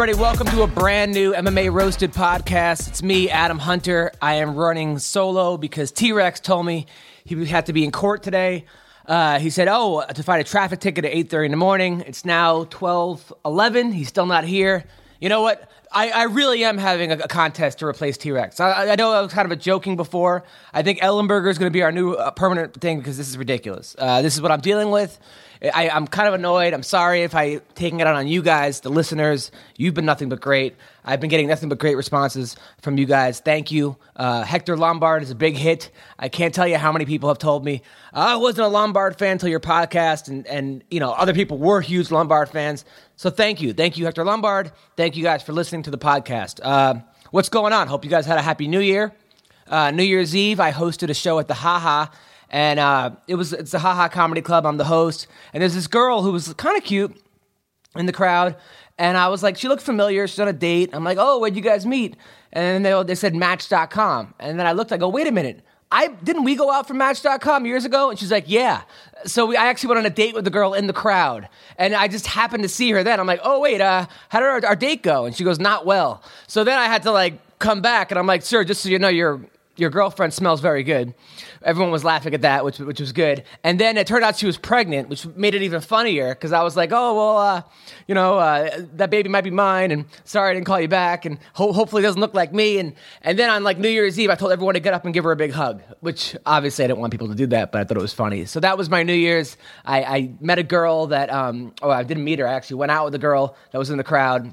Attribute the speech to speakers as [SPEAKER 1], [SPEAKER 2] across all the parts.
[SPEAKER 1] everybody? Welcome to a brand new MMA Roasted podcast. It's me, Adam Hunter. I am running solo because T Rex told me he had to be in court today. Uh, he said, "Oh, to find a traffic ticket at 8:30 in the morning. It's now 12:11. He's still not here. You know what? I, I really am having a, a contest to replace T Rex. I, I know I was kind of a joking before. I think Ellenberger is going to be our new uh, permanent thing because this is ridiculous. Uh, this is what I'm dealing with. I, I'm kind of annoyed. I'm sorry if I taking it out on you guys, the listeners. You've been nothing but great. I've been getting nothing but great responses from you guys. Thank you. Uh, Hector Lombard is a big hit. I can't tell you how many people have told me I wasn't a Lombard fan until your podcast, and and you know other people were huge Lombard fans. So thank you, thank you, Hector Lombard. Thank you guys for listening to the podcast. Uh, what's going on? Hope you guys had a happy New Year. Uh, New Year's Eve, I hosted a show at the Haha and uh, it was it's a haha comedy club. I'm the host, and there's this girl who was kind of cute in the crowd, and I was like, she looked familiar. She's on a date. I'm like, oh, where'd you guys meet? And they they said Match.com, and then I looked. I go, wait a minute. I didn't we go out for Match.com years ago? And she's like, yeah. So we, I actually went on a date with the girl in the crowd, and I just happened to see her then. I'm like, oh wait, uh, how did our, our date go? And she goes, not well. So then I had to like come back, and I'm like, sir, just so you know, your your girlfriend smells very good everyone was laughing at that, which which was good. And then it turned out she was pregnant, which made it even funnier because I was like, oh well, uh, you know, uh, that baby might be mine, and sorry I didn't call you back, and ho- hopefully it doesn't look like me. And and then on like New Year's Eve, I told everyone to get up and give her a big hug, which obviously I didn't want people to do that, but I thought it was funny. So that was my New Year's. I, I met a girl that, um, oh, I didn't meet her. I actually went out with a girl that was in the crowd.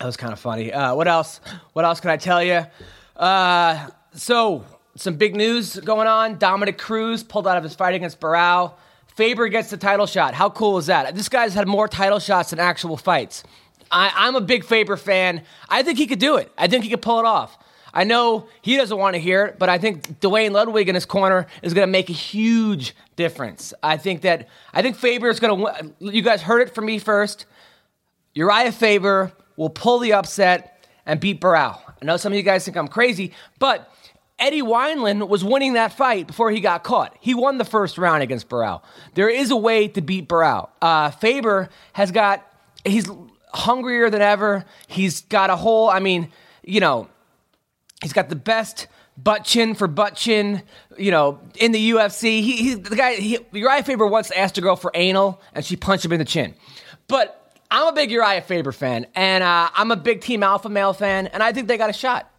[SPEAKER 1] That was kind of funny. Uh, what else? What else can I tell you? Uh, so some big news going on. Dominick Cruz pulled out of his fight against Barao. Faber gets the title shot. How cool is that? This guy's had more title shots than actual fights. I, am a big Faber fan. I think he could do it. I think he could pull it off. I know he doesn't want to hear it, but I think Duane Ludwig in his corner is going to make a huge difference. I think that I think Faber is going to. You guys heard it from me first. Urijah Faber will pull the upset and beat Barao. I know some of you guys think I'm crazy, but Eddie Wineland was winning that fight before he got caught. He won the first round against Barao. There is a way to beat Barao. Uh, Faber has got, he's hungrier than ever. He's got a whole, I mean, you know, he's got the best butt chin for butt chin, you know, in the UFC. He, he the guy, he, Urijah Faber once asked a girl for anal and she punched him in the chin. But I'm a big Urijah Faber fan and uh, I'm a big Team Alpha Male fan and I think they got a shot.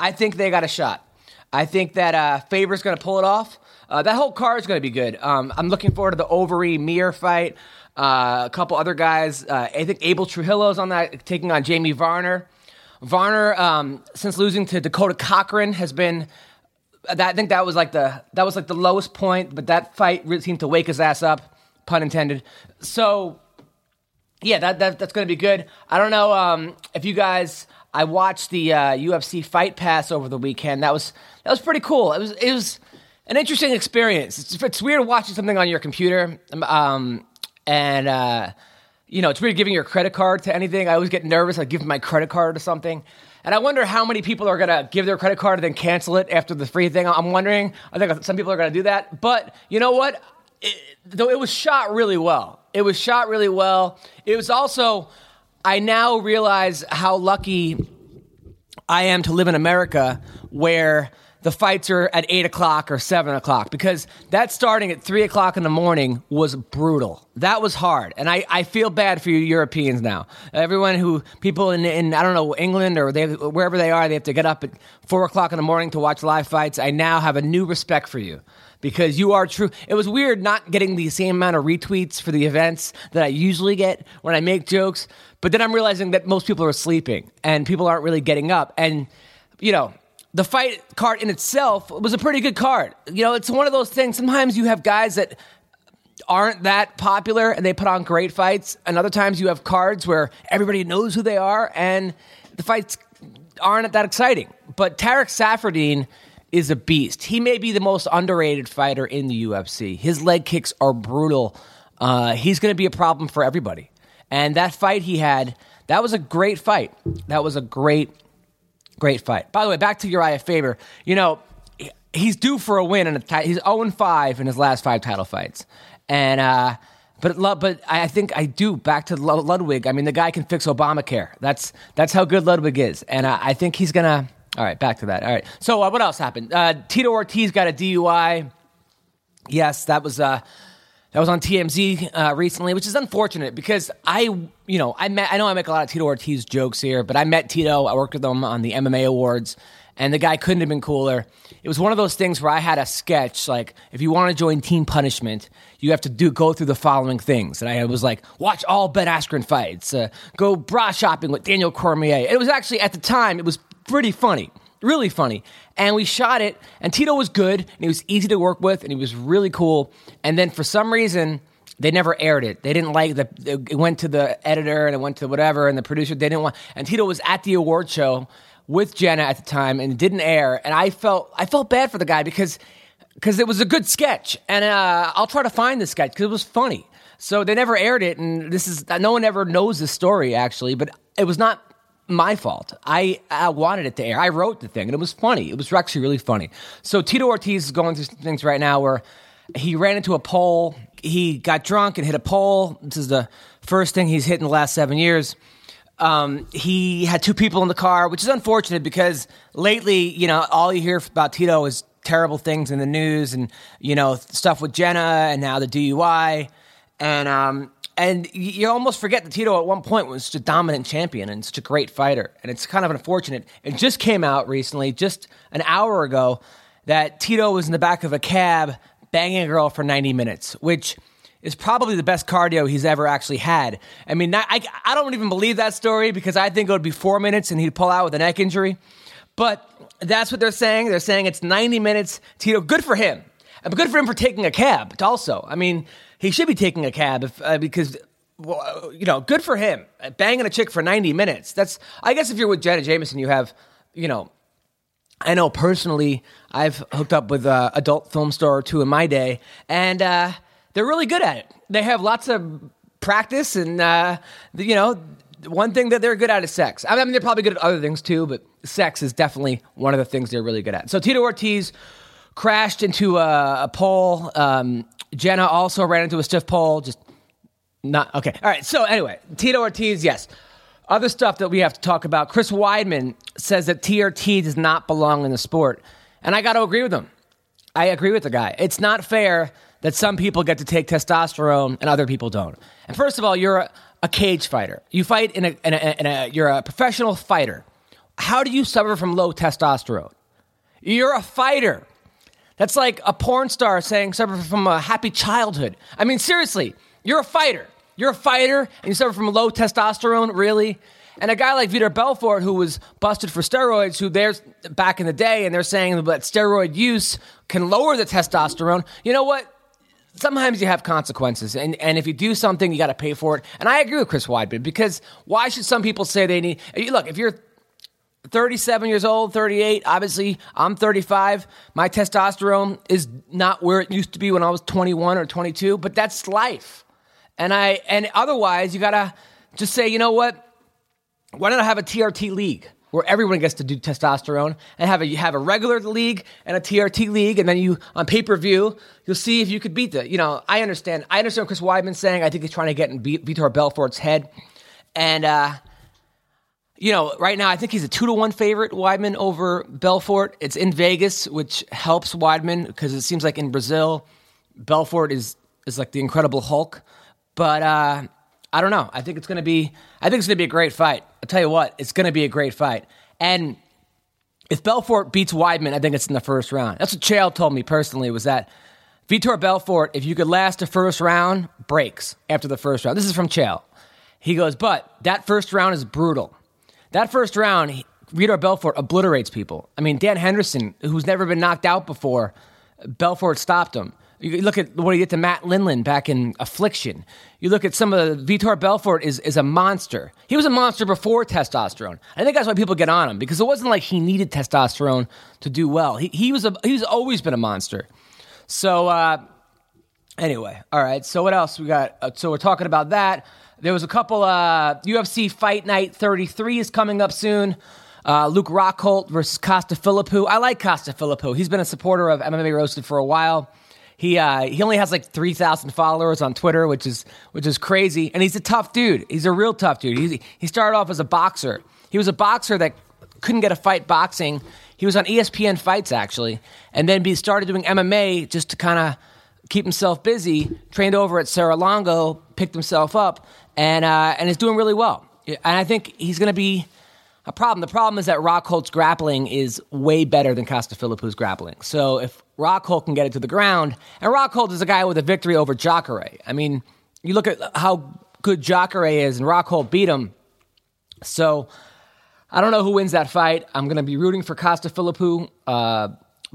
[SPEAKER 1] I think they got a shot. I think that uh, Faber's going to pull it off. Uh, that whole card is going to be good. Um, I'm looking forward to the Overeem Mir fight. Uh, a couple other guys. Uh, I think Abel Trujillo's on that, taking on Jamie Varner. Varner, um, since losing to Dakota Cochrane, has been. That, I think that was like the that was like the lowest point, but that fight really seemed to wake his ass up, pun intended. So, yeah, that, that that's going to be good. I don't know um, if you guys I watched the uh, UFC Fight Pass over the weekend. That was that was pretty cool. It was it was an interesting experience. It's, it's weird watching something on your computer, um, and uh, you know it's weird giving your credit card to anything. I always get nervous. I give my credit card to something, and I wonder how many people are gonna give their credit card and then cancel it after the free thing. I'm wondering. I think some people are gonna do that, but you know what? It, though it was shot really well. It was shot really well. It was also I now realize how lucky I am to live in America where the fights are at eight o'clock or seven o'clock because that starting at three o'clock in the morning was brutal. That was hard. And I, I feel bad for you Europeans now. Everyone who, people in, in I don't know, England or they, wherever they are, they have to get up at four o'clock in the morning to watch live fights. I now have a new respect for you because you are true. It was weird not getting the same amount of retweets for the events that I usually get when I make jokes. But then I'm realizing that most people are sleeping and people aren't really getting up. And, you know, the fight card in itself was a pretty good card. You know, it's one of those things. Sometimes you have guys that aren't that popular and they put on great fights. And other times you have cards where everybody knows who they are and the fights aren't that exciting. But Tarec Saffiedine is a beast. He may be the most underrated fighter in the UFC. His leg kicks are brutal. Uh, he's going to be a problem for everybody. And that fight he had, that was a great fight. That was a great, great fight. By the way, back to Urijah Faber. You know, he's due for a win, in a title. he's 0 5 in his last five title fights. And uh, But but I think I do. Back to Ludwig. I mean, the guy can fix Obamacare. That's that's how good Ludwig is, and I, I think he's gonna. All right, back to that. All right. So uh, what else happened? Uh, Tito Ortiz got a DUI. Yes, that was uh, that was on TMZ uh, recently, which is unfortunate because I, you know, I met. I know I make a lot of Tito Ortiz jokes here, but I met Tito. I worked with him on the MMA awards, and the guy couldn't have been cooler. It was one of those things where I had a sketch like, if you want to join Team Punishment, you have to do go through the following things, and I was like, watch all Ben Askren fights, uh, go bra shopping with Daniel Cormier. It was actually at the time it was pretty funny really funny. And we shot it, and Tito was good, and he was easy to work with, and he was really cool. And then for some reason, they never aired it. They didn't like the. It went to the editor and it went to whatever, and the producer. They didn't want. And Tito was at the award show with Jenna at the time, and it didn't air. And I felt I felt bad for the guy because because it was a good sketch, and uh, I'll try to find the sketch because it was funny. So they never aired it, and this is no one ever knows the story actually, but it was not my fault. I, I wanted it to air. I wrote the thing, and it was funny. It was actually really funny. So Tito Ortiz is going through some things right now where he ran into a pole. He got drunk and hit a pole. This is the first thing he's hit in the last seven years. Um, he had two people in the car, which is unfortunate because lately, you know, all you hear about Tito is terrible things in the news and, you know, stuff with Jenna and now the DUI. And um, and you almost forget that Tito at one point was such a dominant champion and such a great fighter. And it's kind of unfortunate. It just came out recently, just an hour ago, that Tito was in the back of a cab banging a girl for 90 minutes, which is probably the best cardio he's ever actually had. I mean, I, I don't even believe that story because I think it would be four minutes and he'd pull out with a neck injury. But that's what they're saying. They're saying it's 90 minutes. Tito, good for him. But good for him for taking a cab, also. I mean, he should be taking a cab if, uh, because well, you know, good for him. Banging a chick for 90 minutes. That's, I guess if you're with Jenna Jameson, you have, you know, I know personally, I've hooked up with uh, adult film star or two in my day, and uh, they're really good at it. They have lots of practice, and, uh, you know, one thing that they're good at is sex. I mean, they're probably good at other things too, but sex is definitely one of the things they're really good at. So Tito Ortiz crashed into a, a pole. Um, Jenna also ran into a stiff pole. Just not okay. All right. So anyway, Tito Ortiz, yes. Other stuff that we have to talk about. Chris Weidman says that TRT does not belong in the sport, and I got to agree with him. I agree with the guy. It's not fair that some people get to take testosterone and other people don't. And first of all, you're a, a cage fighter. You fight in a, in, a, in a, you're a professional fighter. How do you suffer from low testosterone? You're a fighter. That's like a porn star saying suffer from a happy childhood. I mean, seriously, you're a fighter. You're a fighter and you suffer from low testosterone, really? And a guy like Vitor Belfort, who was busted for steroids, who there's back in the day, and they're saying that steroid use can lower the testosterone. You know what? Sometimes you have consequences, and, and if you do something, you got to pay for it. And I agree with Chris Weidman because why should some people say they need? Look, if you're 37 years old, 38. Obviously, I'm 35. My testosterone is not where it used to be when I was 21 or 22, but that's life. And I and otherwise, you got to just say, you know what? Why don't I have a TRT league where everyone gets to do testosterone and have a have a regular league and a TRT league and then you on pay-per-view, you'll see if you could beat the, you know, I understand. I understand Chris Weidman saying I think he's trying to get in Vitor Belfort's head. And uh you know, right now I think he's a two to one favorite, Weidman over Belfort. It's in Vegas, which helps Weidman because it seems like in Brazil, Belfort is is like the Incredible Hulk. But uh, I don't know. I think it's gonna be. I think it's gonna be a great fight. I'll tell you what, it's gonna be a great fight. And if Belfort beats Weidman, I think it's in the first round. That's what Chael told me personally. Was that Vitor Belfort? If you could last a first round, breaks after the first round. This is from Chael. He goes, but that first round is brutal. That first round, Vitor Belfort obliterates people. I mean, Dan Henderson, who's never been knocked out before, Belfort stopped him. You look at what he did to Matt Lindland back in Affliction. You look at some of the Vitor Belfort is, is a monster. He was a monster before testosterone. I think that's why people get on him because it wasn't like he needed testosterone to do well. He, he was a, he's always been a monster. So uh, anyway, all right. So what else we got? Uh, so we're talking about that. There was a couple. Uh, UFC Fight Night 33 is coming up soon. Uh, Luke Rockhold versus Costa Philippou. I like Costa Philippou. He's been a supporter of MMA Roasted for a while. He uh, he only has like three thousand followers on Twitter, which is which is crazy. And he's a tough dude. He's a real tough dude. He he started off as a boxer. He was a boxer that couldn't get a fight boxing. He was on ESPN Fights actually, and then he started doing MMA just to kind of keep himself busy. Trained over at Serra-Longo, picked himself up, and uh, and is doing really well. And I think he's going to be a problem. The problem is that Rockhold's grappling is way better than Costa Philippou's grappling. So if Rockhold can get it to the ground, and Rockhold is a guy with a victory over Jacare. I mean, you look at how good Jacare is, and Rockhold beat him. So I don't know who wins that fight. I'm going to be rooting for Costa. Uh,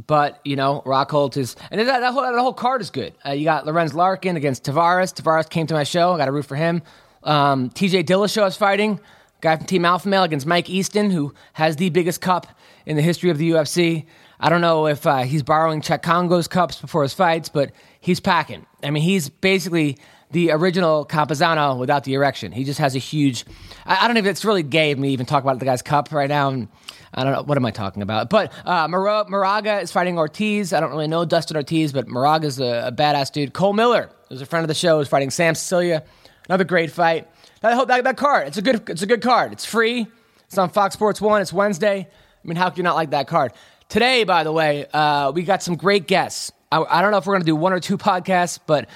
[SPEAKER 1] but you know, Rockhold is, and that, that, whole, that whole card is good. Uh, you got Lorenz Larkin against Tavares. Tavares came to my show. I got to root for him. Um, TJ Dillashaw is fighting guy from Team Alpha Male against Mike Easton, who has the biggest cup in the history of the UFC. I don't know if uh, he's borrowing Cheick Kongo's cups before his fights, but he's packing. I mean, he's basically the original Campazano without the erection. He just has a huge. I, I don't even. It's really gay of me even talk about the guy's cup right now. And I don't know what am I talking about. But uh, Mar- Moraga is fighting Ortiz. I don't really know Dustin Ortiz, but Moraga's a, a badass dude. Cole Miller, who's a friend of the show, is fighting Sam Sicilia. Another great fight. That, that, that card, it's a good, it's a good card. It's free. It's on Fox Sports One. It's Wednesday. I mean, how can you not like that card? Today, by the way, uh, we got some great guests. I, I don't know if we're going to do one or two podcasts, but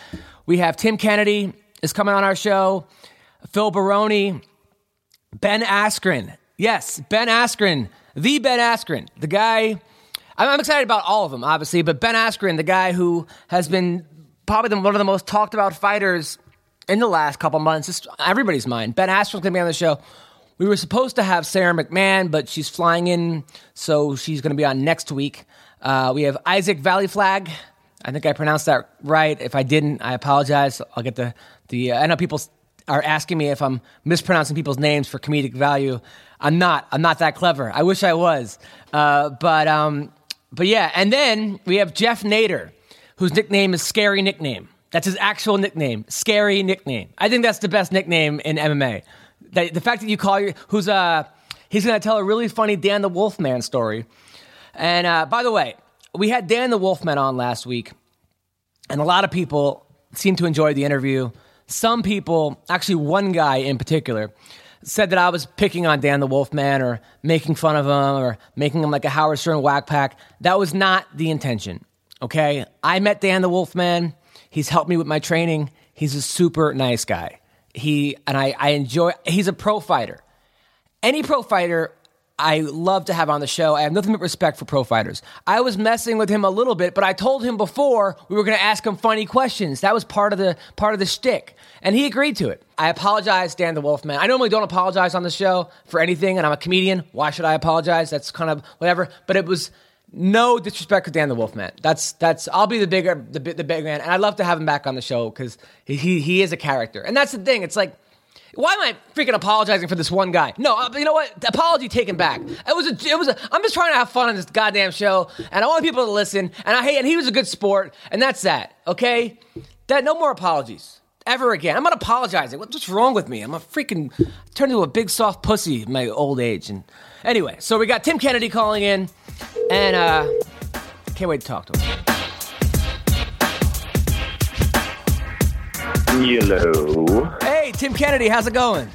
[SPEAKER 1] we have Tim Kennedy is coming on our show, Phil Baroni, Ben Askren. Yes, Ben Askren, the Ben Askren, the guy. I'm excited about all of them, obviously, but Ben Askren, the guy who has been probably one of the most talked about fighters in the last couple months. It's everybody's mind. Ben Askren's going to be on the show. We were supposed to have Sara McMann, but she's flying in, so she's going to be on next week. Uh, we have Isaac Vallie-Flagg. I think I pronounced that right. If I didn't, I apologize. I'll get the the. Uh, I know people are asking me if I'm mispronouncing people's names for comedic value. I'm not. I'm not that clever. I wish I was. Uh, but um, but yeah. And then we have Jeff Nader, whose nickname is Scary Nickname. That's his actual nickname. Scary nickname. I think that's the best nickname in MMA. The, the fact that you call your who's uh he's gonna tell a really funny Dan the Wolfman story. And uh, by the way, we had Dan the Wolfman on last week, and a lot of people seemed to enjoy the interview. Some people, actually one guy in particular, said that I was picking on Dan the Wolfman or making fun of him or making him like a Howard Stern whack pack. That was not the intention. Okay, I met Dan the Wolfman. He's helped me with my training. He's a super nice guy. He and I, I enjoy. He's a pro fighter. Any pro fighter I love to have on the show. I have nothing but respect for pro fighters. I was messing with him a little bit, but I told him before we were going to ask him funny questions. That was part of the part of the shtick, and he agreed to it. I apologize, Dan the Wolfman. I normally don't apologize on the show for anything, and I'm a comedian. Why should I apologize? That's kind of whatever. But it was no disrespect to Dan the Wolfman. That's that's I'll be the bigger the the big man, and I'd love to have him back on the show because he, he is a character, and that's the thing. It's like. Why am I freaking apologizing for this one guy? No, uh, you know what? Apology taken back. It was a, it was. A, I'm just trying to have fun on this goddamn show, and I want people to listen. And I hate, and he was a good sport, and that's that. Okay, that no more apologies ever again. I'm not apologizing. What's wrong with me? I'm a freaking turned into a big soft pussy in my old age. And anyway, so we got Tim Kennedy calling in. And uh, can't wait to talk to him.
[SPEAKER 2] Hello.
[SPEAKER 1] Hey, Tim Kennedy, how's it going?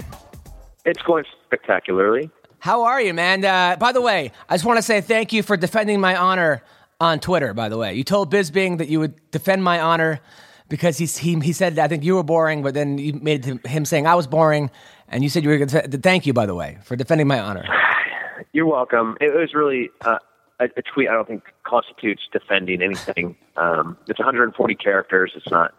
[SPEAKER 2] It's going spectacularly.
[SPEAKER 1] How are you, man? Uh, by the way, I just want to say thank you for defending my honor on Twitter. By the way, you told Bisping that you would defend my honor because he he, he said I think you were boring, but then you made him saying I was boring, and you said you were going to thank you by the way for defending my honor.
[SPEAKER 2] You're welcome. It was really uh, a, a, tweet. I don't think constitutes defending anything. Um, it's 140 characters. It's not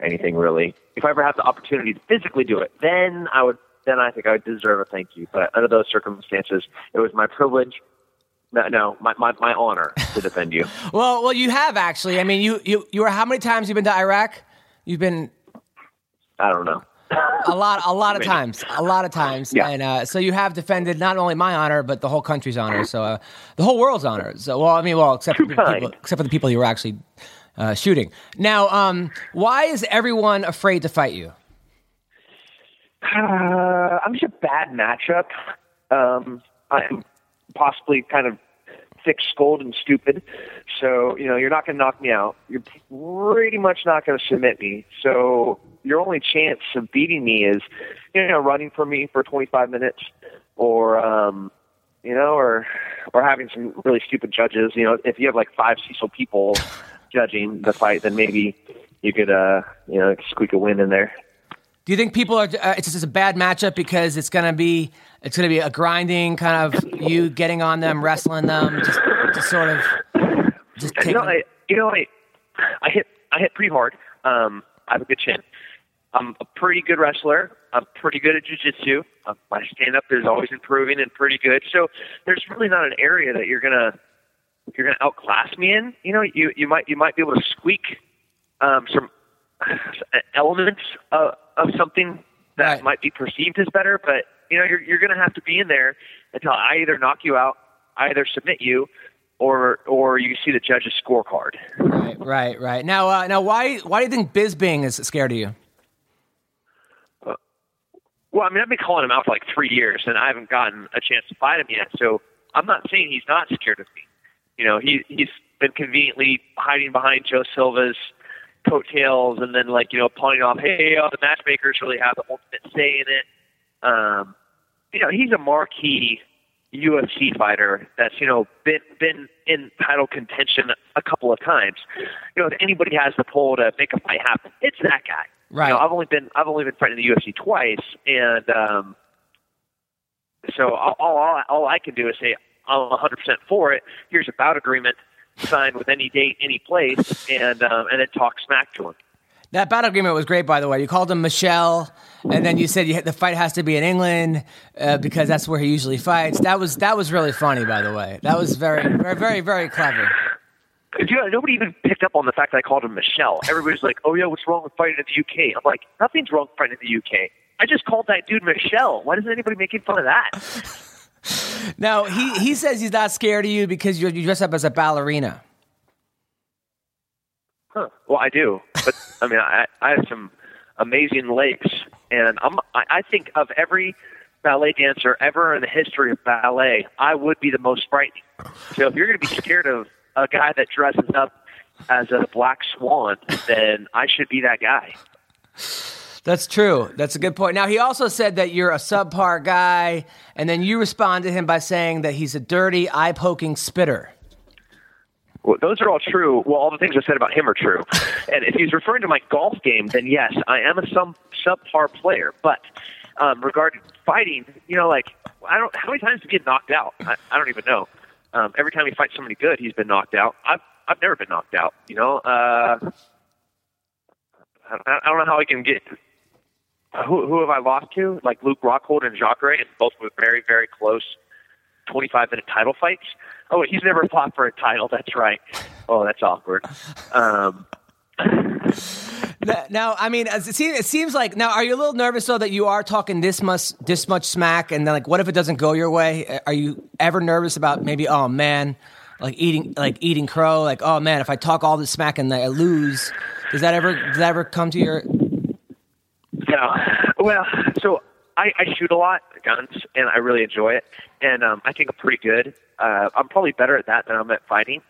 [SPEAKER 2] anything really. If I ever have the opportunity to physically do it, then I would. Then I think I would deserve a thank you. But under those circumstances, it was my privilege. No, no my, my, my honor to defend you.
[SPEAKER 1] well, well, you have actually. I mean, you you you were how many times you've been to Iraq? You've been.
[SPEAKER 2] I don't know
[SPEAKER 1] a lot, a lot of times, a lot of times,
[SPEAKER 2] yeah.
[SPEAKER 1] and uh, so you have defended not only my honor but the whole country's honor, so uh, the whole world's honor. So, well, I mean, well, except for the people, except for the people you were actually uh, shooting. Now, um, why is everyone afraid to fight you?
[SPEAKER 2] Uh, I'm just a bad matchup. Um, I'm possibly kind of thick skulled and stupid. So, you know, you're not going to knock me out. You're pretty much not going to submit me. So, your only chance of beating me is, you know, running for me for 25 minutes or, um, you know, or, or having some really stupid judges. You know, if you have like five Cecil Peoples judging the fight, then maybe you could, uh, you know, squeak a win in there.
[SPEAKER 1] Do you think people are? Uh, it's just a bad matchup because it's going to be it's to be a grinding kind of you getting on them, wrestling them, just, just sort of just
[SPEAKER 2] you know, I, you know, I, I hit I hit pretty hard. Um, I have a good chin. I'm a pretty good wrestler. I'm pretty good at jujitsu. Uh, my stand up is always improving and pretty good. So there's really not an area that you're gonna you're gonna outclass me in. You know, you you might you might be able to squeak um, some elements of, of something that
[SPEAKER 1] Right.
[SPEAKER 2] might be perceived as better, but you know, you're you're going to have to be in there until I either knock you out, I either submit you, or or you see the judge's scorecard.
[SPEAKER 1] right, right, right. Now, uh, now, why why do you think Bisping is scared of you?
[SPEAKER 2] Well, I mean, I've been calling him out for like three years, and I haven't gotten a chance to fight him yet. So I'm not saying he's not scared of me. You know, he he's been conveniently hiding behind Joe Silva's coattails, and then like you know, pawning off, hey, oh, the matchmakers really have the ultimate say in it. Um, you know, he's a marquee UFC fighter that's you know been been in title contention a couple of times. You know, if anybody has the pull to make a fight happen, it's that guy.
[SPEAKER 1] Right.
[SPEAKER 2] You know, I've only been I've only been fighting the UFC twice, and um, so all, all all I can do is say I'm 100 percent for it. Here's a bout agreement signed with any date, any place, and um, and then talk smack to him.
[SPEAKER 1] That bout agreement was great, by the way. You called him Michelle, and then you said you, the fight has to be in England uh, because that's where he usually fights. That was that was really funny, by the way. That was very, very, very, very clever.
[SPEAKER 2] You know, nobody even picked up on the fact that I called him Michelle. Everybody's like, "Oh yeah, what's wrong with fighting in the UK?" I'm like, "Nothing's wrong with fighting in the UK." I just called that dude Michelle. Why isn't anybody making fun of that?
[SPEAKER 1] Now he he says he's not scared of you because you're, you dress up as a ballerina.
[SPEAKER 2] Huh. Well, I do, but I mean, I, I have some amazing legs, and I'm, I, I think of every ballet dancer ever in the history of ballet, I would be the most frightening. So if you're going to be scared of a guy that dresses up as a black swan, then I should be that guy.
[SPEAKER 1] That's true. That's a good point. Now he also said that you're a subpar guy, and then you respond to him by saying that he's a dirty, eye poking spitter.
[SPEAKER 2] Well, those are all true. Well, all the things I said about him are true. And if he's referring to my golf game, then yes, I am a some subpar player. But um, regarding fighting, you know, like I don't. How many times do you get knocked out? I, I don't even know. Um, every time he fights somebody good, he's been knocked out. I've I've never been knocked out. You know, uh, I, I don't know how I can get. Uh, who who have I lost to? Like Luke Rockhold and Jacare, and both were very very close. 25 minute title fights. Oh, he's never fought for a title. That's right. Oh, that's awkward. Um,
[SPEAKER 1] Now, I mean, it seems, it seems like now. Are you a little nervous though that you are talking this much, this much smack, and then like, what if it doesn't go your way? Are you ever nervous about maybe? Oh man, like eating, like eating crow. Like, oh man, if I talk all this smack and I lose, does that ever, does that ever come to your?
[SPEAKER 2] no. Well, so I, I shoot a lot guns, and I really enjoy it, and um, I think I'm pretty good. Uh, I'm probably better at that than I'm at fighting.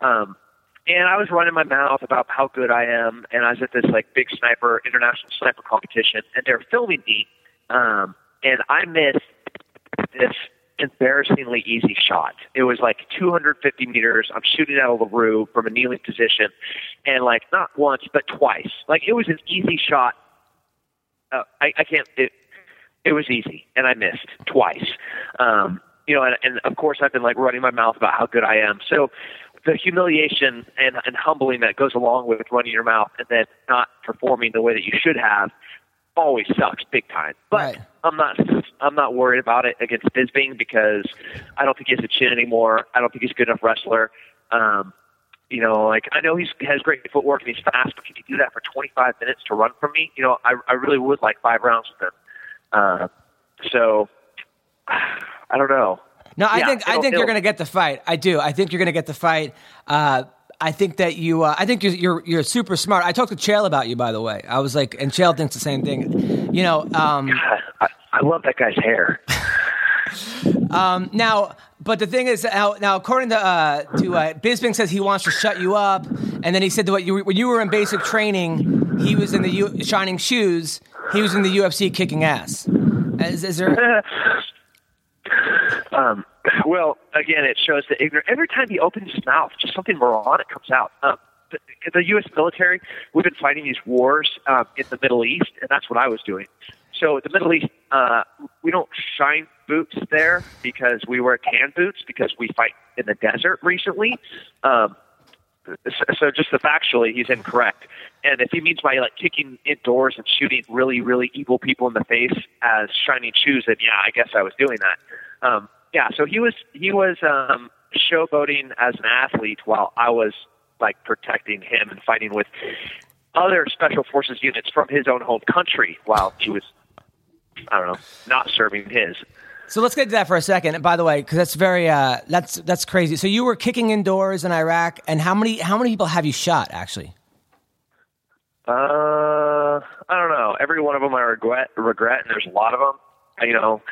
[SPEAKER 2] Um, and I was running my mouth about how good I am, and I was at this like big sniper international sniper competition, and they're filming me, um, and I missed this embarrassingly easy shot. It was like 250 meters. I'm shooting out of the roof from a kneeling position, and like not once but twice. Like it was an easy shot. Uh, I, I can't. It, it was easy, and I missed twice. Um, you know, and, and of course, I've been like running my mouth about how good I am. So the humiliation and, and humbling that goes along with running your mouth and then not performing the way that you should have always sucks big time. But
[SPEAKER 1] Right.
[SPEAKER 2] I'm not I'm not worried about it against Bisping because I don't think he has a chin anymore. I don't think he's a good enough wrestler. Um, you know, like I know he's has great footwork and he's fast, but can you do that for 25 minutes to run from me? You know, I I really would like five rounds with him. Uh, so I don't know.
[SPEAKER 1] No, I
[SPEAKER 2] Yeah,
[SPEAKER 1] think I think you're going to get the fight. I do. I think you're going to get the fight. Uh, I think that you. Uh, I think you're, you're you're super smart. I talked to Chael about you, by the way. I was like, and Chael thinks the same thing. You know, um,
[SPEAKER 2] I, I love that guy's hair.
[SPEAKER 1] um, now, but the thing is, now, now according to uh, to uh, Bisping says he wants to shut you up, and then he said that you, when you were in basic training, he was in the U- Shining Shoes. He was in the UFC kicking ass. Is, is there?
[SPEAKER 2] um, well, again, it shows that. Every time he opens his mouth, just something moronic comes out. Um, the, the U.S. military, we've been fighting these wars um, in the Middle East, and that's what I was doing. So the Middle East, uh, we don't shine boots there because we wear tan boots because we fight in the desert recently. Um, so just the factually, he's incorrect. And if he means by like kicking indoors and shooting really, really evil people in the face as shining shoes, then yeah, I guess I was doing that. Um, yeah, so he was he was um, showboating as an athlete while I was like protecting him and fighting with other special forces units from his own home country while he was I don't know not serving his.
[SPEAKER 1] So let's get to that for a second. And by the way, because that's very uh, that's that's crazy. So you were kicking indoors in Iraq, and how many how many people have you shot actually?
[SPEAKER 2] Uh, I don't know. Every one of them I regret regret, and there's a lot of them. You know,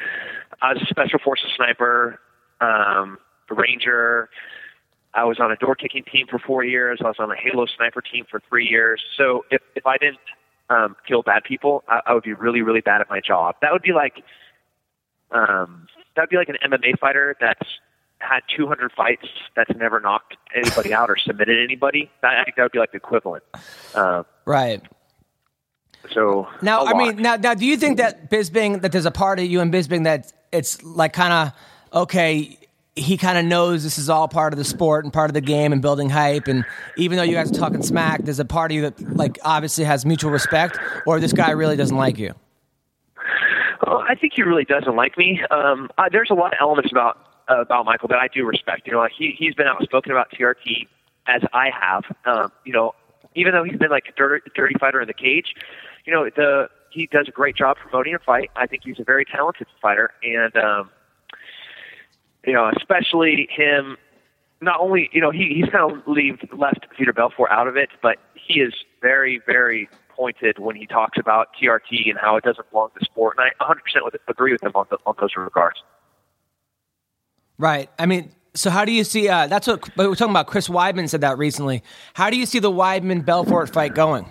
[SPEAKER 2] I was a special forces sniper, um, ranger. I was on a door kicking team for four years. I was on a Halo sniper team for three years. So if if I didn't um, kill bad people, I, I would be really really bad at my job. That would be like um, that'd be like an MMA fighter that's had 200 fights that's never knocked anybody out or submitted anybody. I think that would be like the equivalent. Uh,
[SPEAKER 1] right.
[SPEAKER 2] So
[SPEAKER 1] now, I mean, now, now, do you think that Bisping that there's a part of you in Bisping that it's like kind of okay? He kind of knows this is all part of the sport and part of the game and building hype. And even though you guys are talking smack, there's a part of you that like obviously has mutual respect, or this guy really doesn't like you.
[SPEAKER 2] Well, I think he really doesn't like me. Um, uh, there's a lot of elements about uh, about Michael that I do respect. You know, he he's been outspoken about TRT as I have. Um, you know, even though he's been like a dirty, dirty fighter in the cage, you know, the he does a great job promoting a fight. I think he's a very talented fighter, and um, you know, especially him. Not only you know he he's kind of left Vitor Belfort out of it, but he is very very pointed when he talks about TRT and how it doesn't belong to sport. And I 100% agree with him on, the, on those regards.
[SPEAKER 1] Right. I mean, so how do you see? Uh, that's what we were talking about. Chris Weidman said that recently. How do you see the Weidman Belfort fight going?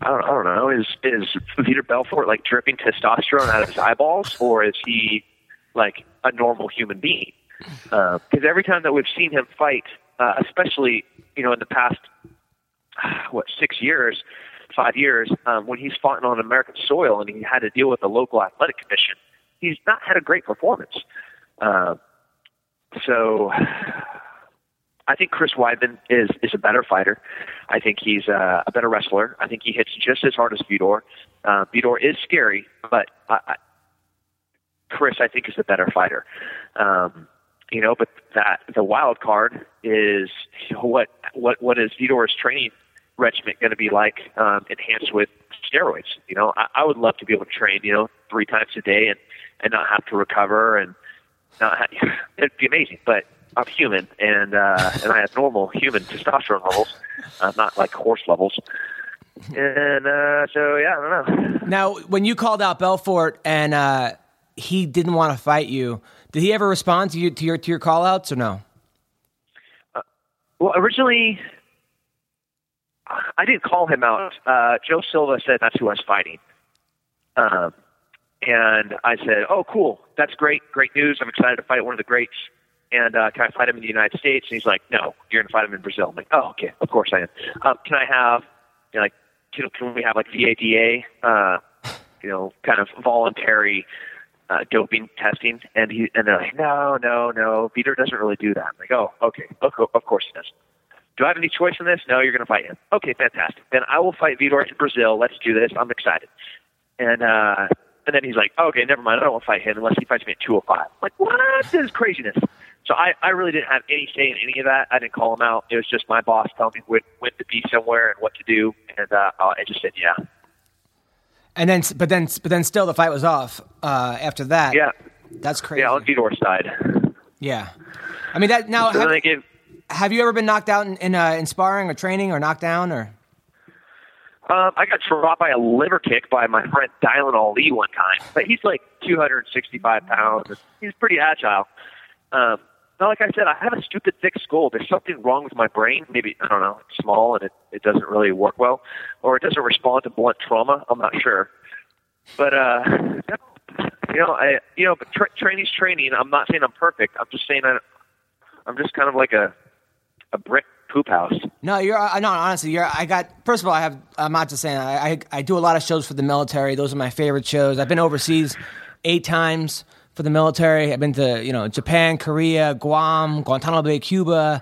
[SPEAKER 2] I don't, I don't know. Is is Vitor Belfort like dripping testosterone out of his eyeballs, or is he like a normal human being? Because uh, every time that we've seen him fight, uh, especially you know in the past what six years, five years, um, when he's fought on American soil and he had to deal with the local athletic commission, he's not had a great performance. Uh, so I think Chris Weidman is is a better fighter. I think he's uh, a better wrestler. I think he hits just as hard as Vitor. Uh, Vitor is scary, but I, I, Chris, I think, is a better fighter. Um, you know, but that the wild card is you know, what what what is Vitor's training regimen going to be like um, enhanced with steroids? You know, I, I would love to be able to train, you know, three times a day and and not have to recover and not it'd be amazing. But I'm human and uh, and I have normal human testosterone levels, uh, not like horse levels. And uh, so yeah, I don't know.
[SPEAKER 1] Now, when you called out Belfort and uh, he didn't want to fight you, did he ever respond to you to your to your call outs or no?
[SPEAKER 2] Uh, well, originally I didn't call him out. Uh, Joe Silva said that's who I was fighting. Um, and I said, "Oh, cool, that's great, great news. I'm excited to fight one of the greats. And uh, can I fight him in the United States?" And he's like, "No, you're going to fight him in Brazil." I'm like, "Oh, okay, of course I am. Um, can I have, you know, like, can, can we have like VADA, uh, you know, kind of voluntary uh, doping testing?" And he and they're like, "No, no, no. Vitor doesn't really do that." I'm like, "Oh, okay, okay, of course he does." Do I have any choice in this? No, you're going to fight him. Okay, fantastic. Then I will fight Vitor in Brazil. Let's do this. I'm excited. And uh, and then he's like, okay, never mind. I don't want to fight him unless he fights me at 205. I'm like, what? This is craziness. So I, I really didn't have any say in any of that. I didn't call him out. It was just my boss telling me when, when to be somewhere and what to do. And uh, I just said, yeah.
[SPEAKER 1] And then, but then, but then, still, the fight was off uh, after that.
[SPEAKER 2] Yeah,
[SPEAKER 1] that's crazy.
[SPEAKER 2] Yeah, on Vitor's side.
[SPEAKER 1] Yeah, I mean that. Now,
[SPEAKER 2] so
[SPEAKER 1] have,
[SPEAKER 2] gave,
[SPEAKER 1] have, you ever been knocked out in in, uh, in sparring or training or knocked down or?
[SPEAKER 2] Um, I got dropped by a liver kick by my friend Dylan Ali one time, but he's like 265 pounds. He's pretty agile. Um, now, like I said, I have a stupid thick skull. There's something wrong with my brain. Maybe I don't know. It's small and it, it doesn't really work well, or it doesn't respond to blunt trauma. I'm not sure. But uh, you know, I you know, but tra- training's training. I'm not saying I'm perfect. I'm just saying I, I'm just kind of like a a brick poop house.
[SPEAKER 1] No, you're uh, no. Honestly, you're. I got. First of all, I have. I'm not just saying. I, I I do a lot of shows for the military. Those are my favorite shows. I've been overseas eight times for the military. I've been to you know Japan, Korea, Guam, Guantanamo Bay, Cuba.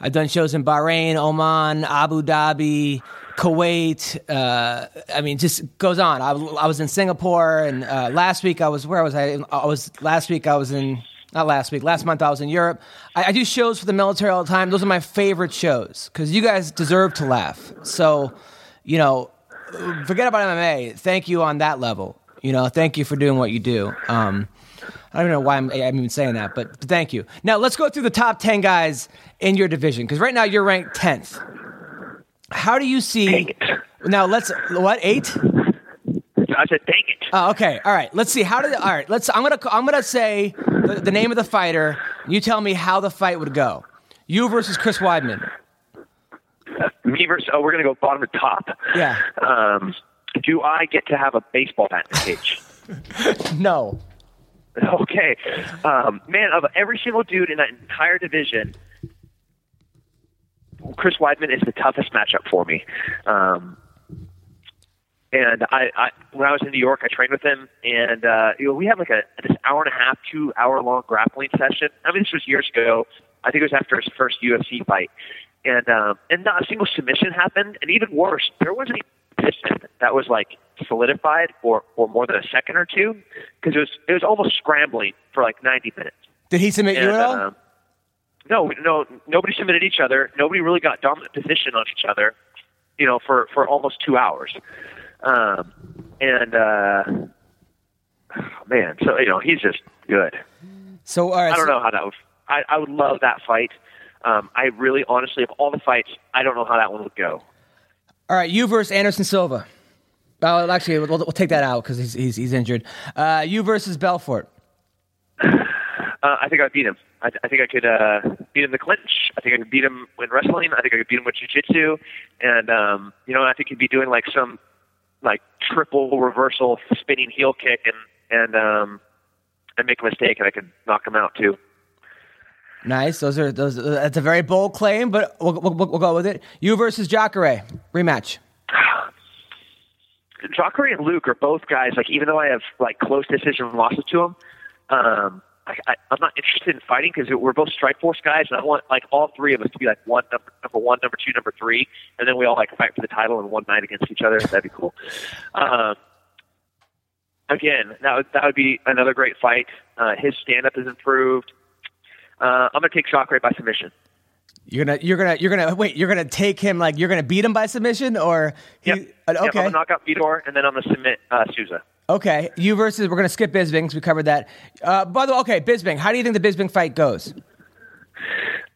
[SPEAKER 1] I've done shows in Bahrain, Oman, Abu Dhabi, Kuwait. Uh, I mean, just goes on. I, I was in Singapore, and uh, last week I was where was I? I was last week I was in not last week, last month I was in Europe. I, I do shows for the military all the time. Those are my favorite shows because you guys deserve to laugh. So, you know, forget about MMA. Thank you on that level. You know, thank you for doing what you do. Um, I don't even know why I'm, I'm even saying that, but, but thank you. Now let's go through the top ten guys in your division because right now you're ranked tenth. How do you see? Now let's what eight?
[SPEAKER 2] I said, dang it.
[SPEAKER 1] Oh, okay. All right. Let's see. How did? All right. Let's. I'm gonna. I'm gonna say the, the name of the fighter. You tell me how the fight would go. You versus Chris Weidman.
[SPEAKER 2] Me versus. Oh, we're gonna go bottom to top.
[SPEAKER 1] Yeah.
[SPEAKER 2] Um, do I get to have a baseball bat in the cage?
[SPEAKER 1] No.
[SPEAKER 2] Okay. Um, man, of every single dude in that entire division, Chris Weidman is the toughest matchup for me. Um, and I, I, when I was in New York, I trained with him, and uh, you know, we had like a this hour and a half, two hour long grappling session. I mean, this was years ago. I think it was after his first UFC fight, and um, and not a single submission happened. And even worse, there wasn't a position that was like solidified for for more than a second or two, because it was it was almost scrambling for like ninety minutes.
[SPEAKER 1] Did he submit you
[SPEAKER 2] And,
[SPEAKER 1] at all?
[SPEAKER 2] um, no, no, nobody submitted each other. Nobody really got dominant position on each other. You know, for for almost two hours. Um, and uh, man, so you know, he's just good.
[SPEAKER 1] so all right.
[SPEAKER 2] I don't
[SPEAKER 1] so-
[SPEAKER 2] know how that would. I, I would love that fight. Um, I really, honestly, of all the fights, I don't know how that one would go.
[SPEAKER 1] All right. You versus Anderson Silva. Oh, actually, we'll, we'll take that out because he's, he's he's injured. Uh, you versus Belfort.
[SPEAKER 2] Uh, I think I'd beat him. I, I think I could uh, beat him the clinch. I think I could beat him in wrestling. I think I could beat him with jiu-jitsu. And, um, you know, I think he'd be doing like some like triple reversal spinning heel kick and, and, um, and make a mistake and I could knock him out too.
[SPEAKER 1] Nice. Those are those. That's a very bold claim, but we'll, we'll, we'll go with it. You versus Jacare rematch.
[SPEAKER 2] Jacare and Luke are both guys, like, even though I have like close decision losses to them, um, I, I'm not interested in fighting because we're both Strikeforce guys, and I want like all three of us to be like one number, number one, number two, number three, and then we all like fight for the title in one night against each other. That'd be cool. Um, again, that would that would be another great fight. Uh, his stand up has improved. Uh, I'm gonna take Jacare by submission.
[SPEAKER 1] You're gonna you're gonna you're gonna wait. You're gonna take him like you're gonna beat him by submission, or he,
[SPEAKER 2] Yep.
[SPEAKER 1] uh,
[SPEAKER 2] Yep, I'm
[SPEAKER 1] okay,
[SPEAKER 2] gonna knock out Vitor, and then I'm gonna submit uh, Souza.
[SPEAKER 1] okay. You versus we're gonna skip Bisping because we covered that. Uh, by the way, okay, Bisping. How do you think the Bisping fight goes?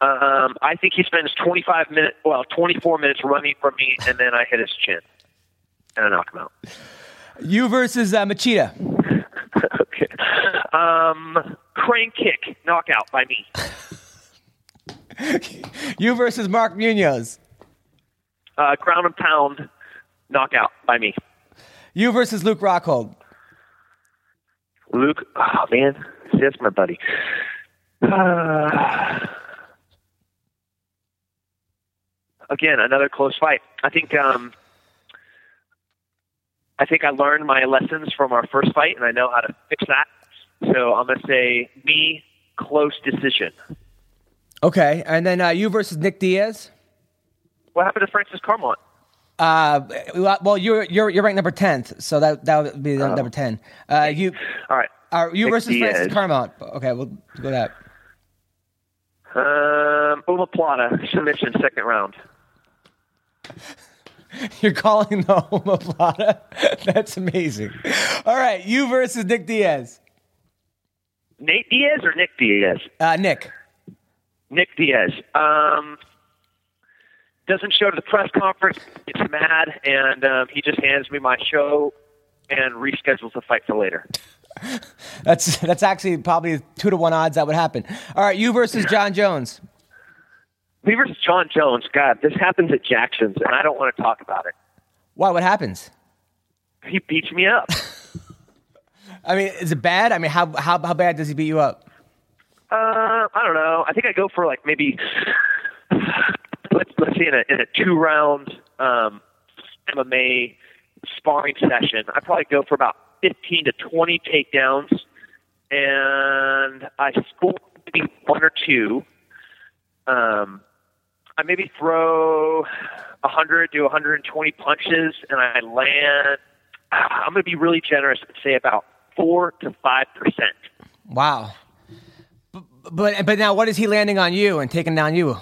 [SPEAKER 2] Um, I think he spends 25 minutes, well, 24 minutes running from me, and then I hit his chin, and I knock him out.
[SPEAKER 1] You versus uh, Machida.
[SPEAKER 2] okay. Um, crane kick, knockout by me.
[SPEAKER 1] You versus Mark Munoz.
[SPEAKER 2] Uh, ground and pound, knockout by me.
[SPEAKER 1] You versus Luke Rockhold.
[SPEAKER 2] Luke, oh man, that's my buddy. Uh, again, another close fight. I think. Um, I think I learned my lessons from our first fight, and I know how to fix that. So I'm gonna say me close decision.
[SPEAKER 1] Okay, and then uh, you versus Nick Diaz.
[SPEAKER 2] What happened to Francis Carmont?
[SPEAKER 1] Uh, well, you're you're you're ranked number tenth, so that that would be
[SPEAKER 2] Oh.
[SPEAKER 1] number ten. Uh, you
[SPEAKER 2] All right.
[SPEAKER 1] are you
[SPEAKER 2] Nick
[SPEAKER 1] versus Francis Carmont. Okay, we'll go that.
[SPEAKER 2] Um, omoplata submission second round.
[SPEAKER 1] You're calling the homoplata. That's amazing. All right, you versus Nick Diaz.
[SPEAKER 2] Nate Diaz or Nick Diaz?
[SPEAKER 1] Uh, Nick.
[SPEAKER 2] Nick Diaz. Um, doesn't show to the press conference, gets mad, and um, he just hands me my show and reschedules the fight for later.
[SPEAKER 1] That's that's actually probably two to one odds that would happen. All right, you versus Jon Jones.
[SPEAKER 2] Me versus Jon Jones. God, this happens at Jackson's, and I don't want to talk about it.
[SPEAKER 1] Why? What happens?
[SPEAKER 2] He beats me up.
[SPEAKER 1] I mean, is it bad? I mean, how how how bad does he beat you up?
[SPEAKER 2] Uh, I don't know. I think I go for like maybe let's let's say in a in a two round um, MMA sparring session, I probably go for about fifteen to twenty takedowns, and I score maybe one or two. Um, I maybe throw 100 to 120 punches, and I land. I'm going to be really generous and say about four to five percent.
[SPEAKER 1] Wow. But, but but now what is he landing on you and taking down you?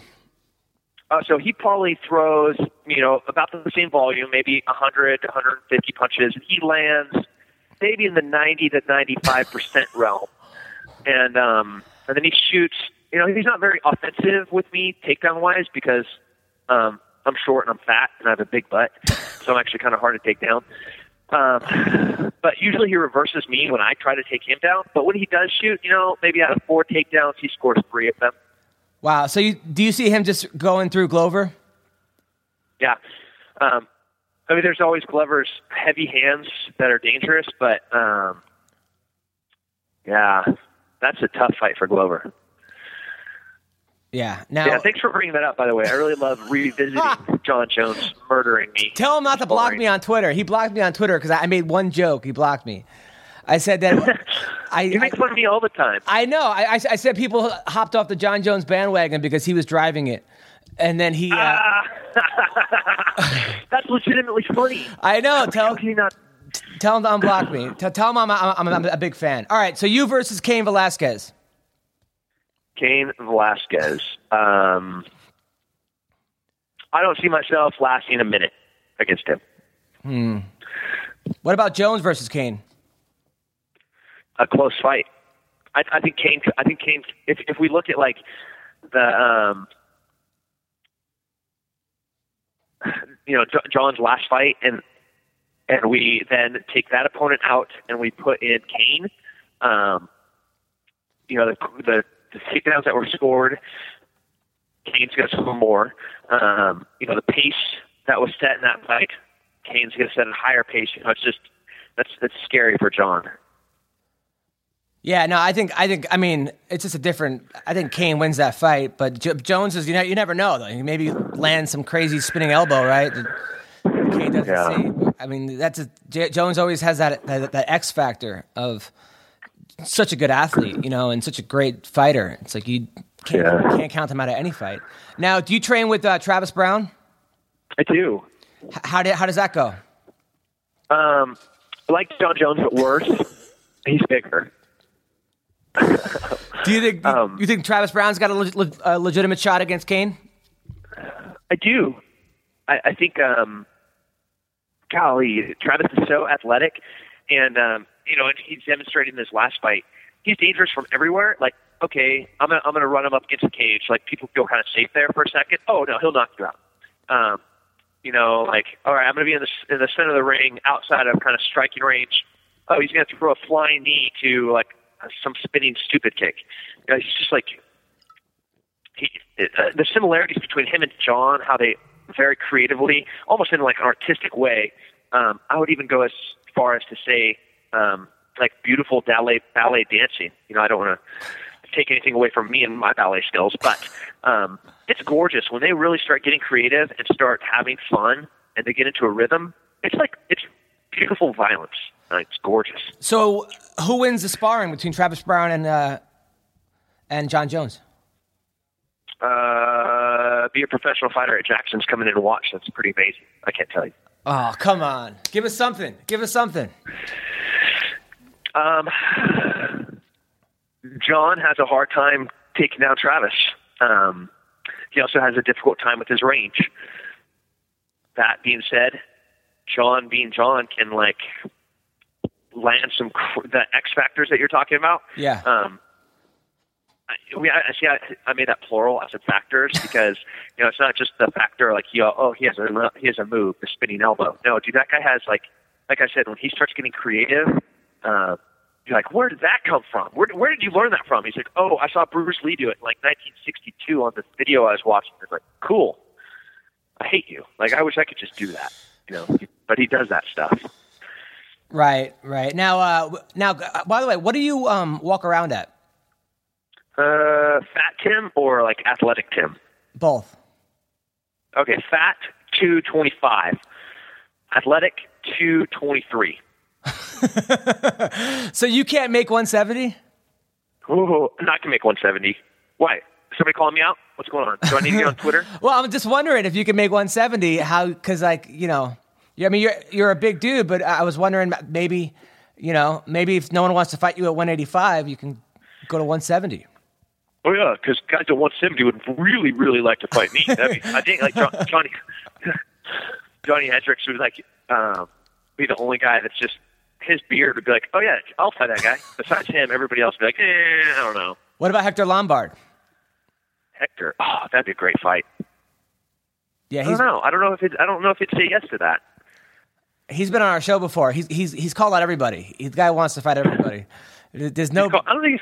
[SPEAKER 2] Uh, so he probably throws, you know, about the same volume, maybe 100 to 150 punches, and he lands maybe in the 90 to 95 percent realm. And um, and then he shoots. You know, he's not very offensive with me takedown wise because um, I'm short and I'm fat and I have a big butt, so I'm actually kind of hard to take down. Um, but usually he reverses me when I try to take him down. But when he does shoot, you know, maybe out of four takedowns, he scores three of them.
[SPEAKER 1] Wow. So you do you see him just going through Glover?
[SPEAKER 2] Yeah. Um, I mean, there's always Glover's heavy hands that are dangerous, but um, yeah, that's a tough fight for Glover.
[SPEAKER 1] Yeah. Now,
[SPEAKER 2] Yeah, thanks for bringing that up. By the way, I really love revisiting Jon Jones murdering me.
[SPEAKER 1] tell him not to block me on Twitter. He blocked me on Twitter because I made one joke. He blocked me. I said that I,
[SPEAKER 2] You make fun of me all the time.
[SPEAKER 1] I know. I, I, I said people hopped off the Jon Jones bandwagon because he was driving it, and then he. Uh,
[SPEAKER 2] Ah. That's legitimately funny.
[SPEAKER 1] I know. Tell
[SPEAKER 2] you not?
[SPEAKER 1] tell him to unblock me. Tell, tell him I'm, I'm, I'm a big fan. All right. So you versus Cain Velasquez.
[SPEAKER 2] Cain Velasquez. Um, I don't see myself lasting a minute against him.
[SPEAKER 1] What about Jones versus Cain?
[SPEAKER 2] A close fight. I, I think Cain. I think Cain. If if we look at like the um, you know Jon's last fight, and and we then take that opponent out and we put in Cain. Um, you know the the, the takedowns that were scored. Cain's going to score more. Um, you know the pace that was set in that fight. Cain's going to set a higher pace. You know, it's just that's that's scary for Jon.
[SPEAKER 1] Yeah, no, I think I think I mean it's just a different. I think Cain wins that fight, but J- Jones is you know you never know though. He maybe land some crazy spinning elbow, right? Cain doesn't
[SPEAKER 2] Yeah.
[SPEAKER 1] see. I mean that's a J- Jones always has that, that that X factor of such a good athlete, you know, and such a great fighter. It's like you can't,
[SPEAKER 2] Yeah.
[SPEAKER 1] can't count him out of any fight. Now, do you train with uh, Travis Browne?
[SPEAKER 2] I do.
[SPEAKER 1] H- How did, how does that go?
[SPEAKER 2] Um, I like Jon Jones, but worse, he's bigger.
[SPEAKER 1] Do you think
[SPEAKER 2] Um,
[SPEAKER 1] you think Travis Browne's got a, leg- a legitimate shot against Cain?
[SPEAKER 2] I do. I, I think, um, golly, Travis is so athletic, and um, you know, and he's demonstrating this last fight. He's dangerous from everywhere. Like, okay, I'm gonna I'm gonna run him up against the cage. Like, people feel kind of safe there for a second. Oh no, he'll knock you out. Um, you know, like, all right, I'm gonna be in the in the center of the ring, outside of kind of striking range. Oh, he's gonna throw a flying knee to like some spinning stupid kick. You know, he's just like he, uh, the similarities between him and Jon, how they very creatively, almost in like an artistic way. Um, I would even go as far as to say, um, like beautiful ballet ballet dancing. You know, I don't want to take anything away from me and my ballet skills, but um, it's gorgeous when they really start getting creative and start having fun and they get into a rhythm. It's like it's beautiful violence. Uh, it's gorgeous.
[SPEAKER 1] So, who wins the sparring between Travis Browne and uh, and Jon Jones?
[SPEAKER 2] Uh, be a professional fighter at Jackson's coming in and watch. That's pretty amazing. I can't tell you.
[SPEAKER 1] Oh, come on. Give us something. Give us something.
[SPEAKER 2] Um, Jon has a hard time taking down Travis. Um, he also has a difficult time with his range. That being said, Jon, being Jon, can like land some cr- the X factors that you're talking about.
[SPEAKER 1] Yeah.
[SPEAKER 2] Um, I, we, I see. I, I made that plural. I said factors because you know it's not just the factor like he oh he has a he has a move the spinning elbow. No, dude, that guy has like like I said when he starts getting creative. Uh, you're like, where did that come from? Where where did you learn that from? He's like, oh, I saw Bruce Lee do it in like 1962 on this video I was watching. It's like, cool. I hate you. Like I wish I could just do that, you know. But he does that stuff.
[SPEAKER 1] Right, right. Now, uh, now, uh, by the way, what do you um, walk around at?
[SPEAKER 2] Uh, fat Tim or like athletic Tim?
[SPEAKER 1] Both.
[SPEAKER 2] Okay, fat two twenty five, athletic two twenty three.
[SPEAKER 1] so you can't make one seventy?
[SPEAKER 2] Ooh, not to make one seventy. Why? Somebody calling me out? What's going on? Do I need to get on Twitter?
[SPEAKER 1] well, I'm just wondering if you can make 170. How? Because like you know, yeah, I mean you're you're a big dude, but I was wondering maybe, you know, maybe if no one wants to fight you at 185, you can go to 170.
[SPEAKER 2] Oh yeah, because guys at 170 would really, really like to fight me. Be, I think like John, Johnny Johny Hendricks would like um, be the only guy that's just his beard would be like, oh yeah, I'll fight that guy. Besides him, everybody else would be like, eh, I don't know.
[SPEAKER 1] What about Hector Lombard?
[SPEAKER 2] Hector, oh, that'd be a great fight.
[SPEAKER 1] Yeah,
[SPEAKER 2] I don't know. I don't know if it, I don't know if he'd say yes to that.
[SPEAKER 1] He's been on our show before. He's he's he's called out everybody. The guy wants to fight everybody. There's no.
[SPEAKER 2] Called, I don't think.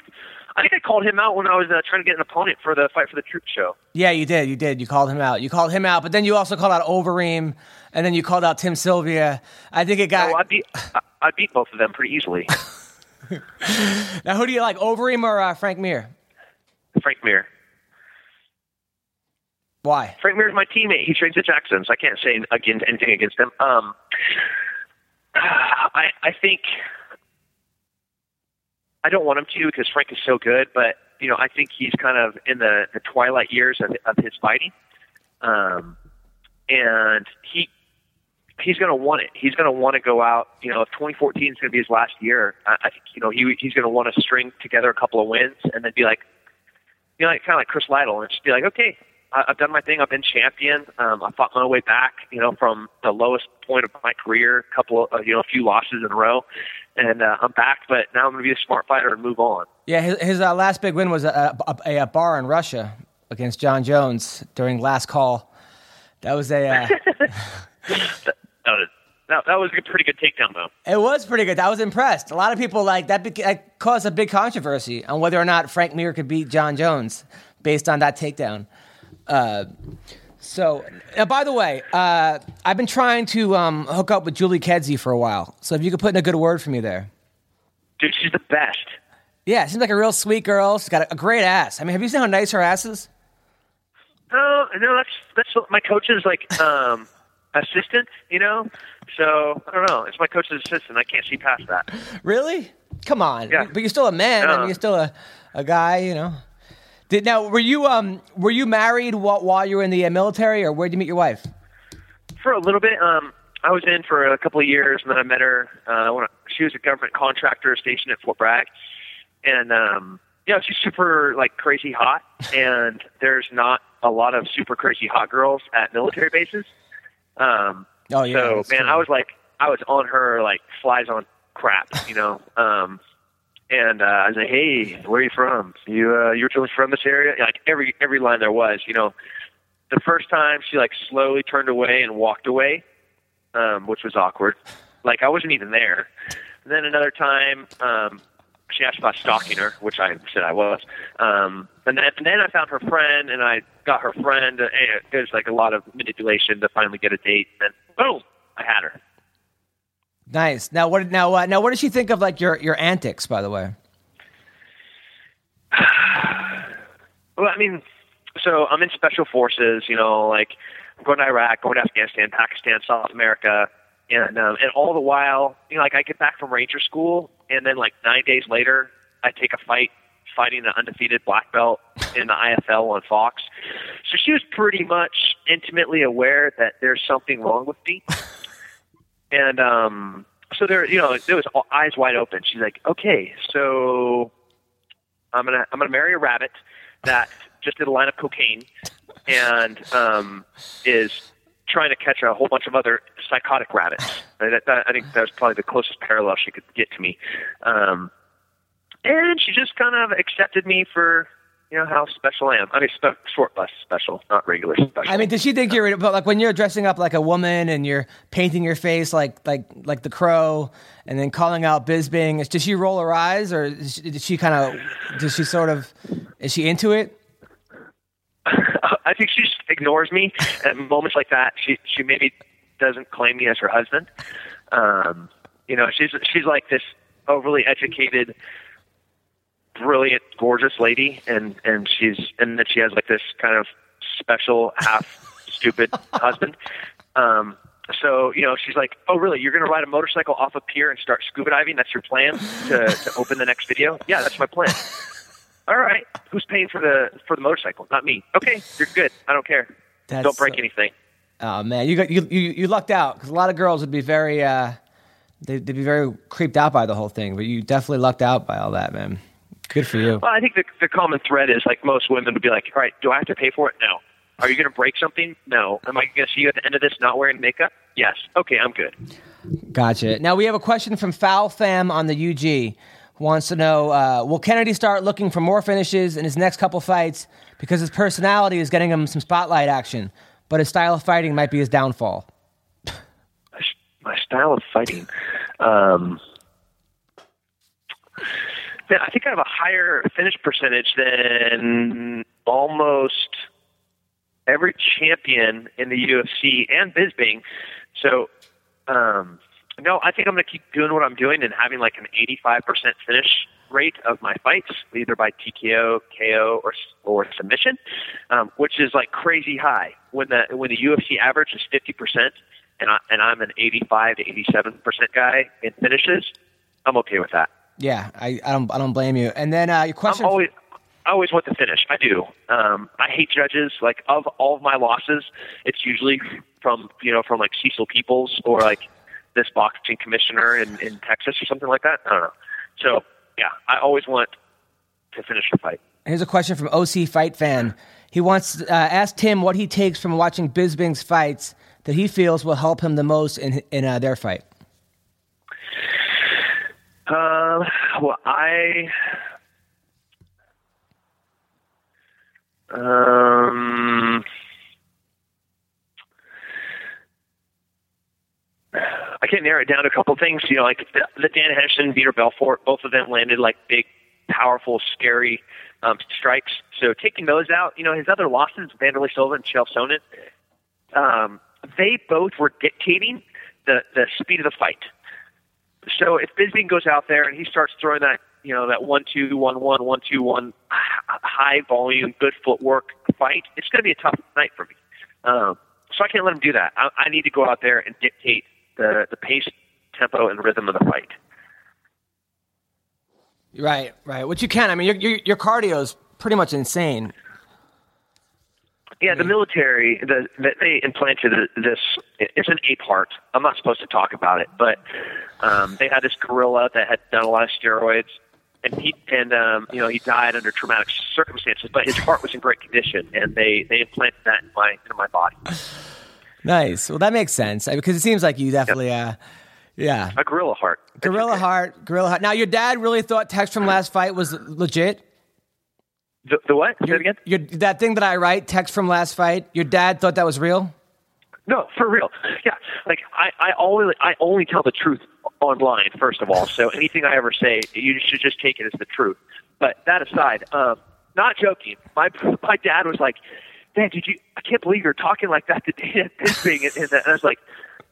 [SPEAKER 2] I think I called him out when I was uh, trying to get an opponent for the fight for the troop show.
[SPEAKER 1] Yeah, you did. You did. You called him out. You called him out, but then you also called out Overeem, and then you called out Tim Sylvia. I think it got.
[SPEAKER 2] Oh, I beat. I, I beat both of them pretty easily.
[SPEAKER 1] now, who do you like, Overeem or uh, Frank Mir?
[SPEAKER 2] Frank Mir.
[SPEAKER 1] Why?
[SPEAKER 2] Frank Mir's my teammate. He trains at Jackson's. I can't say against anything against him. Um, I I think I don't want him to because Frank is so good, but you know I think he's kind of in the, the twilight years of, of his fighting, um, and he he's going to want it. He's going to want to go out. You know, if 2014 is going to be his last year, I, I think you know he he's going to want to string together a couple of wins and then be like, you know, like, kind of like Chris Lytle and just be like, okay, I, I've done my thing. I've been champion. Um, I fought my way back. You know, from the lowest point of my career, a couple of you know a few losses in a row, and uh, I'm back. But now I'm going to be a smart fighter and move on.
[SPEAKER 1] Yeah, his, his uh, last big win was a, a, a, bar in Russia against Jon Jones during last call. That was a. Uh,
[SPEAKER 2] that, was, that, that was a pretty good takedown, though.
[SPEAKER 1] It was pretty good. I was impressed. A lot of people like that, that caused a big controversy on whether or not Frank Mir could beat Jon Jones based on that takedown. Uh, so, uh, by the way, uh, I've been trying to um, hook up with Julie Kedzie for a while. So, if you could put in a good word for me there.
[SPEAKER 2] Dude, she's the best.
[SPEAKER 1] Yeah, seems like a real sweet girl. She's got a, a great ass. I mean, have you seen how nice her ass is?
[SPEAKER 2] Oh, no, that's that's my coach's like um, assistant. You know, so I don't know. It's my coach's assistant. I can't see past that.
[SPEAKER 1] Really? Come on.
[SPEAKER 2] Yeah.
[SPEAKER 1] But you're still a man. I mean,
[SPEAKER 2] Uh.
[SPEAKER 1] you're still a, a guy. You know. Did now were you um were you married while, while you were in the uh, military, or where did you meet your wife?
[SPEAKER 2] For a little bit, um, I was in for a couple of years, and then I met her. Uh, when I, she was a government contractor stationed at Fort Bragg, and um, yeah, she's super like crazy hot. And there's not a lot of super crazy hot girls at military bases. Um,
[SPEAKER 1] Oh yeah.
[SPEAKER 2] so man,
[SPEAKER 1] true.
[SPEAKER 2] I was like, I was on her like flies on crap, you know. Um, and uh, I was like, "Hey, where are you from? You uh, you're really from this area?" Like every every line there was, you know. The first time she like slowly turned away and walked away, um, which was awkward. Like I wasn't even there. And then another time, um, she asked about stalking her, which I said I was. Um, and then and then I found her friend, and I got her friend. And there's like a lot of manipulation to finally get a date. And then boom, I had her.
[SPEAKER 1] Nice. Now what? Now uh, now what did she think of like your your antics? By the way.
[SPEAKER 2] Well, I mean, so I'm in special forces. You know, like I'm going to Iraq, going to Afghanistan, Pakistan, South America, and um, and all the while, you know, like I get back from Ranger School, and then like nine days later, I take a fight fighting an undefeated black belt in the IFL on Fox. So she was pretty much intimately aware that there's something wrong with me. And um, so there, you know, there was all- eyes wide open. She's like, "Okay, so I'm gonna I'm gonna marry a rabbit that just did a line of cocaine and um, is trying to catch a whole bunch of other psychotic rabbits. And that, that, I think that was probably the closest parallel she could get to me. Um, and she just kind of accepted me for you know how special I am. I mean, spe- short bus special, not regular special.
[SPEAKER 1] I mean, does she think you're? But like when you're dressing up like a woman and you're painting your face like like like the crow, and then calling out Bisping, does she roll her eyes, or does she, does she kind of? Does she sort of? Is she into it?
[SPEAKER 2] I think she just ignores me at moments like that. She she maybe doesn't claim me as her husband. Um, you know, she's she's like this overly educated, brilliant, gorgeous lady, and and she's and that she has like this kind of special half stupid husband. Um, so you know, she's like, "Oh, really? You're going to ride a motorcycle off a pier and start scuba diving? That's your plan to, to open the next video? Yeah, that's my plan." All right, who's paying for the for the motorcycle? Not me. Okay, you're good. I don't care.
[SPEAKER 1] That's
[SPEAKER 2] don't break
[SPEAKER 1] so-
[SPEAKER 2] anything.
[SPEAKER 1] Oh man, you got you you, you lucked out because a lot of girls would be very uh, they'd, they'd be very creeped out by the whole thing, but you definitely lucked out by all that, man. Good for you.
[SPEAKER 2] Well, I think the, the common thread is like most women would be like, all right, do I have to pay for it? No. Are you going to break something? No. Am I going to see you at the end of this not wearing makeup? Yes. Okay, I'm good.
[SPEAKER 1] Gotcha. Now we have a question from Foul Fam on the UG. Wants to know: uh, Will Kennedy start looking for more finishes in his next couple fights because his personality is getting him some spotlight action, but his style of fighting might be his downfall?
[SPEAKER 2] My, my style of fighting. Um, I think I have a higher finish percentage than almost every champion in the UFC and Bisping. So, um, no, I think I'm going to keep doing what I'm doing and having like an 85% finish rate of my fights, either by TKO, KO, or or submission, um, which is like crazy high. When the when the UFC average is 50%, and I and I'm an 85 to 87% guy in finishes, I'm okay with that.
[SPEAKER 1] Yeah, I, I don't I don't blame you. And then uh, your question.
[SPEAKER 2] I'm always I always want to finish. I do. Um, I hate judges. Like of all of my losses, it's usually from you know from like Cecil Peoples or like this boxing commissioner in, in Texas or something like that. I don't know. So yeah, I always want to finish the fight.
[SPEAKER 1] Here's a question from OC Fight Fan. He wants uh, asked Tim what he takes from watching Bisping's fights that he feels will help him the most in in uh, their fight.
[SPEAKER 2] Um, well, I um. I can narrow it down to a couple things. You know, like the, Dan Henderson, Vitor Belfort, both of them landed like big, powerful, scary um, strikes. So taking those out, you know, his other losses, Wanderlei Silva and Chael Sonnen, um, they both were dictating the the speed of the fight. So if Bisping goes out there and he starts throwing that, you know, that one two one one one two one high volume, good footwork fight, it's going to be a tough night for me. Um, so I can't let him do that. I, I need to go out there and dictate the the pace, tempo, and rhythm of the fight.
[SPEAKER 1] Right, right. Which you can. I mean, your your, your cardio is pretty much insane.
[SPEAKER 2] Yeah, the military, the, the they implanted this. It's an ape heart. I'm not supposed to talk about it, but um, they had this gorilla that had done a lot of steroids, and he and um, you know he died under traumatic circumstances, but his heart was in great condition, and they they implanted that in my in my body.
[SPEAKER 1] Nice. Well, that makes sense uh, because it seems like you definitely, uh, yeah,
[SPEAKER 2] A gorilla heart.
[SPEAKER 1] gorilla heart, gorilla heart. Now, your dad really thought text from last fight was legit.
[SPEAKER 2] The, the what? Say it again?
[SPEAKER 1] Your, that thing that I write, text from last fight. Your dad thought that was real.
[SPEAKER 2] No, for real. Yeah, like I, I always, I only tell the truth online. First of all, so anything I ever say, you should just take it as the truth. But that aside, um, not joking. My my dad was like, "Dad, did you? I can't believe you're talking like that to Dan Bisping." And, and I was like,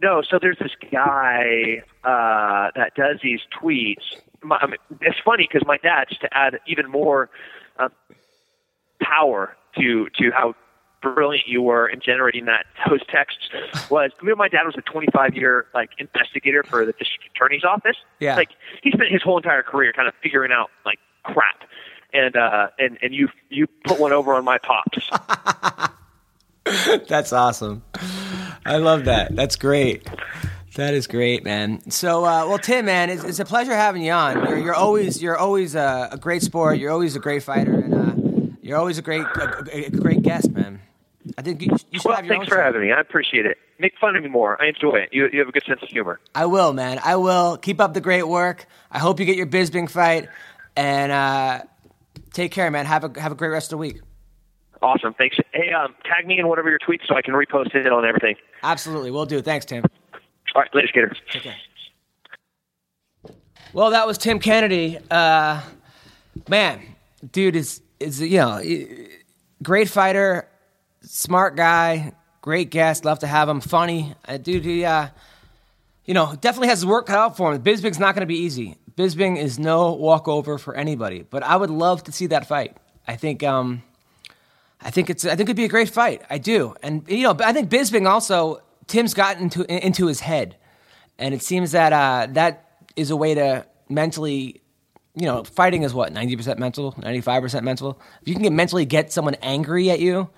[SPEAKER 2] "No." So there's this guy uh, that does these tweets. My, I mean, it's funny because my dad, just to add even more uh, power to to how brilliant you were in generating that those texts was you know my dad was a 25 year like investigator for the district attorney's office
[SPEAKER 1] Yeah.
[SPEAKER 2] like he spent his whole entire career kind of figuring out like crap and uh and and you you put one over on my pops
[SPEAKER 1] That's awesome. I love that. That's great. That is great, man. So, uh, well, Tim, man, it's, it's a pleasure having you on. You're, you're always you're always a, a great sport. You're always a great fighter, and uh, you're always a great a, a- great guest, man. I think you, you should
[SPEAKER 2] well
[SPEAKER 1] have your
[SPEAKER 2] thanks
[SPEAKER 1] own
[SPEAKER 2] for
[SPEAKER 1] show.
[SPEAKER 2] having me i appreciate it make fun of me more i enjoy it you you have a good sense of humor
[SPEAKER 1] I will, man. I will. Keep up the great work. I hope you get your Bisping fight, and uh, Take care, man. Have a have a great rest of the week.
[SPEAKER 2] Awesome. Thanks. Hey, um, tag me in whatever your tweets so I can repost it on everything.
[SPEAKER 1] Absolutely, we'll do. Thanks, Tim.
[SPEAKER 2] All right, later, skaters.
[SPEAKER 1] Take care. Well, that was Tim Kennedy. Uh, man, dude is is you know great fighter, smart guy, great guest. Love to have him. Funny, uh, dude. He, uh, you know, definitely has his work cut out for him. Bisping's not going to be easy. Bisping is no walkover for anybody. But I would love to see that fight. I think. Um, I think it's. I think it'd be a great fight. I do, and you know, I think Bisping also. Tim's gotten into into his head, and it seems that uh, that is a way to mentally. You know, fighting is what ninety percent mental, ninety five percent mental. If you can get mentally get someone angry at you,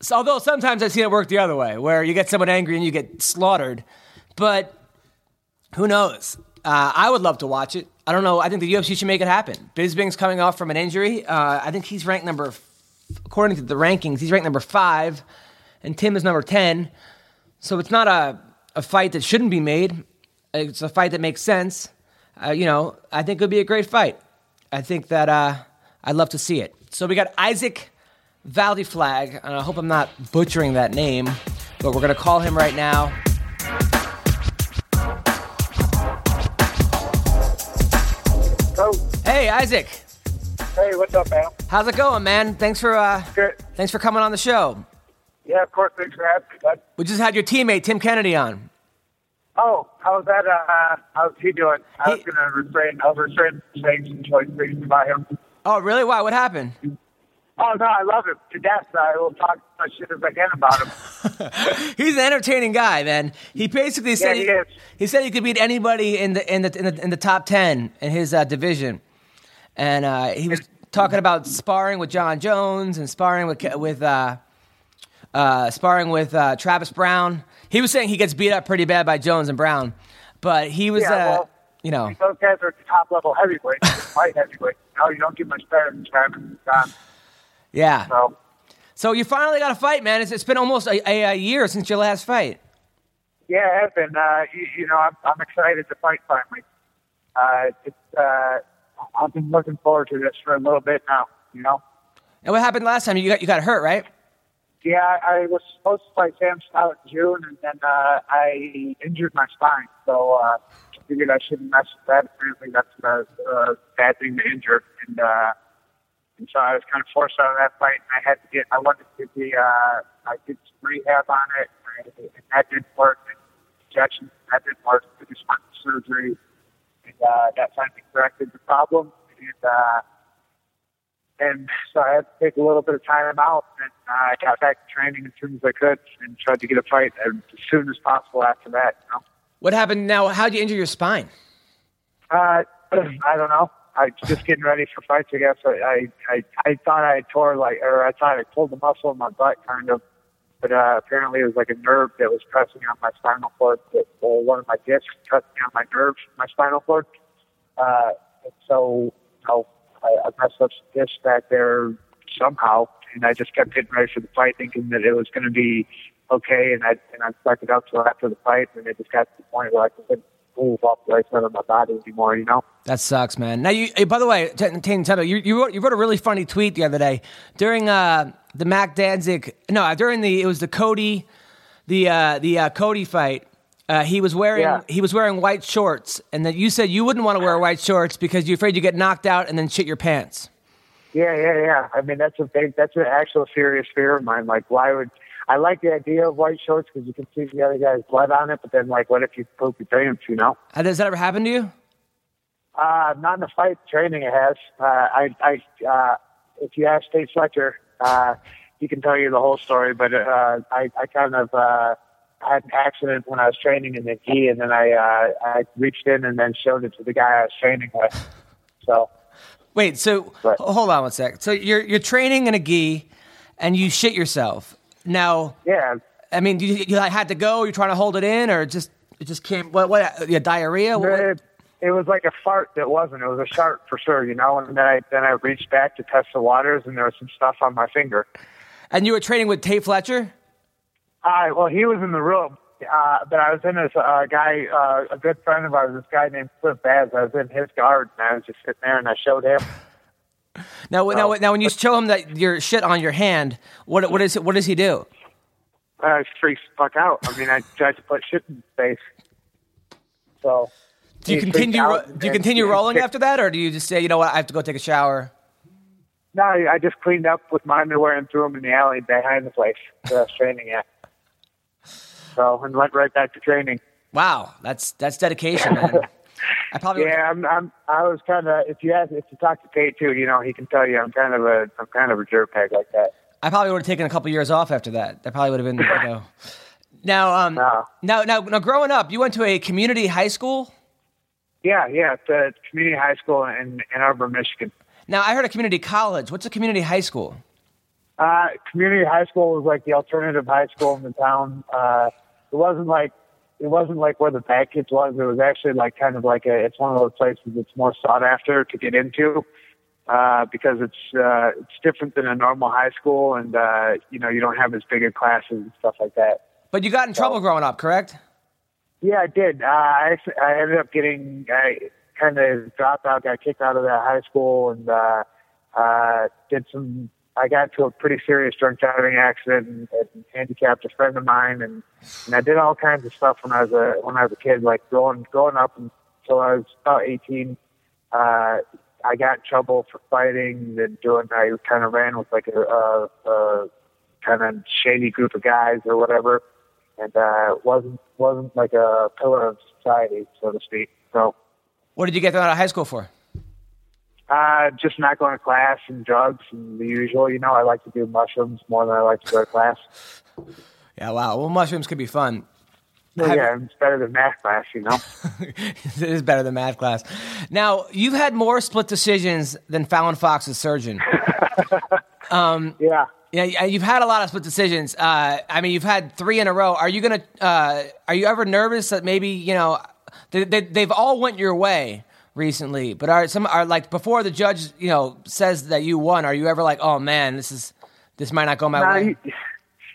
[SPEAKER 1] so, although sometimes I've seen it work the other way, where you get someone angry and you get slaughtered, but who knows? Uh, I would love to watch it. I don't know. I think the UFC should make it happen. Bisping's coming off from an injury. Uh, I think he's ranked number according to the rankings, he's ranked number five, and Tim is number 10. So it's not a, a fight that shouldn't be made. It's a fight that makes sense. Uh, you know, I think it would be a great fight. I think that uh, I'd love to see it. So we got Isaac Vallie-Flagg, and I hope I'm not butchering that name, but we're going to call him right now. Hey, Isaac.
[SPEAKER 3] hey, what's up, man?
[SPEAKER 1] How's it going, man? Thanks for uh,
[SPEAKER 3] Good.
[SPEAKER 1] thanks for coming on the show.
[SPEAKER 3] Yeah, of course. Thanks for having me, bud.
[SPEAKER 1] We just had your teammate Tim Kennedy on.
[SPEAKER 3] Oh, how's that? Uh, how's he doing? I was
[SPEAKER 1] He-
[SPEAKER 3] gonna refrain. I'll refrain from saying some choice things about him.
[SPEAKER 1] Oh, really? Why? What happened?
[SPEAKER 3] Oh no, I love him to death. I will talk as much shit as I can about him.
[SPEAKER 1] He's an entertaining guy, man. He basically said
[SPEAKER 3] he
[SPEAKER 1] he said he could beat anybody in the in the in the, in the top ten in his uh, division, and uh, he was talking about sparring with Jon Jones and sparring with with uh, sparring with uh, Travis Browne. He was saying he gets beat up pretty bad by Jones and Browne, but he was,
[SPEAKER 3] Yeah,
[SPEAKER 1] uh,
[SPEAKER 3] well,
[SPEAKER 1] you know,
[SPEAKER 3] Those guys are top level heavyweights, light heavyweight. No, you don't get much better than Travis John.
[SPEAKER 1] yeah.
[SPEAKER 3] So
[SPEAKER 1] So you finally got a fight, man. It's, it's been almost a, a, a year since your last fight.
[SPEAKER 3] yeah, it has been. Uh, you, you know, I'm, I'm excited to fight finally. Uh, it's, uh, I've been looking forward to this for a little bit now. You know.
[SPEAKER 1] And what happened last time? You got you got hurt, right?
[SPEAKER 3] Yeah, I was supposed to fight Sam Stout in June, and then uh, I injured my spine. So uh, I figured I shouldn't mess with that. Apparently, that's a, a bad thing to injure, and uh, and so I was kind of forced out of that fight. And I had to get. I wanted to the. Uh, I did some rehab on it, and that didn't work. And that didn't work. I just went to surgery, and uh, that finally corrected the problem. And uh, and so I had to take a little bit of time out, and uh, I got back to training as soon as I could, and tried to get a fight as soon as possible after that. You know?
[SPEAKER 1] What happened now? How'd you injure your spine?
[SPEAKER 3] uh, I don't know. I was just getting ready for fights. I guess I, I I I thought I tore like, or I thought I pulled the muscle in my butt, kind of. But uh, apparently, it was like a nerve that was pressing on my spinal cord, that, or one of my discs pressing on my nerve, my spinal cord. Uh, and so, you know, I, I messed up some back there somehow, and I just kept getting ready for the fight, thinking that it was going to be okay, and I and I stuck it up till after the fight, and it just got to the point where I couldn't move off the right side of my body anymore, you know.
[SPEAKER 1] That sucks, man. Now, you. By the way, Tane Temple, you you wrote, you wrote a really funny tweet the other day during uh, the Mac Danzig. No, during the it was the Cody, the uh, the uh, Cody fight. Uh, he was wearing
[SPEAKER 3] Yeah.
[SPEAKER 1] he was wearing white shorts, and that you said you wouldn't want to wear white shorts because you're afraid you get knocked out and then shit your pants.
[SPEAKER 3] Yeah, yeah, yeah. I mean, that's a big, that's an actual serious fear of mine. Like, why would I like the idea of white shorts because you can see the other guy's blood on it, but then like, what if you poop your pants? You know?
[SPEAKER 1] Uh, Does that ever happen to you?
[SPEAKER 3] Uh, not in the fight training. It has. Uh, I, I, uh, if you ask Tate Fletcher, uh, he can tell you the whole story. But uh, I, I kind of uh, had an accident when I was training in the gi, and then I, uh, I reached in and then showed it to the guy I was training with. So.
[SPEAKER 1] Wait, so
[SPEAKER 3] Right.
[SPEAKER 1] hold on one sec. So you're you're training in a gi, and you shit yourself. Now,
[SPEAKER 3] Yeah,
[SPEAKER 1] I mean, you, you had to go. You're trying to hold it in, or just it just came. What? What? Yeah, diarrhea. What-
[SPEAKER 3] It, it was like a fart that wasn't. It was a shark for sure, you know. And then I then I reached back to test the waters, and there was some stuff on my finger.
[SPEAKER 1] And you were training with Tate Fletcher.
[SPEAKER 3] Uh, well, he was in the room, uh, but I was in this uh, guy, uh, a good friend of ours, this guy named Cliff Baz. I was in his garden. I was just sitting there, and I showed him.
[SPEAKER 1] Now, now, now, when you show him that your shit on your hand, what what is it? What does he do?
[SPEAKER 3] Uh, he freaks the fuck out. I mean, I tried to put shit in his face. So.
[SPEAKER 1] Do you continue? ro- Do you continue rolling
[SPEAKER 3] kicked-
[SPEAKER 1] after that, or do you just say, you know what, I have to go take a shower?
[SPEAKER 3] No, I I just cleaned up with my underwear and threw them in the alley behind the place I was training at. So, and went right back to training.
[SPEAKER 1] Wow, that's that's dedication, man. I probably
[SPEAKER 3] Yeah, I'm. I'm I was kind of. If you ask, if you talk to Kate too, you know, he can tell you I'm kind of a. I'm kind of a jerkbag like that.
[SPEAKER 1] I probably would have taken a couple years off after that. That probably would have been, you know. Now, um,
[SPEAKER 3] No.
[SPEAKER 1] now, now, now, growing up, you went to a community high school.
[SPEAKER 3] Yeah, yeah. It's a community high school in Ann Arbor, Michigan.
[SPEAKER 1] Now, I heard a community college. What's a community high school?
[SPEAKER 3] Uh, community high school was like the alternative high school in the town. Uh, it wasn't like it wasn't like where the bad kids was. It was actually like kind of like a. It's one of those places that's more sought after to get into uh, because it's uh, it's different than a normal high school, and uh, you know you don't have as big a classes and stuff like that.
[SPEAKER 1] But you got in trouble growing up, correct?
[SPEAKER 3] Yeah, I did. Uh, I actually, I ended up getting I kind of dropped out, got kicked out of that high school, and uh, uh, did some. I got into a pretty serious drunk driving accident and, and handicapped a friend of mine, and and I did all kinds of stuff when I was a when I was a kid, like growing growing up until I was about eighteen. Uh, I got in trouble for fighting and doing. I kind of ran with like a, a, a kind of shady group of guys or whatever and uh, wasn't wasn't like a pillar of society, so to speak. So
[SPEAKER 1] What did you get out of high school for?
[SPEAKER 3] Uh, just not going to class and drugs and the usual. You know, I like to do mushrooms more than I like to go to class.
[SPEAKER 1] Yeah, wow. Well, mushrooms could be fun.
[SPEAKER 3] Well, yeah, it's better than math class, you know.
[SPEAKER 1] it is better than math class. Now, you've had more split decisions than Fallon Fox's surgeon.
[SPEAKER 3] yeah.
[SPEAKER 1] Yeah, you've had a lot of split decisions. Uh, I mean, you've had three in a row. Are you gonna? Uh, are you ever nervous that maybe you know they, they, they've all went your way recently? But are some are like before the judge you know says that you won? Are you ever like, oh man, this is this might not go my
[SPEAKER 3] Nah,
[SPEAKER 1] way?
[SPEAKER 3] you,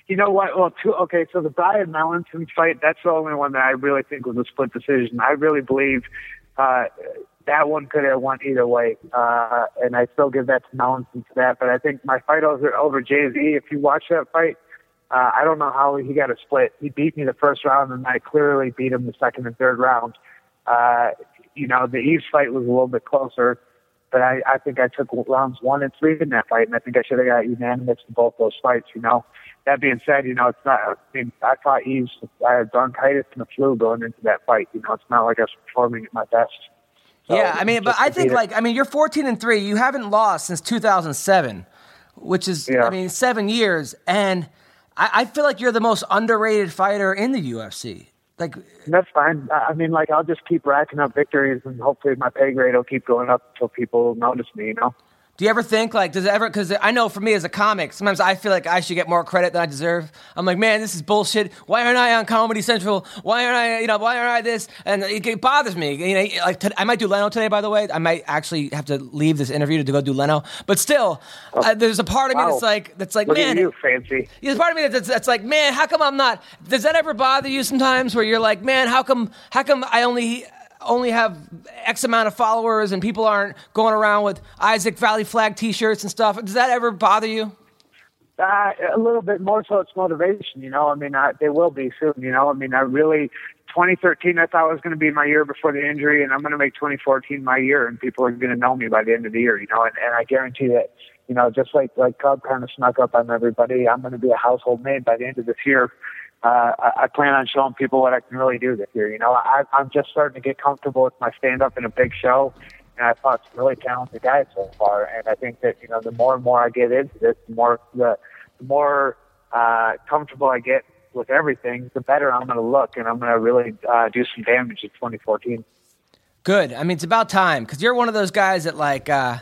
[SPEAKER 3] you know what? Well, two, okay, so the Brian Melancon fight, that's the only one that I really think was a split decision. I really believe uh, that one could have went either way. Uh, and I still give that to Melancon for that. But I think my fight over, over Jay Z, if you watch that fight, uh, I don't know how he got a split. He beat me the first round, and I clearly beat him the second and third round. Uh, you know, the Yves fight was a little bit closer, but I, I think I took rounds one and three in that fight, and I think I should have got unanimous in both those fights. You know, that being said, you know, it's not. I mean, I fought Yves. I had bronchitis and the flu going into that fight. You know, it's not like I was performing at my best. So,
[SPEAKER 1] yeah, I mean, but I think like I mean, you're 14 and three. You haven't lost since 2007, which is
[SPEAKER 3] Yeah.
[SPEAKER 1] I mean seven years, and I, I feel like you're the most underrated fighter in the UFC. Like,
[SPEAKER 3] That's fine. I mean, like I'll just keep racking up victories, and hopefully my pay grade will keep going up until people notice me. You know.
[SPEAKER 1] Do you ever think like does it ever because I know for me as a comic sometimes I feel like I should get more credit than I deserve. I'm like man this is bullshit. Why aren't I on Comedy Central? Why aren't I you know why aren't I this? And it, it bothers me. You know like t- I might do Leno today by the way. I might actually have to leave this interview to go do Leno. But still, uh, there's a part of me
[SPEAKER 3] Wow.
[SPEAKER 1] that's like that's like
[SPEAKER 3] Look
[SPEAKER 1] man.
[SPEAKER 3] at you, fancy.
[SPEAKER 1] There's part of me that's, that's like, man, how come I'm not? Does that ever bother you sometimes? Where you're like, man, how come? How come I only only have X amount of followers and people aren't going around with Isaac Vallie-Flagg T-shirts and stuff? Does that ever bother you?
[SPEAKER 3] Uh, a little bit more so it's motivation, you know. I mean, I, they will be soon, you know. I mean, I really, 2013, I thought was going to be my year before the injury, and I'm going to make 2014 my year, and people are going to know me by the end of the year, you know. And, and I guarantee that, you know, just like like Cub kind of snuck up on everybody, I'm going to be a household name by the end of this year. Uh, I, I plan on showing people what I can really do this year. You know, I, I'm just starting to get comfortable with my stand up in a big show, and I've fought some really talented guys so far. And I think that you know, the more and more I get into this, the more the, the more uh, comfortable I get with everything, the better I'm going to look, and I'm going to really uh, do some damage in 2014.
[SPEAKER 1] Good. I mean, it's about time because you're one of those guys that like, uh,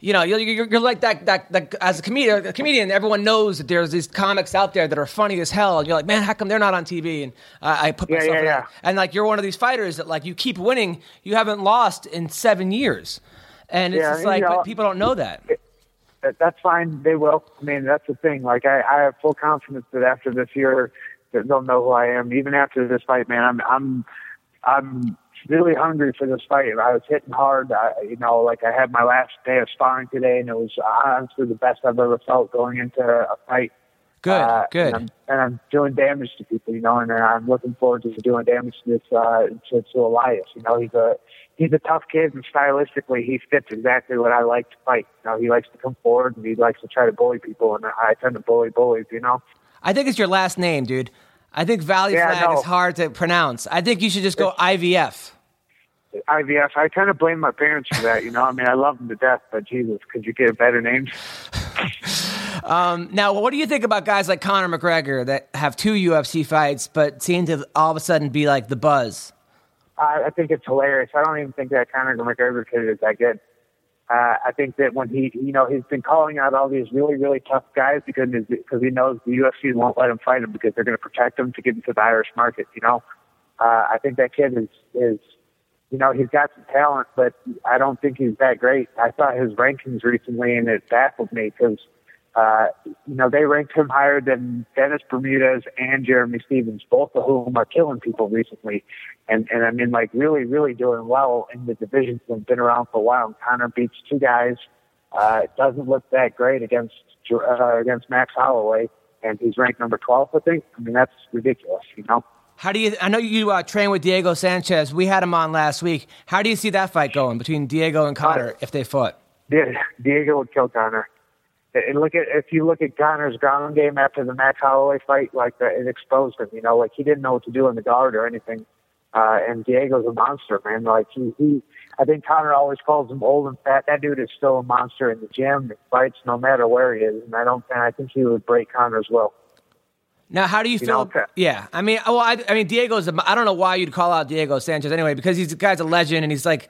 [SPEAKER 1] you know, you're, you're, you're like that, that, that. As a comedian, a comedian, everyone knows that there's these comics out there that are funny as hell, and you're like, man, how come they're not on TV? And uh, I put myself
[SPEAKER 3] yeah,
[SPEAKER 1] in
[SPEAKER 3] yeah.
[SPEAKER 1] And like, you're one of these fighters that like you keep winning. You haven't lost in seven years, and it's
[SPEAKER 3] Yeah,
[SPEAKER 1] just like
[SPEAKER 3] you know,
[SPEAKER 1] people don't know that.
[SPEAKER 3] that, that's fine. They will. I mean, that's the thing. Like, I, I have full confidence that after this year, they'll know who I am. Even after this fight, man, I'm, I'm, I'm really hungry for this fight. I was hitting hard. I, you know, like I had my last day of sparring today, and it was honestly the best I've ever felt going into a fight.
[SPEAKER 1] Good,
[SPEAKER 3] Uh,
[SPEAKER 1] good.
[SPEAKER 3] And I'm, and I'm doing damage to people, you know, and I'm looking forward to doing damage to this uh, to, to Elias. You know, he's a he's a tough kid, and stylistically, he fits exactly what I like to fight. You know, he likes to come forward and he likes to try to bully people, and I tend to bully bullies. You know.
[SPEAKER 1] I think it's your last name, dude. I think Vallie
[SPEAKER 3] Yeah,
[SPEAKER 1] Flagg
[SPEAKER 3] no.
[SPEAKER 1] is hard to pronounce. I think you should just go IVF.
[SPEAKER 3] IVF. I kind of blame my parents for that. You know, I mean, I love them to death, but Jesus, could you get a better name?
[SPEAKER 1] Um, now, what do you think about guys like Conor McGregor that have two UFC fights, but seem to all of a sudden be like the buzz?
[SPEAKER 3] I, I think it's hilarious. I don't even think that Conor McGregor kid is that good. Uh, I think that when he, you know, he's been calling out all these really, really tough guys because because he knows the UFC won't let him fight him because they're going to protect him to get into the Irish market. You know, uh, I think that kid is is, you know, he's got some talent, but I don't think he's that great. I saw his rankings recently, and it baffled me because. Uh, you know, they ranked him higher than Dennis Bermudez and Jeremy Stephens, both of whom are killing people recently. And, and I mean, like really, really doing well in the divisions and been around for a while. And Conor beats two guys. Uh, it doesn't look that great against, uh, against Max Holloway. And he's ranked number 12, I think. I mean, that's ridiculous, you know?
[SPEAKER 1] How do you? I know you uh, train with Diego Sanchez. We had him on last week. How do you see that fight going between Diego and Conor if they fought?
[SPEAKER 3] Die- Diego would kill Conor. And look at if you look at Conor's ground game after the Max Holloway fight, like the, it exposed him. You know, like he didn't know what to do in the guard or anything. Uh, and Diego's a monster, man. Like he, he, I think Conor always calls him old and fat. That dude is still a monster in the gym. He fights no matter where he is, and I don't. And I think he would break Conor's will.
[SPEAKER 1] Now, how do you, feel?
[SPEAKER 3] know, okay.
[SPEAKER 1] yeah, I mean, well, I, I mean, Diego's. I don't know why you'd call out Diego Sanchez anyway, because he's the guy's a legend, and he's like,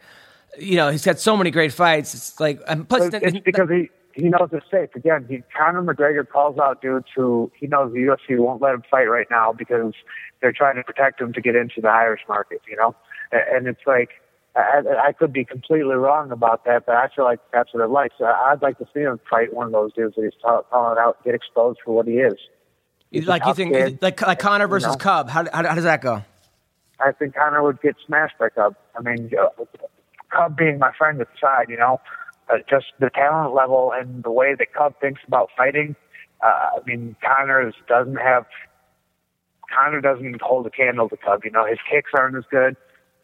[SPEAKER 1] you know, he's got so many great fights. It's like, and plus,
[SPEAKER 3] it's because he he knows it's safe. Again, he Conor McGregor calls out dudes who he knows the UFC won't let him fight right now because they're trying to protect him to get into the Irish market. You know, and it's like I, I could be completely wrong about that, but I feel like that's what it likes. So I'd like to see him fight one of those dudes that he's call- calling out, get exposed for what he is.
[SPEAKER 1] Like you think,
[SPEAKER 3] kid,
[SPEAKER 1] like like Conor versus
[SPEAKER 3] know?
[SPEAKER 1] Cub. How, how how does that go?
[SPEAKER 3] I think Conor would get smashed by Cub. I mean, uh, Cub being my friend at the side, you know, uh, just the talent level and the way that Cub thinks about fighting. Uh, I mean, Conor doesn't have. Conor doesn't hold a candle to Cub. You know, his kicks aren't as good.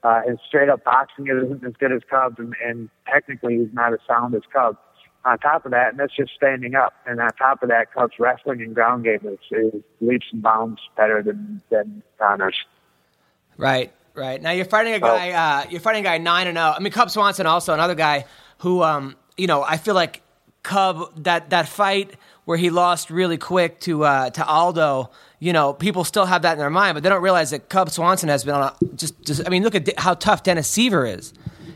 [SPEAKER 3] Uh, his straight up boxing isn't as good as Cub, and, and technically he's not as sound as Cub. On top of that, and that's just standing up. And on top of that, Cub's wrestling and ground game is, is leaps and bounds better than than Conor's.
[SPEAKER 1] Right, right. Now you're fighting a guy. Uh, you're fighting a guy nine and zero. I mean, Cub Swanson also another guy who, um, you know, I feel like Cub that that fight where he lost really quick to uh, to Aldo. You know, people still have that in their mind, but they don't realize that Cub Swanson has been on a just. just I mean, look at how tough Dennis Siver is,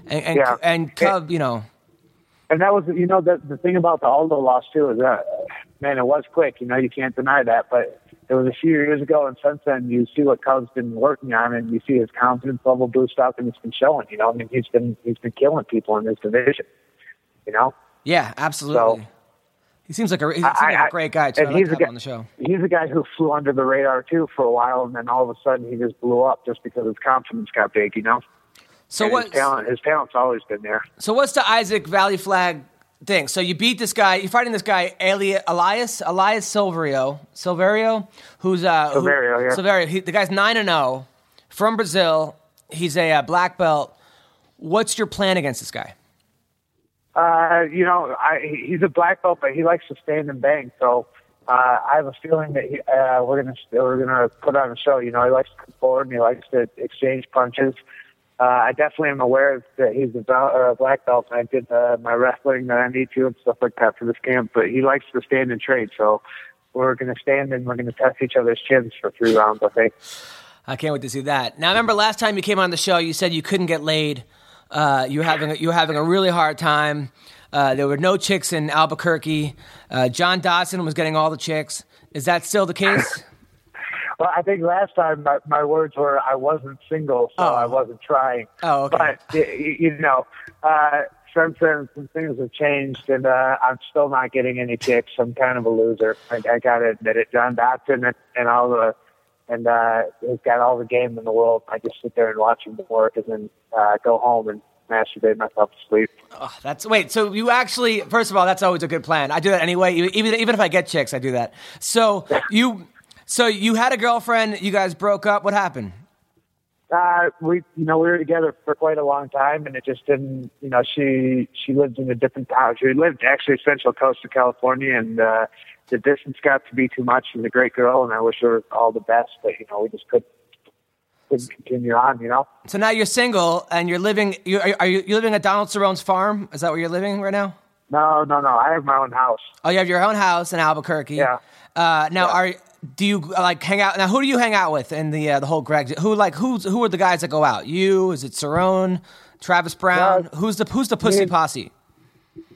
[SPEAKER 1] and and,
[SPEAKER 3] Yeah.
[SPEAKER 1] and Cub. You know,
[SPEAKER 3] And that was, you know, the the thing about the Aldo loss too is that, man, it was quick. You know, you can't deny that. But it was a few years ago, and since then, you see what Cub's been working on, and you see his confidence level boost up, and it's been showing. You know, I mean, he's been he's been killing people in this division. You know,
[SPEAKER 1] yeah, absolutely.
[SPEAKER 3] So-
[SPEAKER 1] he seems like a he seems
[SPEAKER 3] I-
[SPEAKER 1] like a great guy too.
[SPEAKER 3] and
[SPEAKER 1] like
[SPEAKER 3] he's a guy-
[SPEAKER 1] on the show.
[SPEAKER 3] he's a guy who flew under the radar too for a while, and then all of a sudden he just blew up just because his confidence got big. You know,
[SPEAKER 1] So what?
[SPEAKER 3] his talent, his talent's always been there.
[SPEAKER 1] So what's the Isaac Vallie-Flagg thing? So you beat this guy. You're fighting this guy, Elias Elias Silverio, Silverio, who's uh, who-
[SPEAKER 3] Silverio, yeah.
[SPEAKER 1] Silverio. He, the guy's nine and zero from Brazil. He's a uh, black belt. What's your plan against this guy?
[SPEAKER 3] Uh, you know, I, he's a black belt, but he likes to stand and bang. So uh, I have a feeling that he, uh, we're gonna we're gonna put on a show. You know, he likes to come forward and he likes to exchange punches. Uh, I definitely am aware that he's a, bel- uh, black belt, and I did uh, my wrestling that I need to and stuff like that for this camp. But he likes to stand and trade, so we're gonna stand and we're gonna test each other's chins for three rounds. I think.
[SPEAKER 1] I can't wait to see that. Now, I remember last time you came on the show, you said you couldn't get laid. Uh, you were having a, you were having a really hard time. Uh, there were no chicks in Albuquerque. Uh, John Dodson was getting all the chicks. Is that still the case?
[SPEAKER 3] Well, I think last time my, my words were I wasn't single, so
[SPEAKER 1] Oh.
[SPEAKER 3] I wasn't trying.
[SPEAKER 1] Oh, okay.
[SPEAKER 3] But you know, uh, since then some things have changed, and uh, I'm still not getting any chicks. I'm kind of a loser. I, I gotta admit it. John Dodson and, and all the and uh, he's got all the game in the world. I just sit there and watch him work, and then uh, go home and masturbate myself to sleep.
[SPEAKER 1] Oh, that's wait. So you actually, first of all, that's always a good plan. I do that anyway. Even even if I get chicks, I do that. So you, so you had a girlfriend. You guys broke up. What happened?
[SPEAKER 3] Uh, we, you know, we were together for quite a long time, and it just didn't, you know, she she lived in a different town. She lived actually central coast of California, and uh, the distance got to be too much. She's a great girl, and I wish her all the best, but you know, we just couldn't couldn't continue on, you know.
[SPEAKER 1] So now you're single and you're living. You are, are you you living at Donald Cerrone's farm? Is that where you're living right now?
[SPEAKER 3] No, no, no. I have my own house.
[SPEAKER 1] Oh, you have your own house in Albuquerque.
[SPEAKER 3] Yeah.
[SPEAKER 1] Uh, now,
[SPEAKER 3] Yeah.
[SPEAKER 1] are do you like hang out? Now, who do you hang out with in the uh, the whole Greg? Who like who's who are the guys that go out? You? Is it Cerrone? Travis Browne?
[SPEAKER 3] No,
[SPEAKER 1] who's the who's the pussy
[SPEAKER 3] me-
[SPEAKER 1] posse?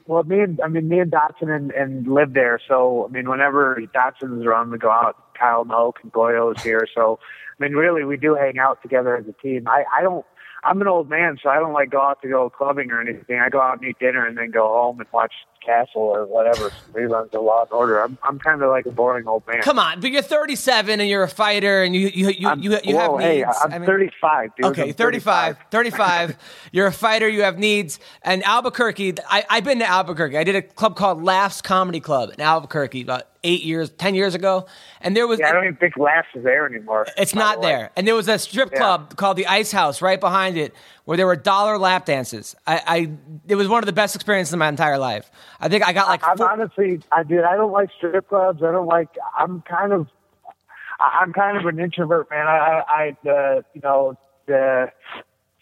[SPEAKER 3] Well, me and I mean, me and Dodson and, and live there. So I mean, whenever Dodson's around, we go out. Kyle Moak and Goyo is here. So I mean, really, we do hang out together as a team. I I don't. I'm an old man, so I don't like go out to go clubbing or anything. I go out and eat dinner and then go home and watch Castle or whatever reruns of Law and Order. I'm I'm kind of like a boring old man.
[SPEAKER 1] Come on, but you're 37 and you're a fighter and you you you
[SPEAKER 3] I'm-
[SPEAKER 1] you, you have
[SPEAKER 3] whoa, hey,
[SPEAKER 1] needs.
[SPEAKER 3] I'm
[SPEAKER 1] I mean-
[SPEAKER 3] 35, dude.
[SPEAKER 1] Okay,
[SPEAKER 3] I'm
[SPEAKER 1] 35, 35. You're a fighter. You have needs. And Albuquerque, I, I've been to Albuquerque. I did a club called Laughs Comedy Club in Albuquerque about eight years, ten years ago. And there was
[SPEAKER 3] Yeah, I don't even think Laughs is there anymore.
[SPEAKER 1] it's not
[SPEAKER 3] the
[SPEAKER 1] there. And there was a strip
[SPEAKER 3] Yeah.
[SPEAKER 1] club called the Ice House right behind it where there were dollar lap dances. I, I it was one of the best experiences of my entire life. I think I got like
[SPEAKER 3] I'm
[SPEAKER 1] four-
[SPEAKER 3] honestly, I did. I don't like strip clubs. I don't like. I'm kind of, I'm kind of an introvert, man. I, I, I uh, you know, the,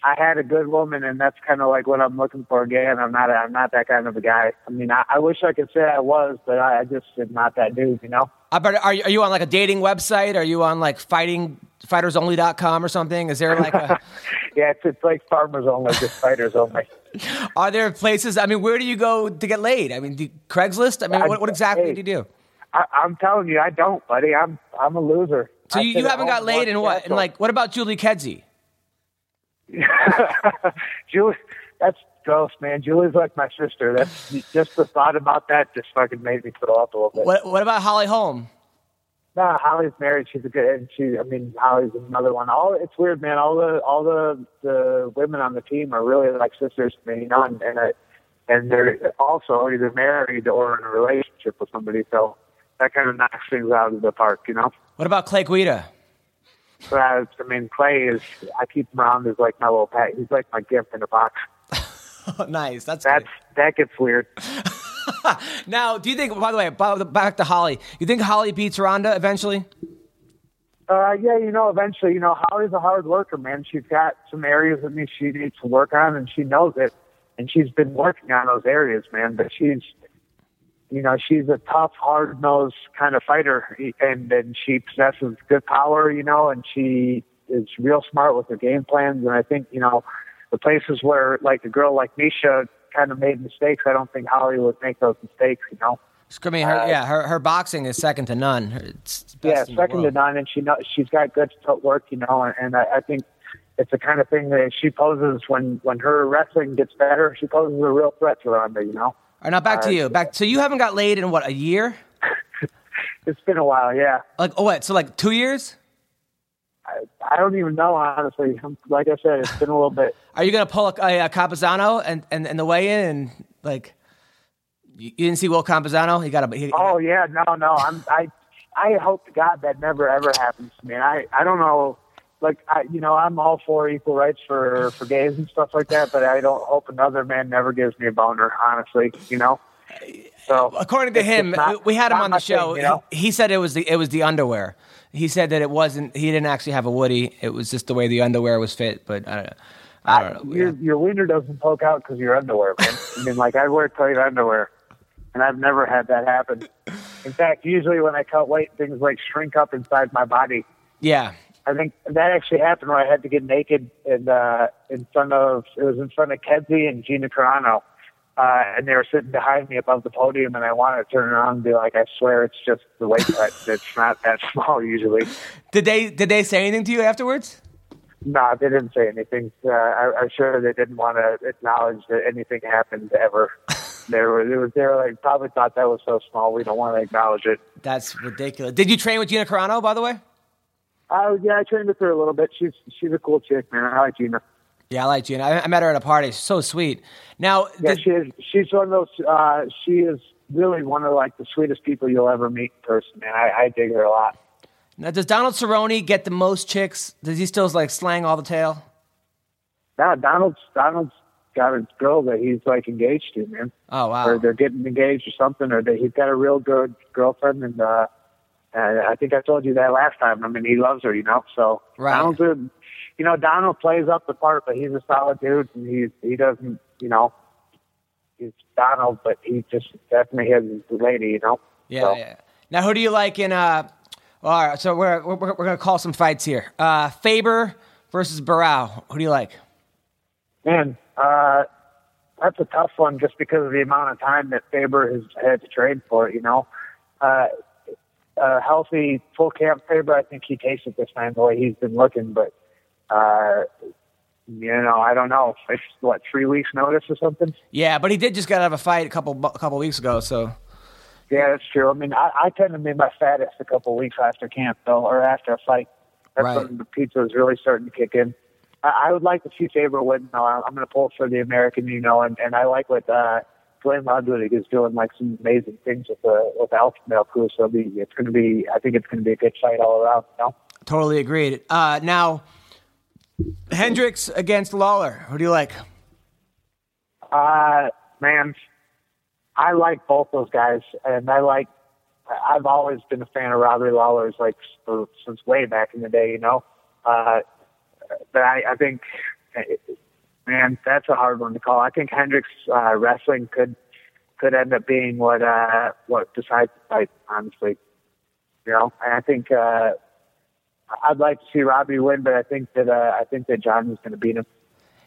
[SPEAKER 3] I had a good woman, and that's kind of like what I'm looking for again. I'm not, I'm not that kind of a guy. I mean, I, I wish I could say I was, but I, I just am not that dude, you know.
[SPEAKER 1] I bet, are you, are you on like a dating website? Are you on like fighting fightersonly.com or something? Is there like a
[SPEAKER 3] Yeah, it's, it's like farmers only, just fighters only.
[SPEAKER 1] Are there places? I mean, where do you go to get laid? I mean, do, Craigslist. I mean,
[SPEAKER 3] I-
[SPEAKER 1] what, what exactly
[SPEAKER 3] hey.
[SPEAKER 1] do you do?
[SPEAKER 3] I, I'm telling you, I don't, buddy. I'm, I'm a loser.
[SPEAKER 1] So you, you haven't got laid in what? In like, what about Julie Kedzie?
[SPEAKER 3] Julie, that's gross, man. Julie's like my sister. That's just the thought about that just fucking made me throw up a little bit.
[SPEAKER 1] What What about Holly Holm?
[SPEAKER 3] Nah, Holly's married. She's a good, and she. I mean, Holly's another one. All it's weird, man. All the all the the women on the team are really like sisters to me, you know, and and, I, and they're also either married or in a relationship with somebody. So that kind of knocks things out of the park, you know.
[SPEAKER 1] What about Clay Guida?
[SPEAKER 3] But I, mean, Clay is. I keep him around as like my little pet. He's like my gift in a box.
[SPEAKER 1] Nice. That's,
[SPEAKER 3] That's
[SPEAKER 1] good.
[SPEAKER 3] that gets weird.
[SPEAKER 1] Now, do you think? By the way, back to Holly. You think Holly beats Ronda eventually?
[SPEAKER 3] Uh, yeah, you know, eventually, you know, Holly's a hard worker, man. She's got some areas that me- she needs to work on, and she knows it. And she's been working on those areas, man. But she's, you know, she's a tough, hard nosed kind of fighter, and and she possesses good power, you know, and she is real smart with her game plans. And I think, you know, the places where like a girl like Misha kind of made mistakes, I don't think Holly would make those mistakes, you know.
[SPEAKER 1] I mean, her,
[SPEAKER 3] Uh,
[SPEAKER 1] yeah, her, her boxing is second to none. Her- It's best
[SPEAKER 3] yeah, second to none, and she know she's got good footwork, you know, and, and I, I think it's the kind of thing that she poses when when her wrestling gets better. She poses a real threat to Ronda, you know.
[SPEAKER 1] All right, now back to you. Back. So you haven't got laid in what a year?
[SPEAKER 3] It's been a while, yeah.
[SPEAKER 1] Like oh what? So like two years?
[SPEAKER 3] I, I don't even know honestly. Like I said, it's been a little bit.
[SPEAKER 1] Are you gonna pull a, a, a Campuzano and, and and the way in and like you, you didn't see Will Campuzano? He got a he,
[SPEAKER 3] Oh yeah, no, no. I'm I I hope to God that never ever happens to me. I I don't know. Like I, you know, I'm all for equal rights for for gays and stuff like that, but I don't hope another man never gives me a boner. Honestly, you know. So
[SPEAKER 1] according to him,
[SPEAKER 3] not-
[SPEAKER 1] we had him on the show.
[SPEAKER 3] thing, you know?
[SPEAKER 1] he, he said it was the it was the underwear. He said that it wasn't. He didn't actually have a Woody. It was just the way the underwear was fit. But I don't know. I don't know.
[SPEAKER 3] Your your wiener doesn't poke out because your underwear, man. I mean, like I wear tight underwear, and I've never had that happen. In fact, usually when I cut weight, things like shrink up inside my body.
[SPEAKER 1] Yeah.
[SPEAKER 3] I think that actually happened where I had to get naked in uh, in front of it was in front of Kedzie and Gina Carano, uh, and they were sitting behind me above the podium, and I wanted to turn around and be like, I swear it's just the weight cut. It's not that small usually.
[SPEAKER 1] Did they did they say anything to you afterwards?
[SPEAKER 3] No, they didn't say anything. Uh, I, I'm sure they didn't want to acknowledge that anything happened ever. they were, they were, they were like, probably thought that was so small, we don't want to acknowledge it.
[SPEAKER 1] That's ridiculous. Did you train with Gina Carano, by the way?
[SPEAKER 3] Uh, yeah, I trained with her a little bit. She's she's a cool chick, man. I like Gina.
[SPEAKER 1] Yeah, I like Gina. I, I met her at a party. She's so sweet. Now,
[SPEAKER 3] Yeah,
[SPEAKER 1] did-
[SPEAKER 3] she is. She's one of those. Uh, she is really one of like the sweetest people you'll ever meet in person, man. I, I dig her a lot.
[SPEAKER 1] now, does Donald Cerrone get the most chicks? Does he still like slang all the tail?
[SPEAKER 3] Now Donald's Donald's got a girl that he's like engaged to, man.
[SPEAKER 1] Oh wow.
[SPEAKER 3] Or they're getting engaged or something, or that he's got a real good girlfriend, and uh, and I think I told you that last time. I mean, he loves her, you know. So
[SPEAKER 1] Right.
[SPEAKER 3] Donald's a, you know, Donald plays up the part, but he's a solid dude, and he he doesn't, you know, he's Donald, but he just definitely has his lady, you know.
[SPEAKER 1] Yeah,
[SPEAKER 3] So,
[SPEAKER 1] yeah. Now, who do you like in? Uh, all right, so we're we're, we're gonna call some fights here. Uh, Faber versus Barão. Who do you like?
[SPEAKER 3] Man, uh, that's a tough one just because of the amount of time that Faber has had to train for it, you know. Uh, a healthy full camp Faber, I think he takes it this time the way he's been looking, but, uh, you know, I don't know. It's what, three weeks notice or something?
[SPEAKER 1] Yeah, but he did just get out of a fight a couple a couple weeks ago. So
[SPEAKER 3] Yeah, that's true. I mean, I, I tend to be my fattest a couple weeks after camp, though, or after a fight. That's
[SPEAKER 1] Right.
[SPEAKER 3] when the pizza is really starting to kick in. I, I would like to see Faber win. though. I'm going to pull for the American, you know, and, and I like what uh, Glenn Ludwig is doing, like some amazing things with the with the Alpha Male crew. So be, it's going to be, I think it's going to be a good fight all around. You know?
[SPEAKER 1] totally agreed. Uh, now, Hendricks against Lawler. Who do you like?
[SPEAKER 3] Uh, man, I like both those guys, and I like. I've always been a fan of Robbie Lawler's, like for, since way back in the day, you know. Uh, but I, I think, man, that's a hard one to call. I think Hendricks uh, wrestling could could end up being what uh, what decides the fight. Honestly, you know, and I think uh, I'd like to see Robbie win, but I think that uh, I think that John is going to beat him.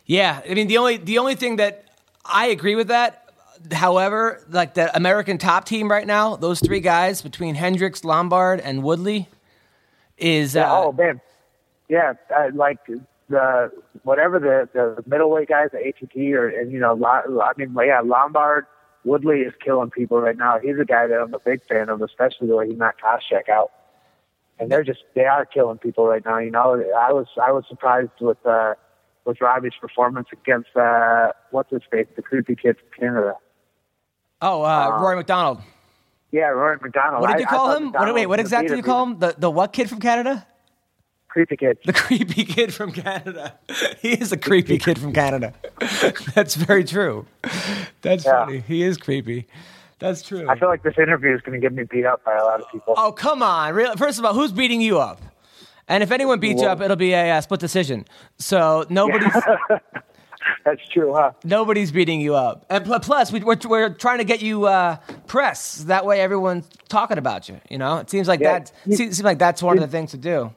[SPEAKER 1] Yeah, I mean the only the only thing that I agree with that. However, like the American top team right now, those three guys between Hendricks, Lombard, and Woodley is
[SPEAKER 3] Yeah,
[SPEAKER 1] uh,
[SPEAKER 3] oh man, yeah, I, like the whatever the the middleweight guys, the ATT, or and you know, I mean, yeah, Lombard Woodley is killing people right now. He's a guy that I'm a big fan of, especially the way he knocked Koscheck out. And they're just they are killing people right now. You know, I was I was surprised with uh with Robbie's performance against uh what's his face, the creepy kid from Canada.
[SPEAKER 1] oh uh, Rory MacDonald.
[SPEAKER 3] Yeah, Rory MacDonald.
[SPEAKER 1] What did
[SPEAKER 3] I-
[SPEAKER 1] you
[SPEAKER 3] I
[SPEAKER 1] call
[SPEAKER 3] thought
[SPEAKER 1] him? What, wait, what exactly did you call him? The the what kid from Canada?
[SPEAKER 3] Creepy kid.
[SPEAKER 1] The creepy kid from Canada. He is a creepy kid from Canada. That's very true. That's
[SPEAKER 3] Yeah.
[SPEAKER 1] funny. He is creepy. That's true.
[SPEAKER 3] I feel like this interview is going to get me beat up by a lot of people.
[SPEAKER 1] Oh, come on. Real, first of all, who's beating you up? And if anyone beats you up, it'll be a uh, split decision. So nobody's
[SPEAKER 3] That's true, huh?
[SPEAKER 1] nobody's beating you up. And plus, we, we're, we're trying to get you uh, press. That way, everyone's talking about you. You know, it seems like
[SPEAKER 3] Yeah.
[SPEAKER 1] that. Seems, seems like that's one of the things to do.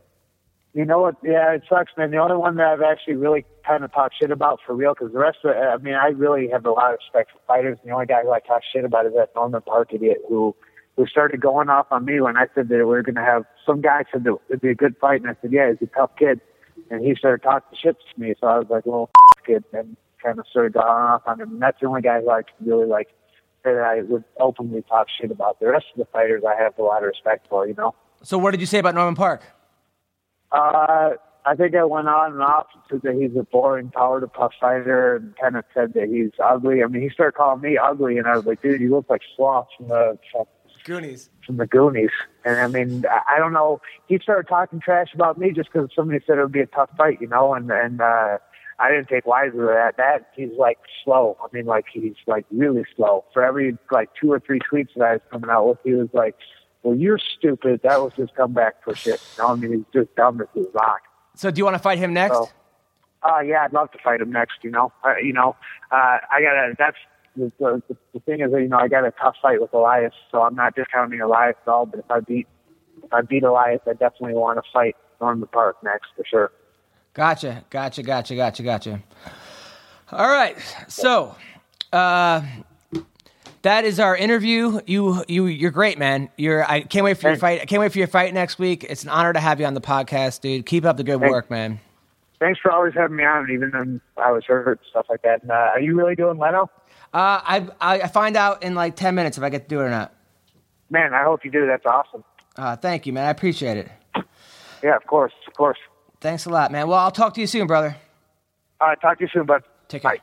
[SPEAKER 3] You know what? Yeah, it sucks, man. The only one that I've actually really kind of talked shit about for real, because the rest of it, I mean, I really have a lot of respect for fighters. The only guy who I talk shit about is that Norman Parke idiot who who started going off on me when I said that we were going to have some guy said that it'd be a good fight, and I said, yeah, he's a tough kid, and he started talking shit to me. So I was like, well, kid, and kind of started going off on him. And that's the only guy who I can really like say that I would openly talk shit about. The rest of the fighters, I have a lot of respect for. You know.
[SPEAKER 1] So, what did you say about Norman Parke?
[SPEAKER 3] Uh, I think I went on and off to that he's a boring power to puff fighter and kind of said that he's ugly. I mean, he started calling me ugly, and I was like, dude, you look like Sloth from the from,
[SPEAKER 1] Goonies.
[SPEAKER 3] from the Goonies. And I mean, I I don't know. He started talking trash about me just because somebody said it would be a tough fight, you know, and and uh, I didn't take wise to that. That he's like slow. I mean, like he's like really slow. For every like two or three tweets that I was coming out with, he was like, "Well, you're stupid." That was his comeback for shit. I mean, he's just dumb as a rock.
[SPEAKER 1] So, do you want to fight him next?
[SPEAKER 3] So, uh, yeah, I'd love to fight him next. You know, uh, you know, uh, I gotta. That's the, the the thing is that you know I got a tough fight with Elias, so I'm not discounting Elias at all. But if I beat if I beat Elias, I definitely want to fight Norman Parke next for sure.
[SPEAKER 1] Gotcha, gotcha, gotcha, gotcha, gotcha. All right, so uh, that is our interview. You, you, you're great, man. You're. I can't wait for your fight. I can't wait for your fight next week. It's an honor to have you on the podcast, dude. Keep up the good
[SPEAKER 3] Thanks.
[SPEAKER 1] work, man.
[SPEAKER 3] Thanks for always having me on, even when I was hurt and stuff like that. And, uh, are you really doing Leno?
[SPEAKER 1] Uh, I, I I find out in like ten minutes if I get to do it or not.
[SPEAKER 3] Man, I hope you do. That's awesome.
[SPEAKER 1] Uh, thank you, man. I appreciate it.
[SPEAKER 3] Yeah, of course, of course.
[SPEAKER 1] Thanks a lot, man. Well, I'll talk to you soon, brother.
[SPEAKER 3] All right, talk to you soon, bud.
[SPEAKER 1] Take care. Bye.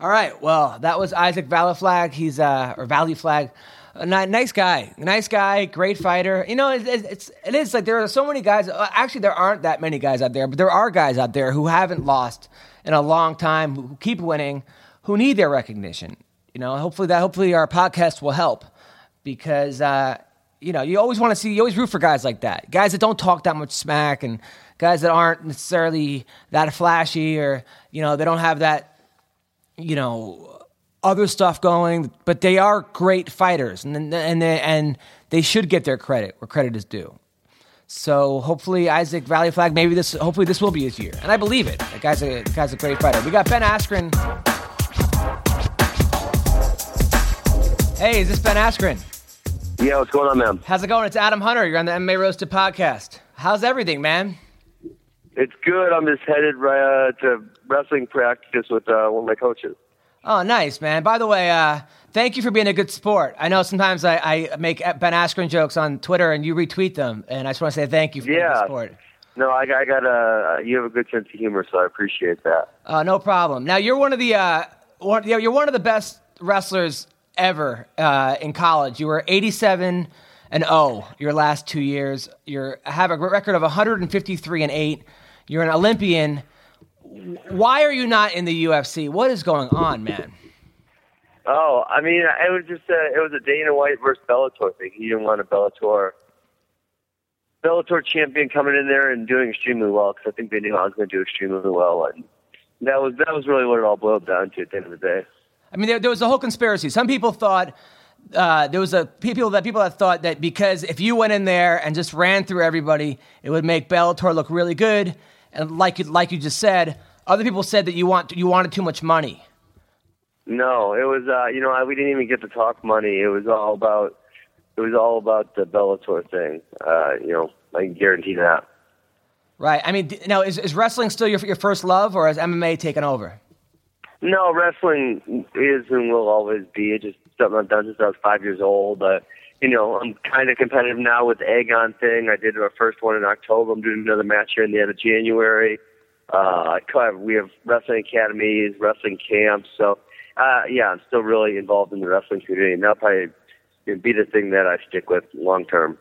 [SPEAKER 1] All right. Well, that was Isaac Vallie-Flagg. He's uh or Vallie-Flagg. A ni- nice guy, nice guy, great fighter. You know, it, it, it's it is like there are so many guys. uh, Actually, there aren't that many guys out there, but there are guys out there who haven't lost in a long time, who keep winning, who need their recognition. You know, hopefully that hopefully our podcast will help because uh, you know you always want to see you always root for guys like that, guys that don't talk that much smack and guys that aren't necessarily that flashy or you know they don't have that you know other stuff going, but they are great fighters, and and they, and they should get their credit where credit is due. So hopefully Isaac Vallie-Flagg, maybe this hopefully this will be his year, and I believe it. The guy's a the guy's a great fighter. We got Ben Askren. Hey, is this Ben Askren?
[SPEAKER 4] Yeah, what's going on, man?
[SPEAKER 1] How's it going? It's Adam Hunter. You're on the MMA Roasted podcast. How's everything, man?
[SPEAKER 4] It's good. I'm just headed right, uh, to wrestling practice with uh, one of my coaches.
[SPEAKER 1] Oh, nice, man. By the way, uh, thank you for being a good sport. I know sometimes I, I make Ben Askren jokes on Twitter and you retweet them, and I just want to say thank you for being a
[SPEAKER 4] Yeah.
[SPEAKER 1] good sport.
[SPEAKER 4] No, I, I got a. You have a good sense of humor, so I appreciate that.
[SPEAKER 1] Uh, no problem. Now you're one of the uh, one, you know, you're one of the best wrestlers ever uh, in college. You were 87 and 0 your last two years. You have a record of 153 and 8. You're an Olympian. Why are you not in the UFC? What is going on, man?
[SPEAKER 4] Oh, I mean, it was just a, it was a Dana White versus Bellator thing. He didn't want a Bellator Bellator champion coming in there and doing extremely well because I think they knew I was going to do extremely well, and that was that was really what it all boiled down to at the end of the day.
[SPEAKER 1] I mean, there, there was a whole conspiracy. Some people thought uh, there was a people that people that thought that because if you went in there and just ran through everybody, it would make Bellator look really good. And like you, like you just said, other people said that you want you wanted too much money.
[SPEAKER 4] No, it was uh, you know I, we didn't even get to talk money. It was all about it was all about the Bellator thing. Uh, you know, I can guarantee that.
[SPEAKER 1] Right. I mean, now is, is wrestling still your your first love, or has MMA taken over?
[SPEAKER 4] No, wrestling is and will always be. It's just something I've done since I was five years old. But you know, I'm kind of competitive now with the AGON thing. I did our first one in October. I'm doing another match here in the end of January. Uh, I kind of- we have wrestling academies, wrestling camps. So, uh, yeah, I'm still really involved in the wrestling community, and that'll probably be the thing that I stick with long term.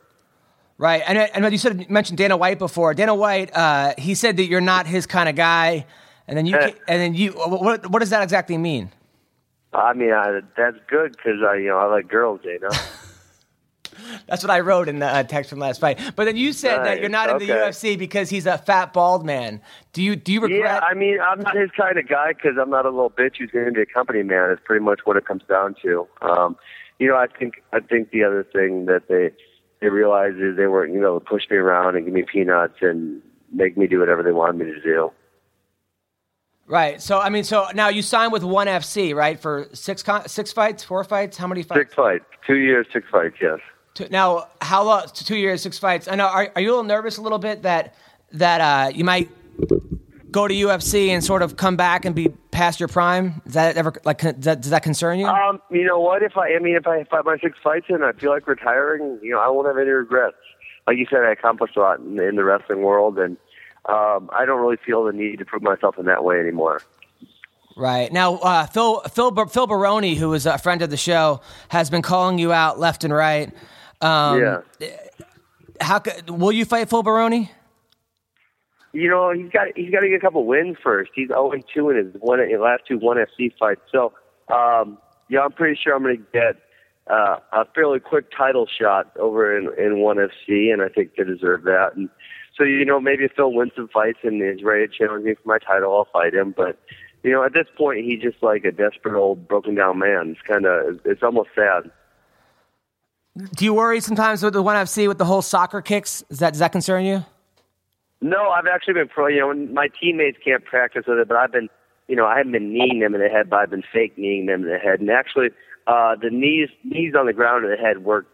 [SPEAKER 1] Right. And and you said you mentioned Dana White before. Dana White, uh, he said that you're not his kind of guy, and then you
[SPEAKER 4] Eh.
[SPEAKER 1] and then you what what does that exactly mean?
[SPEAKER 4] I mean, I, that's good because I, you know, I like girls, you know.
[SPEAKER 1] That's what I wrote in the uh, text from last fight. But then you said that you're not in the. UFC because he's a fat bald man. Do you do you regret?
[SPEAKER 4] Yeah, I mean, I'm not his kind of guy because I'm not a little bitch who's going to be a company man. It's pretty much what it comes down to. Um, you know, I think I think the other thing that they they realized is they weren't you know push me around and give me peanuts and make me do whatever they wanted me to do.
[SPEAKER 1] right. So I mean, so now you signed with One FC, right? For six con- six fights, four fights. How many fights?
[SPEAKER 4] Six fights, two years, six fights. Yes.
[SPEAKER 1] Now, how long? Two years, six fights. I know. Are, are you a little nervous a little bit that that uh, you might go to UFC and sort of come back and be past your prime? Is that ever like does that, does that concern you?
[SPEAKER 4] Um, you know what? If I, I mean, if I fight my six fights and I feel like retiring, you know, I won't have any regrets. Like you said, I accomplished a lot in, in the wrestling world, and um, I don't really feel the need to prove myself in that way anymore.
[SPEAKER 1] Right now, uh, Phil Phil Phil Baroni, who is a friend of the show, has been calling you out left and right. Um,
[SPEAKER 4] yeah.
[SPEAKER 1] How will you fight Phil Baroni?
[SPEAKER 4] You know, he's got he's got to get a couple wins first. He's 0 2 in his one his last two one FC fights. So, um, yeah, I'm pretty sure I'm going to get uh, a fairly quick title shot over in in one FC, and I think they deserve that. And so, you know, maybe if Phil wins some fights and is ready to challenge me for my title, I'll fight him. But you know, at this point, he's just like a desperate old broken down man. It's kind of it's almost sad.
[SPEAKER 1] Do you worry sometimes with the one FC with the whole soccer kicks? Does that does that concern you?
[SPEAKER 4] No, I've actually been pro. You know, my teammates can't practice with it, but I've been, you know, I haven't been kneeing them in the head, but I've been fake kneeing them in the head. And actually, uh, the knees knees on the ground in the head work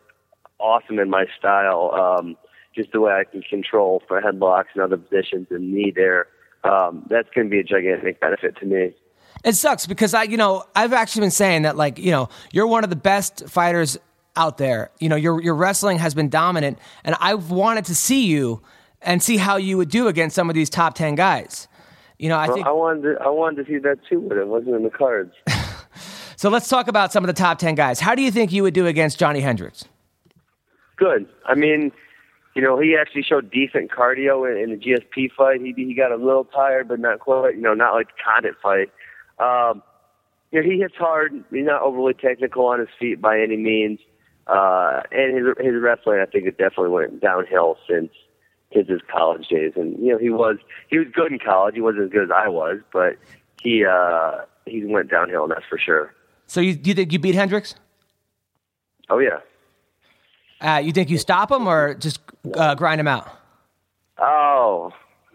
[SPEAKER 4] awesome in my style. Um, just the way I can control for headlocks and other positions and knee there. Um, that's going to be a gigantic benefit to me.
[SPEAKER 1] It sucks because I, you know, I've actually been saying that, like, you know, you're one of the best fighters out there. You know, your your wrestling has been dominant, and I've wanted to see you and see how you would do against some of these top ten guys. You know, I
[SPEAKER 4] Well,
[SPEAKER 1] think
[SPEAKER 4] I wanted to, I wanted to see that too, but it wasn't in the cards.
[SPEAKER 1] so. Let's talk about some of the top ten guys. How do you think you would do against Johny Hendricks?
[SPEAKER 4] Good. I mean, you know, he actually showed decent cardio in, in the GSP fight. He he got a little tired, but not quite. You know, not like the Condit fight. Um, you know, he hits hard. He's not overly technical on his feet by any means. Uh, and his his wrestling, I think, it definitely went downhill since his his college days. And you know, he was he was good in college. He wasn't as good as I was, but he uh, he went downhill, and that's for sure.
[SPEAKER 1] So you do you think you beat Hendricks?
[SPEAKER 4] Oh yeah.
[SPEAKER 1] Uh, you think you stop him or just uh, grind him out?
[SPEAKER 4] Oh,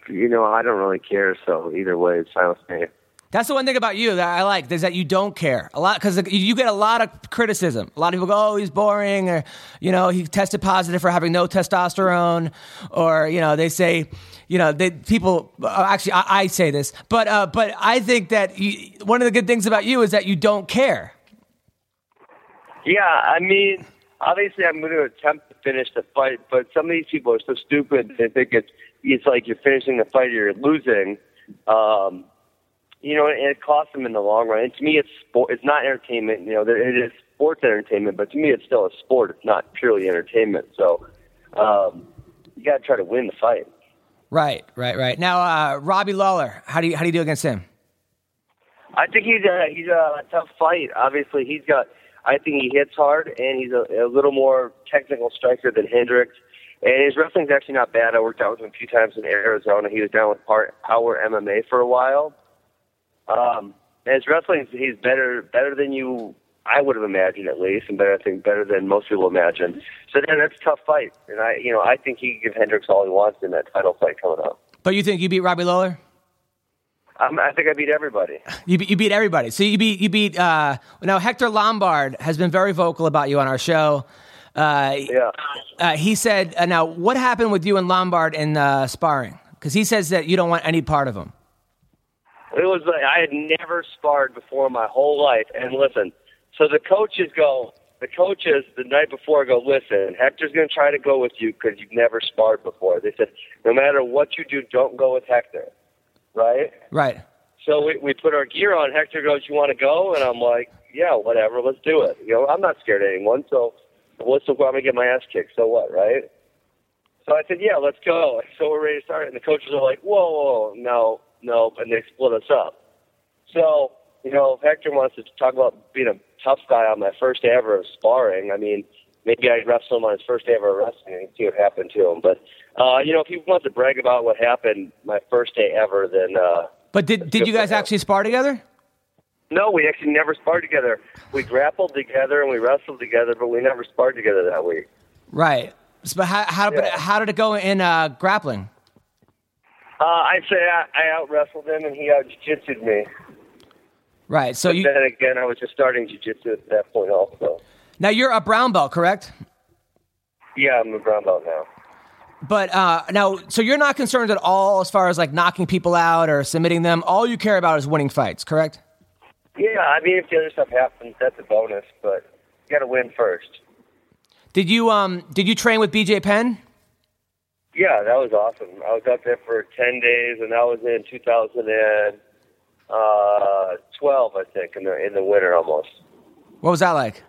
[SPEAKER 4] you know, I don't really care. So either way, it's fine with me.
[SPEAKER 1] That's the one thing about you that I like is that you don't care a lot because you get a lot of criticism. A lot of people go, "Oh, he's boring," or you know, he tested positive for having no testosterone, or you know, they say, you know, they people uh, actually I, I say this, but uh, but I think that you, one of the good things about you is that you don't care.
[SPEAKER 4] Yeah, I mean, obviously, I'm going to attempt to finish the fight, but some of these people are so stupid. They think it's it's like you're finishing the fight, or you're losing. Um, you know, it costs them in the long run. And to me, it's sport. It's not entertainment. You know, it is sports entertainment, but to me, it's still a sport. It's not purely entertainment. So, um, you got to try to win the fight.
[SPEAKER 1] Right, right, right. Now, uh, Robbie Lawler, how do you how do you do against him?
[SPEAKER 4] I think he's a he's a tough fight. Obviously, he's got. I think he hits hard, and he's a, a little more technical striker than Hendricks. And his wrestling's actually not bad. I worked out with him a few times in Arizona. He was down with Power MMA for a while. Um, his wrestling, he's better better than you. I would have imagined at least, and better I think better than most people imagine. So then that's a tough fight, and I you know I think he can give Hendricks all he wants in that title fight coming up.
[SPEAKER 1] But you think you beat Robbie Lawler?
[SPEAKER 4] I think I beat everybody.
[SPEAKER 1] You, beat- you beat everybody. So you beat you beat. Uh, now Hector Lombard has been very vocal about you on our show. Uh,
[SPEAKER 4] Yeah.
[SPEAKER 1] uh, he said, uh, "Now, what happened with you and Lombard in uh, sparring? Because he says that you don't want any part of him."
[SPEAKER 4] It was like I had never sparred before my whole life. And listen, so the coaches go, the coaches the night before go, listen, Hector's going to try to go with you because you've never sparred before. They said, no matter what you do, don't go with Hector, right?
[SPEAKER 1] Right.
[SPEAKER 4] So we we put our gear on. Hector goes, you want to go? And I'm like, yeah, whatever, let's do it. You know, I'm not scared of anyone, so what's the I'm gonna get my ass kicked? So what, right? So I said, yeah, let's go. So we're ready to start, and the coaches are like, whoa, whoa, no, no, and they split us up. So you know, if Hector wants to talk about being a tough guy on my first day ever of sparring, I mean, maybe I'd wrestle him on his first day ever of wrestling and see what happened to him. But uh, you know, if he wants to brag about what happened my first day ever, then. uh
[SPEAKER 1] But did did you guys actually spar together?
[SPEAKER 4] no, we actually never sparred together. We grappled together and we wrestled together, but we never sparred together that week.
[SPEAKER 1] Right. So, but how how, but how did it go in uh, grappling?
[SPEAKER 4] Uh, I'd say I, I out wrestled him and he out jiu-jitsued me.
[SPEAKER 1] Right. So
[SPEAKER 4] But
[SPEAKER 1] you
[SPEAKER 4] then again, I was just starting jiu-jitsu at that point also.
[SPEAKER 1] now you're a brown belt, correct?
[SPEAKER 4] Yeah, I'm a brown belt now.
[SPEAKER 1] But uh, now, so you're not concerned at all as far as like knocking people out or submitting them. All you care about is winning fights, correct?
[SPEAKER 4] Yeah, I mean, if the other stuff happens, that's a bonus, but you got to win first.
[SPEAKER 1] Did you um did you train with BJ Penn?
[SPEAKER 4] Yeah, that was awesome. I was up there for 10 days, and that was in 2012, I think, in the, in the winter almost.
[SPEAKER 1] What was that like?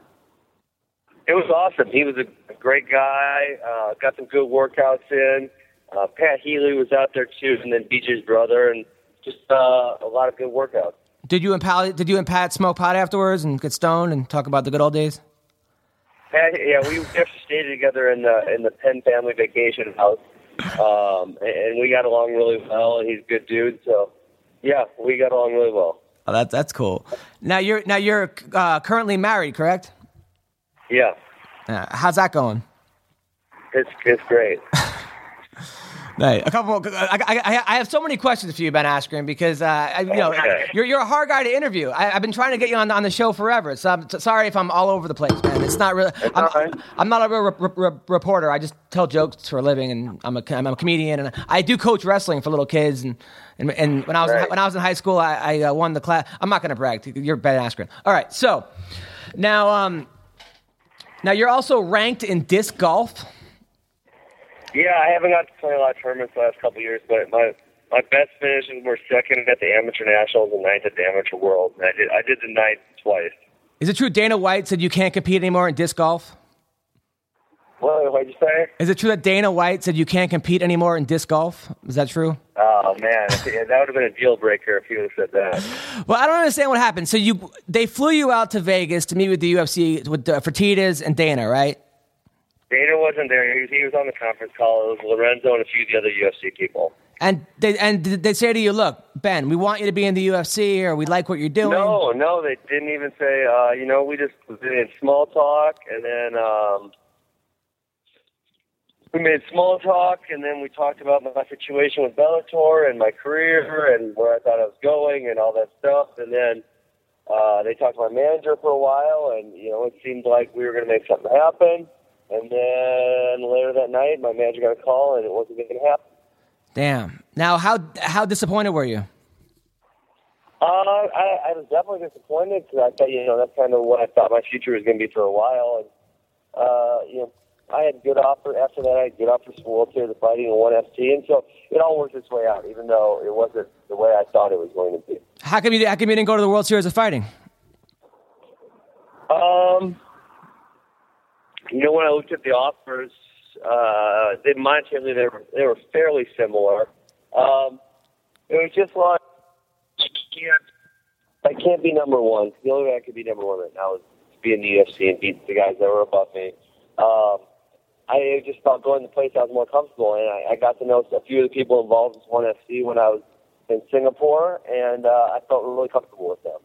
[SPEAKER 4] It was awesome. He was a, great guy. Uh, got some good workouts in. Uh, Pat Healy was out there too, and then BJ's brother, and just uh, a lot of good workouts.
[SPEAKER 1] Did you and Pat did you and Pat smoke pot afterwards and get stoned and talk about the good old days?
[SPEAKER 4] Pat, yeah, we actually stayed together in the in the Penn family vacation house, um, and, we got along really well. And he's a good dude, so yeah, we got along really well.
[SPEAKER 1] Oh, that's that's cool. Now you're now you're uh, currently married, correct?
[SPEAKER 4] Yeah,
[SPEAKER 1] Uh, how's that going?
[SPEAKER 4] it's it's great.
[SPEAKER 1] Hey, a couple. More, I, I, I have so many questions for you, Ben Askren, because uh, I- you know
[SPEAKER 4] Okay.
[SPEAKER 1] you're you're a hard guy to interview. I, I've been trying to get you on on the show forever. So I'm t- sorry if I'm all over the place, man. It's not really. I'm,
[SPEAKER 4] all right.
[SPEAKER 1] I'm not a real re- re- reporter. I just tell jokes for a living, and I'm a I'm a comedian, and I do coach wrestling for little kids. And and, and when I was in,
[SPEAKER 4] Right.
[SPEAKER 1] when I was in high school, I, I uh, won the class. I'm not going to brag. You're Ben Askren. All right, so now um. Now you're also ranked in disc golf.
[SPEAKER 4] Yeah, I haven't got to play a lot of tournaments the last couple of years, but my my best finishes were second at the amateur nationals and ninth at the amateur world. And I did I did the ninth twice.
[SPEAKER 1] Is it true Dana White said you can't compete anymore in disc golf?
[SPEAKER 4] What what'd you say?
[SPEAKER 1] Is it true that Dana White said you can't compete anymore in disc golf? Is that true?
[SPEAKER 4] Oh man, that would have been a deal breaker if you would have said that.
[SPEAKER 1] Well, I don't understand what happened. So you they flew you out to Vegas to meet with the UFC with uh, Fertitas and Dana, right?
[SPEAKER 4] Dana wasn't there. He was, he was on the conference call. It was Lorenzo and a few of the other UFC people.
[SPEAKER 1] And they and they say to you, "Look, Ben, we want you to be in the UFC, or we like what you're doing."
[SPEAKER 4] No, no, they didn't even say. Uh, you know, we just did small talk, and then um, we made small talk, and then we talked about my situation with Bellator and my career and where I thought I was going and all that stuff. And then uh, they talked to my manager for a while, and you know, it seemed like we were going to make something happen. And then later that night, my manager got a call, and it wasn't going to happen.
[SPEAKER 1] Damn. Now, how how disappointed were you?
[SPEAKER 4] Uh, I, I was definitely disappointed because I thought, you know, that's kind of what I thought my future was going to be for a while. And, uh, you know, I had good offer after that. I had good offers for World Series of Fighting and ONE FC, and so it all worked its way out, even though it wasn't the way I thought it was going to be.
[SPEAKER 1] How come you how come you didn't go to the World Series of Fighting?
[SPEAKER 4] Um, you know, when I looked at the offers, uh, they monetarily they were they were fairly similar. Um, it was just like I can't, I can't be number one. The only way I could be number one right now is to be in the UFC and beat the guys that were above me. Um, I just felt going to the place I was more comfortable, and I, I got to know a few of the people involved with ONE FC when I was in Singapore, and uh, I felt really comfortable with them.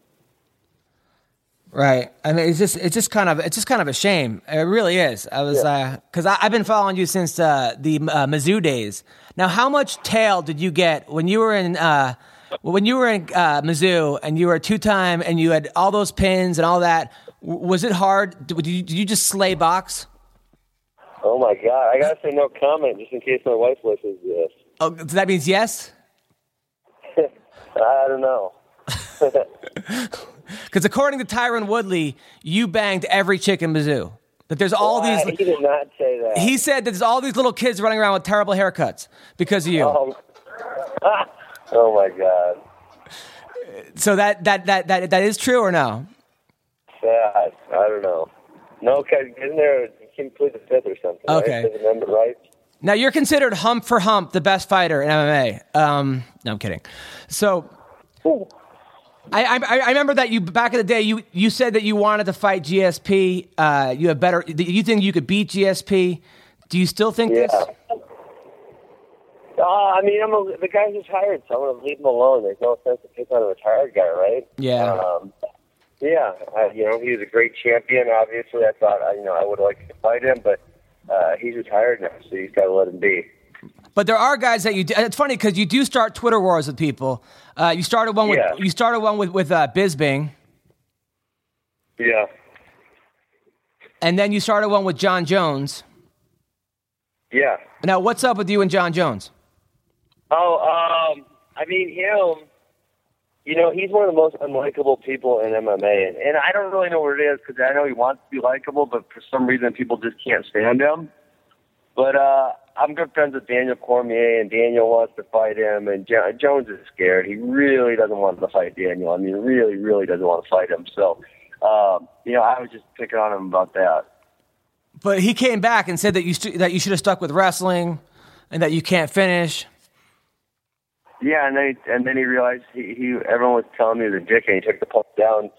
[SPEAKER 1] Right. I mean, it's just it's just kind of it's just kind of a shame. It really is. I was because I I've been following you since uh, the uh, Mizzou days. Now, how much tail did you get when you were in uh, when you were in uh, Mizzou and you were two time and you had all those pins and all that? Was it hard? Did you, did you just slay box?
[SPEAKER 4] Oh my god! I gotta say no comment just in case my wife listens to this.
[SPEAKER 1] Oh, so that means yes.
[SPEAKER 4] I don't know.
[SPEAKER 1] Because according to Tyron Woodley, you banged every chick in Mizzou. That there's all
[SPEAKER 4] Why?
[SPEAKER 1] these.
[SPEAKER 4] He did not say that.
[SPEAKER 1] He said that there's all these little kids running around with terrible haircuts because of you.
[SPEAKER 4] Oh, oh my god!
[SPEAKER 1] So that that that that that is true or no?
[SPEAKER 4] Sad. I don't know. No, cause isn't there Kim plead the fifth or something?
[SPEAKER 1] Okay.
[SPEAKER 4] Right? Remember right?
[SPEAKER 1] Now you're considered hump for hump the best fighter in MMA. Um, no, I'm kidding. So. I, I I remember that you back in the day you you said that you wanted to fight GSP. Uh, you have better. You think you could beat GSP? Do you still think
[SPEAKER 4] Yeah.
[SPEAKER 1] this?
[SPEAKER 4] Uh, I mean, I'm a, the guy's retired, so I'm going to leave him alone. There's no sense to pick on a retired guy, right?
[SPEAKER 1] Yeah.
[SPEAKER 4] Um, yeah, I, you know, he was a great champion. Obviously, I thought, I, you know, I would like to fight him, but uh, he's retired now, so he's got to let him be.
[SPEAKER 1] But there are guys that you. Do, it's funny because you do start Twitter wars with people. Uh, you started one with
[SPEAKER 4] Yeah.
[SPEAKER 1] you started one with with uh, Bisping,
[SPEAKER 4] Yeah.
[SPEAKER 1] and then you started one with Jon Jones.
[SPEAKER 4] Yeah.
[SPEAKER 1] Now, what's up with you and Jon Jones?
[SPEAKER 4] Oh, um, I mean, him, you know, he's one of the most unlikable people in MMA. And, and I don't really know what it is because I know he wants to be likable, but for some reason people just can't stand him. But uh, I'm good friends with Daniel Cormier, and Daniel wants to fight him, and jo- Jones is scared. He really doesn't want to fight Daniel. I mean, really, really doesn't want to fight him. So, um, you know, I was just picking on him about that.
[SPEAKER 1] But he came back and said that you st- that you should have stuck with wrestling, and that you can't finish.
[SPEAKER 4] Yeah, and then he, and then he realized he, he everyone was telling me he was a dick, and he took the pump down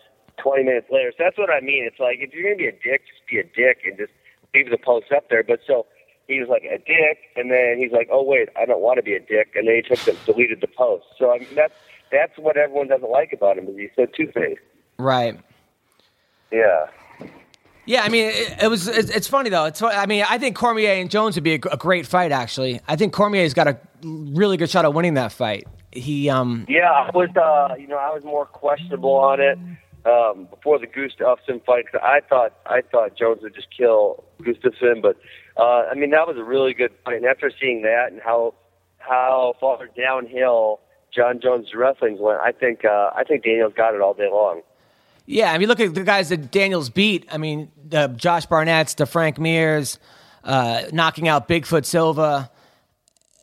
[SPEAKER 4] 20 minutes later. So that's what I mean. It's like if you're gonna be a dick, just be a dick and just leave the post up there. But so he was like a dick, and then he's like, oh wait, I don't want to be a dick, and then he took the deleted the post. So I mean that's that's what everyone doesn't like about him is he's so two faced.
[SPEAKER 1] Right.
[SPEAKER 4] Yeah.
[SPEAKER 1] Yeah, I mean, it, it was. It's, it's funny though. It's. I mean, I think Cormier and Jones would be a, a great fight. Actually, I think Cormier's got a really good shot of winning that fight. He, um,
[SPEAKER 4] Yeah, I was, uh, you know, I was more questionable on it um, before the Gustafsson fight. 'cause I thought, I thought Jones would just kill Gustafsson, but uh, I mean, that was a really good fight. And after seeing that and how how far downhill Jon Jones' wrestling went, I think, uh, I think Daniel's got it all day long.
[SPEAKER 1] Yeah, I mean, look at the guys that Daniels beat. I mean, the Josh Barnett's, the Frank Mir's, uh, knocking out Bigfoot Silva.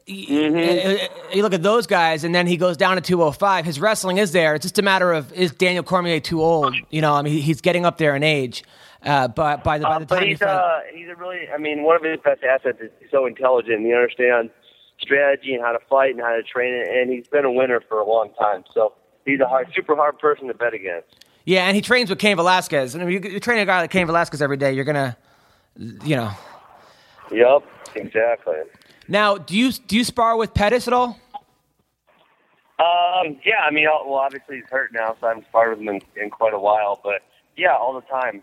[SPEAKER 2] Mm-hmm.
[SPEAKER 1] You look at those guys, and then he goes down to 205. His wrestling is there. It's just a matter of is Daniel Cormier too old? You know, I mean, he's getting up there in age. Uh, but by the, by
[SPEAKER 4] Uh,
[SPEAKER 1] the time
[SPEAKER 4] he's uh, he's a really. I mean, one of his best assets is he's so intelligent. and He understands strategy and how to fight and how to train it, and he's been a winner for a long time. So he's a hard, super hard person to bet against.
[SPEAKER 1] yeah, and he trains with Cain Velasquez. And if you, you train a guy like Cain Velasquez every day, you're gonna, you know.
[SPEAKER 4] Yep, exactly.
[SPEAKER 1] Now, do you do you spar with Pettis at all?
[SPEAKER 4] Um, yeah, I mean, well, obviously he's hurt now, so I haven't sparred with him in, in quite a while. But yeah, all the time.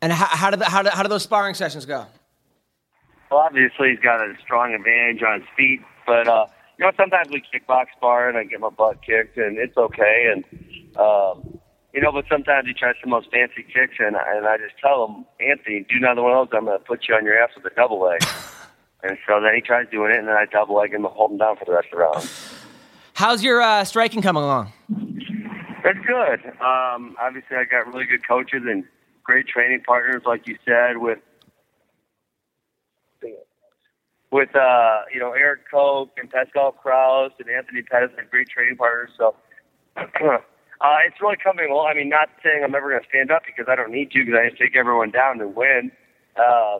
[SPEAKER 1] And how, how did the, how, did, how do those sparring sessions go?
[SPEAKER 4] Well, obviously he's got a strong advantage on his feet, but uh, you know sometimes we kickbox spar and I get my butt kicked and it's okay, and um, you know, but sometimes he tries the most fancy kicks and and I just tell him, Anthony, do another one of those, I'm going to put you on your ass with a double leg. and so then he tries doing it, and then I double leg him and hold him down for the rest of the round.
[SPEAKER 1] How's your uh, striking coming along?
[SPEAKER 4] That's good. Um, obviously, I got really good coaches and great training partners, like you said, with with uh, you know Erik Koch and Pascal Krauss and Anthony Pettis, are great training partners. So uh, it's really coming along. I mean, not saying I'm ever going to stand up because I don't need to because I just take everyone down and win. Uh,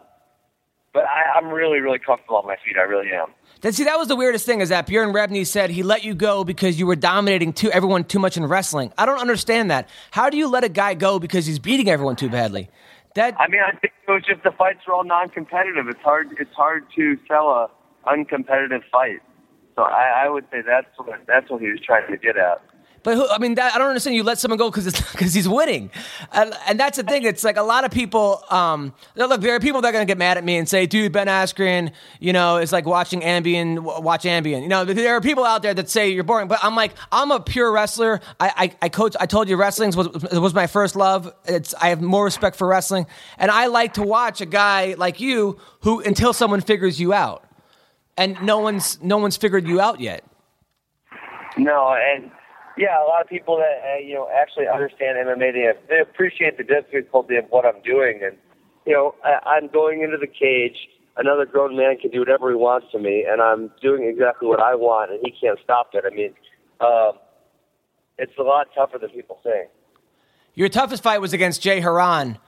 [SPEAKER 4] but I, I'm really, really comfortable on my feet. I really am.
[SPEAKER 1] Then see, that was the weirdest thing is that Bjorn Rebney said he let you go because you were dominating too, everyone too much in wrestling. I don't understand that. How do you let a guy go because he's beating everyone too badly? That
[SPEAKER 4] I mean, I think it was just the fights were all non-competitive. It's hard. It's hard to sell a uncompetitive fight. So I, I would say that's what that's what he was trying to get at.
[SPEAKER 1] But who, I mean, that, I don't understand. You let someone go because because he's winning, and, and that's the thing. It's like a lot of people. Um, look, there are people that are going to get mad at me and say, "Dude, Ben Askren, you know, it's like watching Ambien. Watch Ambien." You know, there are people out there that say you're boring, but I'm like, I'm a pure wrestler. I I, I coach. I told you, wrestling was was my first love. It's I have more respect for wrestling, and I like to watch a guy like you who until someone figures you out, and no one's no one's figured you out yet.
[SPEAKER 4] No, and yeah, a lot of people that uh, you know actually understand MMA, they, they appreciate the difficulty of what I'm doing, and you know, I, I'm going into the cage. Another grown man can do whatever he wants to me, and I'm doing exactly what I want, and he can't stop it. I mean, um, it's a lot tougher than people think.
[SPEAKER 1] Your toughest fight was against Jay Hieron.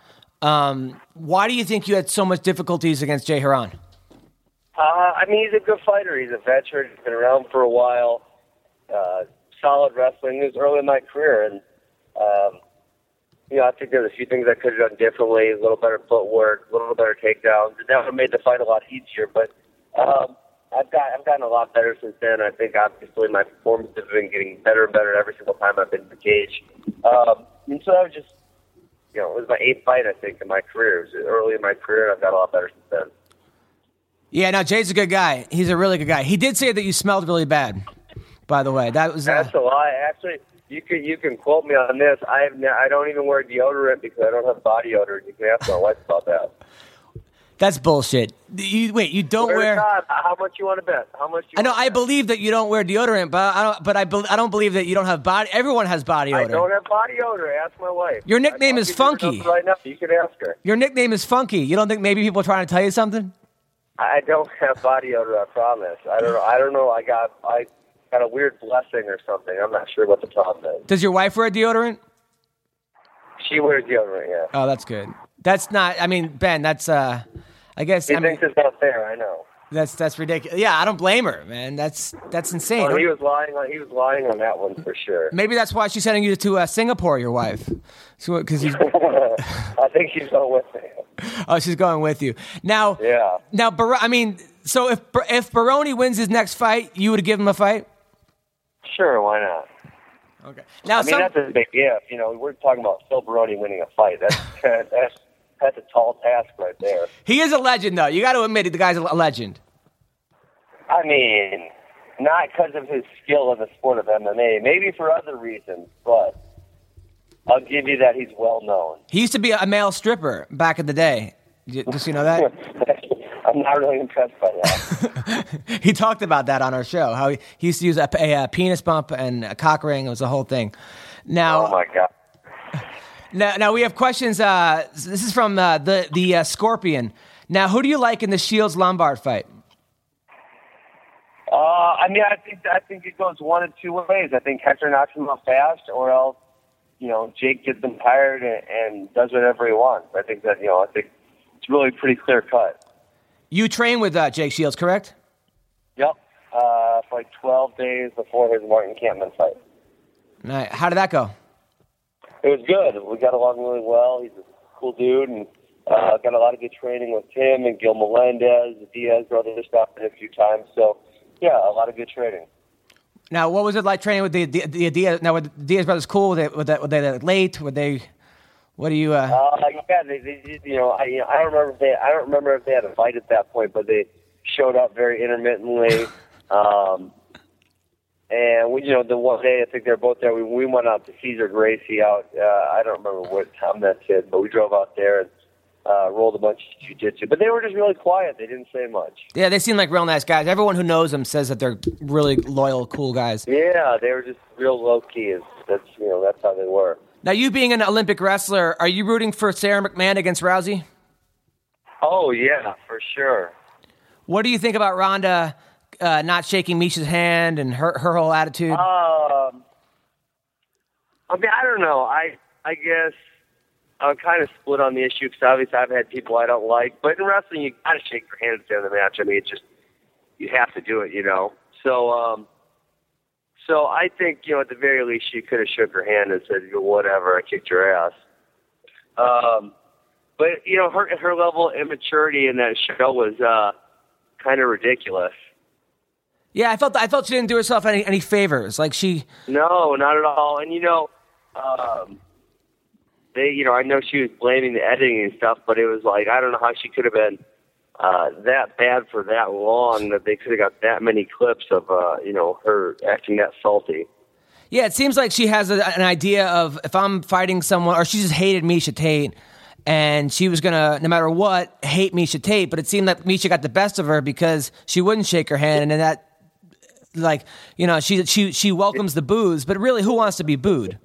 [SPEAKER 1] Um, why do you think you had so much difficulties against Jay Hieron?
[SPEAKER 4] Uh, I mean, he's a good fighter. He's a veteran. He's been around for a while. Uh, solid wrestling. It was early in my career, and um, you know, I think there's a few things I could have done differently. A little better footwork, a little better takedowns. And that would have made the fight a lot easier. But um, I've got I've gotten a lot better since then. I think obviously my performances have been getting better and better every single time I've been in the cage. Um, and so I was just, you know, it was my eighth fight I think in my career. It was early in my career, and I've got a lot better since then.
[SPEAKER 1] Yeah, no, Jay's a good guy. He's a really good guy. He did say that you smelled really bad. By the way, that was uh,
[SPEAKER 4] That's a lie. Actually, you can you can quote me on this. I have I don't even wear deodorant because I don't have body odor. You can ask my wife about that.
[SPEAKER 1] that's bullshit. You, wait, you don't
[SPEAKER 4] Where's
[SPEAKER 1] wear.
[SPEAKER 4] How much you want to bet? How much?
[SPEAKER 1] I know. I
[SPEAKER 4] bet?
[SPEAKER 1] believe that you don't wear deodorant, but I don't. But I, be, I don't believe that you don't have body. Everyone has body odor.
[SPEAKER 4] I don't have body odor. Ask my wife.
[SPEAKER 1] Your nickname is
[SPEAKER 4] give you her
[SPEAKER 1] Funky.
[SPEAKER 4] Right now, you can ask her.
[SPEAKER 1] Your nickname is Funky. You don't think maybe people are trying to tell you something?
[SPEAKER 4] I don't have body odor. I promise. I don't know. I don't know. I got I got a weird blessing or something. I'm not sure what the problem is.
[SPEAKER 1] Does your wife wear deodorant?
[SPEAKER 4] She wears deodorant. Yeah.
[SPEAKER 1] Oh, that's good. That's not. I mean, Ben, that's. uh I guess.
[SPEAKER 4] He
[SPEAKER 1] I mean,
[SPEAKER 4] thinks it's not fair. I know.
[SPEAKER 1] that's that's ridiculous. Yeah, I don't blame her, man. That's that's insane.
[SPEAKER 4] Oh, he was lying on. He was lying on that one for sure.
[SPEAKER 1] Maybe that's why she's sending you to uh, Singapore. Your wife, because he's.
[SPEAKER 4] I think she's going with me.
[SPEAKER 1] Oh, she's going with you now.
[SPEAKER 4] Yeah.
[SPEAKER 1] Now, Bar- I mean, so if if Baroni wins his next fight, you would give him a fight.
[SPEAKER 4] Sure. Why not?
[SPEAKER 1] Okay. Now,
[SPEAKER 4] I mean,
[SPEAKER 1] some,
[SPEAKER 4] that's a big if. You know, we're talking about Phil Baroni winning a fight. That's that's that's a tall task right there.
[SPEAKER 1] he is a legend, though. You got to admit it. The guy's a legend.
[SPEAKER 4] I mean, not because of his skill in the sport of MMA, maybe for other reasons, but I'll give you that he's well known.
[SPEAKER 1] He used to be a male stripper back in the day. Just you know that
[SPEAKER 4] I'm not really impressed by that.
[SPEAKER 1] he talked about that on our show. How he, used to use a, a, a penis bump and a cock ring. It was a whole thing. Now,
[SPEAKER 4] oh my god.
[SPEAKER 1] Now, now we have questions. Uh, this is from uh, the the uh, Scorpion. Now, who do you like in the Shields Lombard fight?
[SPEAKER 4] Uh, I mean, I think I think it goes one of two ways. I think Hector knocks him out fast, or else, you know, Jake gets him tired and, and does whatever he wants. I think that you know, I think it's really pretty clear cut.
[SPEAKER 1] You train with uh, Jake Shields, correct?
[SPEAKER 4] Yep. Uh, for like 12 days before his Martin Kampmann fight.
[SPEAKER 1] Right. How did that go?
[SPEAKER 4] It was good. We got along really well. He's a cool dude, and uh, got a lot of good training with him and Gil Melendez, the Diaz brothers stopped in a few times. So, yeah, a lot of good training.
[SPEAKER 1] Now, what was it like training with the the, the Diaz? Now, were the Diaz brothers cool? Were they, were they, were they late? Were they? What do you? Uh,
[SPEAKER 4] Uh, yeah, they, they, you know, I, you know, I don't remember if they, I don't remember if they had a fight at that point, but they showed up very intermittently. um, and we, you know, the one day I think they're both there. We, we went out to Cesar Gracie out. Uh, I don't remember what time that did, but we drove out there and uh, rolled a bunch of jujitsu. But they were just really quiet. They didn't say much.
[SPEAKER 1] yeah, they seem like real nice guys. Everyone who knows them says that they're really loyal, cool guys.
[SPEAKER 4] Yeah, they were just real low key. That's you know, that's how they were.
[SPEAKER 1] Now, you being an Olympic wrestler, are you rooting for Sara McMann against Rousey?
[SPEAKER 4] Oh yeah, for sure.
[SPEAKER 1] What do you think about Ronda uh, not shaking Miesha's hand and her her whole attitude?
[SPEAKER 4] Um, I mean, I don't know. I I guess I'm kind of split on the issue because obviously I've had people I don't like, but in wrestling you gotta shake your hand at the end of the match. I mean, it just you have to do it, you know. So um, so I think you know at the very least she could have shook her hand and said, "Whatever, I kicked your ass." Um, but you know her her level of immaturity in that show was uh, kind of ridiculous.
[SPEAKER 1] yeah, I felt I felt she didn't do herself any any favors. Like she,
[SPEAKER 4] No, not at all. And you know, um, they, you know, I know she was blaming the editing and stuff, but it was like I don't know how she could have been uh, that bad for that long that they could have got that many clips of, uh, you know, her acting that salty.
[SPEAKER 1] yeah, it seems like she has a, an idea of if I'm fighting someone, or she just hated Miesha Tate, and she was gonna, no matter what, hate Miesha Tate. But it seemed that Miesha got the best of her because she wouldn't shake her hand, and then that, like, you know, she she she welcomes the booze, but really, who wants to be booed?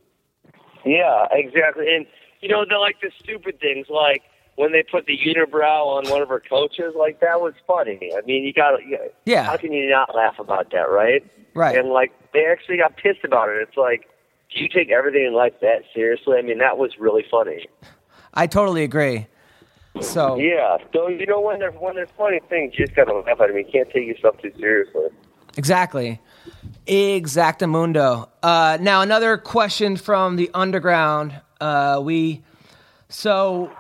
[SPEAKER 4] Yeah, exactly. And you know, they're like the stupid things, like when they put the unibrow on one of her coaches, like that was funny. I mean, you got to,
[SPEAKER 1] Yeah.
[SPEAKER 4] How can you not laugh about that, right?
[SPEAKER 1] Right.
[SPEAKER 4] And like they actually got pissed about it. It's like, do you take everything in life that seriously? I mean, that was really funny.
[SPEAKER 1] I totally agree. So
[SPEAKER 4] Yeah. So you know when there's when there's funny things, you just gotta laugh at them. You can't take yourself too seriously.
[SPEAKER 1] Exactly. Exactamundo. Uh, now, another question from the underground. Uh, we, so.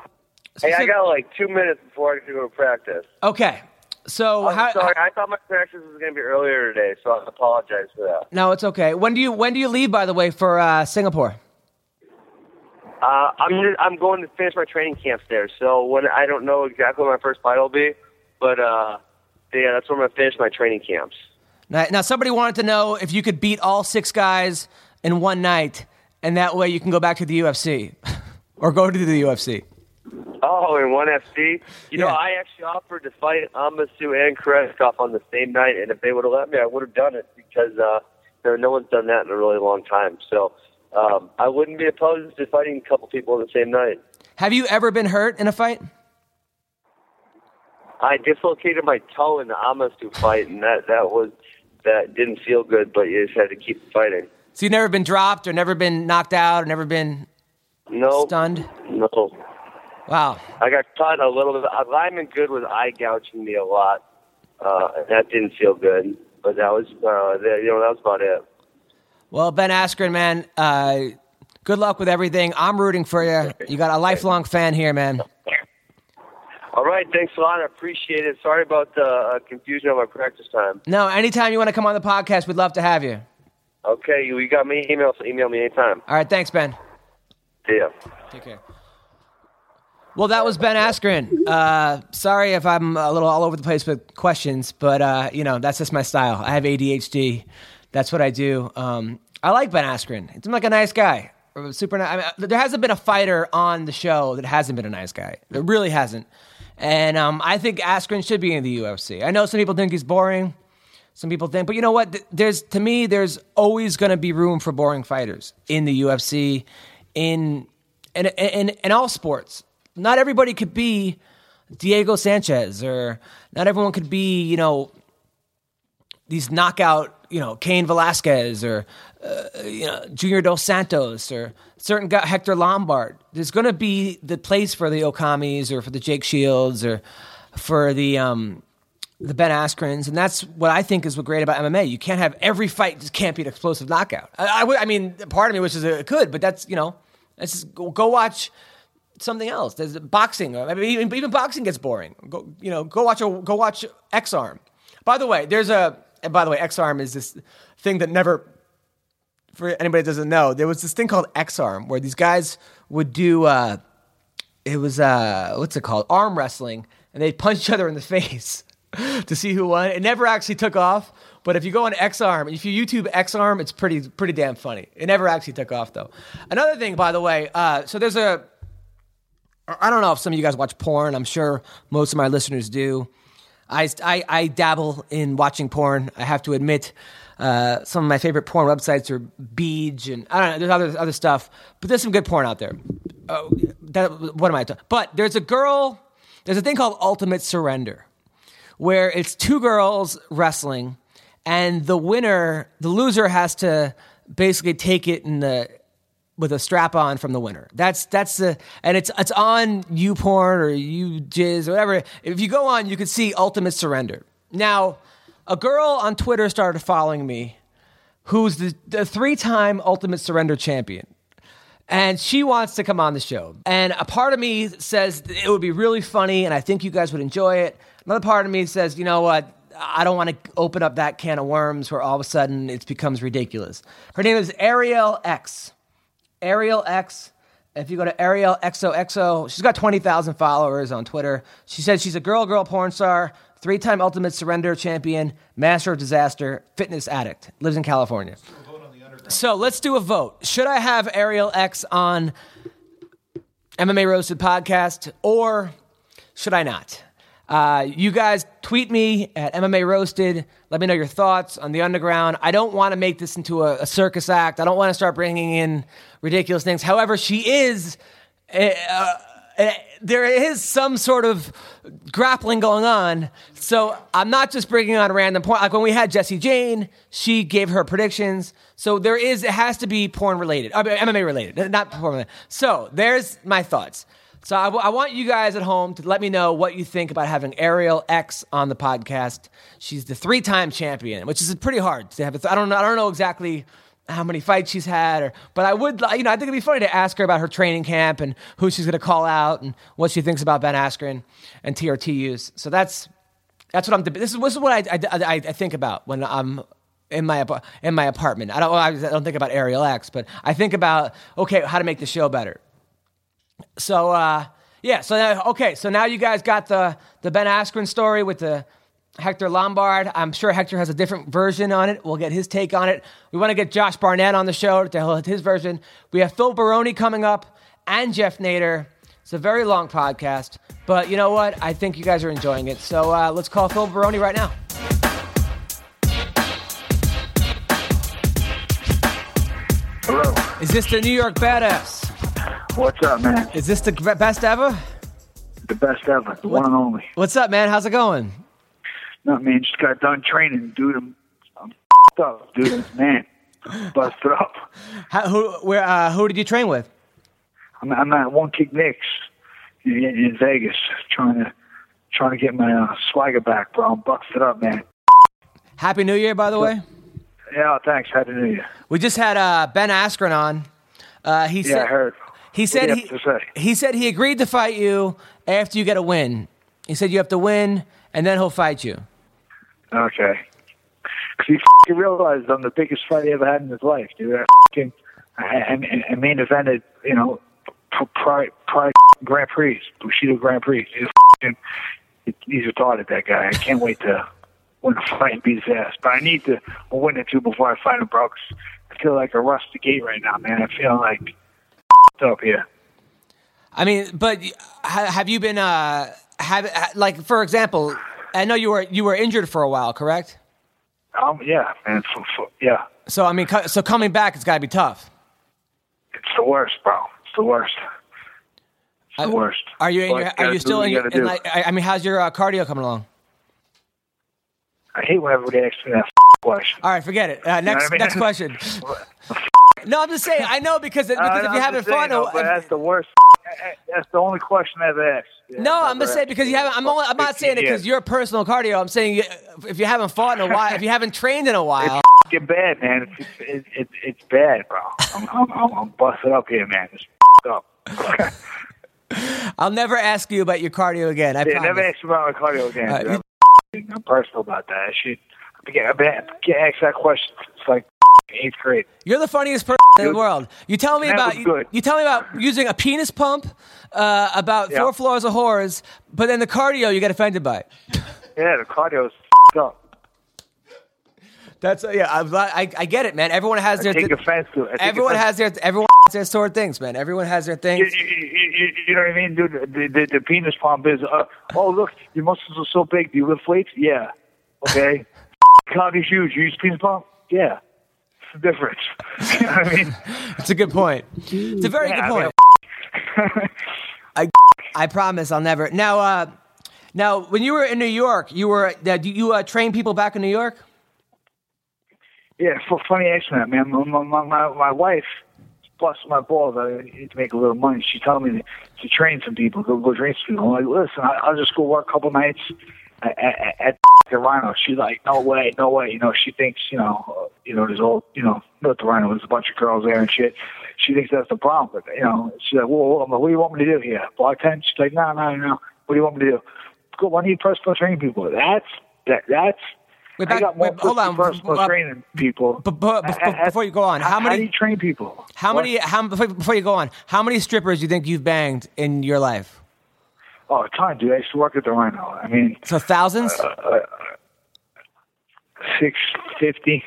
[SPEAKER 4] Hey, I got like two minutes before I have to go to practice.
[SPEAKER 1] Okay. So,
[SPEAKER 4] I'm
[SPEAKER 1] how,
[SPEAKER 4] sorry. I thought my practice was going to be earlier today, so I apologize for that.
[SPEAKER 1] no, it's okay. When do you when do you leave? By the way, for uh, Singapore.
[SPEAKER 4] Uh, I'm I'm going to finish my training camps there, so when I don't know exactly when my first fight will be, but uh, yeah, that's when I'm going to finish my training camps.
[SPEAKER 1] Now, now, somebody wanted to know if you could beat all six guys in one night, and that way you can go back to the UFC or go to the UFC.
[SPEAKER 4] Oh, in one FC, you know, I actually offered to fight Amoussou and Koreshkov on the same night, and if they would have let me, I would have done it because uh, there no one's done that in a really long time. So um, I wouldn't be opposed to fighting a couple people on the same night.
[SPEAKER 1] Have you ever been hurt in a fight?
[SPEAKER 4] I dislocated my toe in the Amoussou fight, and that that was that didn't feel good, but you just had to keep fighting.
[SPEAKER 1] So you've never been dropped, or never been knocked out, or never been
[SPEAKER 4] No,
[SPEAKER 1] stunned?
[SPEAKER 4] no.
[SPEAKER 1] Wow.
[SPEAKER 4] I got caught a little bit. Lyman Good was eye gouging me a lot. Uh, that didn't feel good, but that was uh, you know that was about it.
[SPEAKER 1] Well, Ben Askren, man, uh, good luck with everything. I'm rooting for you. You got a lifelong fan here, man.
[SPEAKER 4] All right, thanks a lot. I appreciate it. Sorry about the uh, confusion on my practice time.
[SPEAKER 1] No, anytime you want to come on the podcast, we'd love to have you.
[SPEAKER 4] Okay, you, you got me email, so email me anytime.
[SPEAKER 1] All right, thanks, Ben.
[SPEAKER 4] See ya.
[SPEAKER 1] Take care. Well, that was Ben Askren. Uh, sorry if I'm a little all over the place with questions, but uh, you know that's just my style. I have ADHD. That's what I do. Um, I like Ben Askren. He's like a nice guy. Super nice. I mean, there hasn't been a fighter on the show that hasn't been a nice guy. There really hasn't. And um, I think Askren should be in the UFC. I know some people think he's boring. Some people think, but you know what? There's to me, there's always going to be room for boring fighters in the UFC, in in, in, in all sports. Not everybody could be Diego Sanchez, or not everyone could be, you know, these knockout, you know, Cain Velasquez or uh, you know, Junior Dos Santos or certain guy, Hector Lombard. There's going to be the place for the Okamis or for the Jake Shields or for the um, the Ben Askrens, and that's what I think is what great about MMA. You can't have every fight just can't be an explosive knockout. I, mean, part of me wishes it could, but that's you know, let's just go watch something else. There's boxing. I mean, even, even boxing gets boring. Go, you know, go watch a go watch X Arm. By the way, there's a. And by the way, X Arm is this thing that never. For anybody that doesn't know, there was this thing called X Arm where these guys would do. Uh, it was uh, what's it called? Arm wrestling, and they'd punch each other in the face to see who won. It never actually took off. But if you go on X Arm, if you YouTube X Arm, it's pretty pretty damn funny. It never actually took off though. Another thing, by the way, uh, so there's a I don't know if some of you guys watch porn. I'm sure most of my listeners do. I, I, I dabble in watching porn. I have to admit, uh, some of my favorite porn websites are Beej and I don't know. There's other other stuff, but there's some good porn out there. Oh, that, what am I? talking? But there's a girl. There's a thing called Ultimate Surrender, where it's two girls wrestling, and the winner, the loser, has to basically take it in the with a strap on from the winner. That's that's the and it's it's on YouPorn or YouJizz or whatever. If you go on, you can see Ultimate Surrender. Now, a girl on Twitter started following me, who's the, the three time Ultimate Surrender champion. And she wants to come on the show. And a part of me says it would be really funny and I think you guys would enjoy it. Another part of me says, you know what? I don't want to open up that can of worms where all of a sudden it becomes ridiculous. Her name is Ariel X. Ariel X. If you go to Ariel XOXO, she's got 20,000 followers on Twitter. She says she's a girl, girl porn star, three time Ultimate Surrender champion, master of disaster, fitness addict, lives in California. So let's do a vote. Should I have Ariel X on MMA Roasted podcast or should I not? Uh, you guys tweet me at MMA Roasted. Let me know your thoughts on the underground. I don't want to make this into a, a circus act. I don't want to start bringing in ridiculous things. However, she is. Uh, uh, there is some sort of grappling going on. So I'm not just bringing on random point. Like when we had Jesse Jane, she gave her predictions. So there is, it has to be porn related, MMA related, not porn related. So there's my thoughts. So I, w- I want you guys at home to let me know what you think about having Ariel X on the podcast. She's the three-time champion, which is pretty hard to have. I th- I don't know. I don't know exactly how many fights she's had, or but I would, you know, I think it'd be funny to ask her about her training camp and who she's going to call out and what she thinks about Ben Askren and TRTUs. So that's that's what I'm. This is this is what I I, I think about when I'm in my in my apartment. I don't I don't think about Ariel X, but I think about okay, how to make the show better. So uh, yeah, so now, okay, so now you guys got the the Ben Askren story with the Hector Lombard. I'm sure Hector has a different version on it. We'll get his take on it. We want to get Josh Barnett on the show to tell his version. We have Phil Baroni coming up and Jeff Nader. It's a very long podcast, but you know what? I think you guys are enjoying it. So uh, let's call Phil Baroni right now.
[SPEAKER 3] Hello.
[SPEAKER 1] Is this the New York Badass?
[SPEAKER 3] What's up, man?
[SPEAKER 1] Is this the best ever?
[SPEAKER 3] The best ever. The one and only.
[SPEAKER 1] What's up, man? How's it going?
[SPEAKER 3] No, man, just got done training, dude. I'm, I'm up, dude. Man, busted up.
[SPEAKER 1] How, who, where, uh, who did you train with?
[SPEAKER 3] I'm, I'm at One Kick Nick's in, in Vegas, trying to trying to get my uh, swagger back, bro. I'm busted up, man.
[SPEAKER 1] Happy New Year, by the way.
[SPEAKER 3] Yeah, thanks. Happy New Year.
[SPEAKER 1] We just had uh, Ben Askren on. Uh, he
[SPEAKER 3] Yeah,
[SPEAKER 1] said
[SPEAKER 3] I heard.
[SPEAKER 1] He said he, he said he agreed to fight you after you get a win. He said you have to win and then he'll fight you.
[SPEAKER 3] Okay. Because he realized I'm the biggest fight he ever had in his life, dude. I f***ing, I, I, I main evented, you know, Pride Grand Prix, Bushido Grand Prix. He's, f***ing, he's retarded, that guy. I can't wait to win a fight and beat his ass. But I need to win it too before I fight him, bro. I feel like a rusty gate right now, man. I feel like up here.
[SPEAKER 1] I mean, but have you been uh have like for example, I know you were you were injured for a while, correct?
[SPEAKER 3] Um, yeah, man. F- yeah.
[SPEAKER 1] So I mean, so coming back, it's got to be tough.
[SPEAKER 3] It's the worst, bro. It's the worst. It's the worst.
[SPEAKER 1] Are you in your, are you still in
[SPEAKER 3] you
[SPEAKER 1] your, in like, I mean, how's your uh, cardio coming along?
[SPEAKER 3] I hate when everybody asks me that question.
[SPEAKER 1] All right, forget it. Uh, next,
[SPEAKER 3] I mean?
[SPEAKER 1] next question. No, I'm just saying. I know because because
[SPEAKER 3] Uh,
[SPEAKER 1] if
[SPEAKER 3] I'm
[SPEAKER 1] you haven't
[SPEAKER 3] just saying,
[SPEAKER 1] fun,
[SPEAKER 3] though, but that's the worst. That's the only question I've asked. Yeah,
[SPEAKER 1] no, I'm just saying because you haven't. I'm, only, I'm not saying it because
[SPEAKER 3] 15
[SPEAKER 1] you're personal cardio. I'm saying if you haven't fought in a while, if you haven't trained in a while.
[SPEAKER 3] Get bad, man. It's it's, it's, it's bad, bro. I'm, I'm, I'm, busted up here, man. It's up.
[SPEAKER 1] I'll never ask you about your cardio again. I
[SPEAKER 3] Yeah, never ask you about my cardio again. I'm, I'm personal about that. I should I get, I get asked that question. It's like eighth grade.
[SPEAKER 1] You're the funniest person in the world. You tell me about you, you tell me about using a penis pump, uh, about
[SPEAKER 3] Yeah.
[SPEAKER 1] four floors of whores, but then the cardio you get offended by.
[SPEAKER 3] Yeah, the cardio's up.
[SPEAKER 1] That's uh, yeah. I, I, I get it, man. Everyone has
[SPEAKER 3] I
[SPEAKER 1] their.
[SPEAKER 3] take offense to it. I
[SPEAKER 1] everyone has their. Everyone has their sore things, man. Everyone has their things.
[SPEAKER 3] you, you, you- know what I mean, dude? The, the, the penis pump is, uh, oh, look, your muscles are so big. Do you lift weights? Yeah. Okay. County's huge. You use penis pump? Yeah. The difference. you know I mean?
[SPEAKER 1] It's a good point. It's a very
[SPEAKER 3] Yeah,
[SPEAKER 1] good
[SPEAKER 3] I mean,
[SPEAKER 1] point. I I promise I'll never. Now, uh, now when you were in New York, you were do you uh, train people back in New York?
[SPEAKER 3] Yeah, for funny accident, man. My, my, my, my wife busted my balls. I need to make a little money. She told me to, to train some people, go, go train some people. I'm like, listen, I, I'll just go work a couple nights at, at, at the Rhino. She's like, no way, no way. You know, she thinks, you know, uh, you know, there's all, you know, not the Rhino, there's a bunch of girls there and shit. She thinks that's the problem. But, you know, she's like, well, well, I'm like, what do you want me to do here? Bartend? She's like, no, no, no. What do you want me to do? Go, why do you personal train people? That's, that, that's,
[SPEAKER 1] Wait,
[SPEAKER 3] I
[SPEAKER 1] back-
[SPEAKER 3] got more
[SPEAKER 1] wait, hold on.
[SPEAKER 3] personal
[SPEAKER 1] Uh,
[SPEAKER 3] training people.
[SPEAKER 1] But, but,
[SPEAKER 3] I-
[SPEAKER 1] before, you go on, how
[SPEAKER 3] how,
[SPEAKER 1] many
[SPEAKER 3] do you train people?
[SPEAKER 1] how
[SPEAKER 3] What?
[SPEAKER 1] many how before, before you go on, how many strippers do you think you've banged in your life?
[SPEAKER 3] Oh, a ton, dude. I used to work at the Rhino. I mean,
[SPEAKER 1] So thousands,
[SPEAKER 3] Uh, six fifty.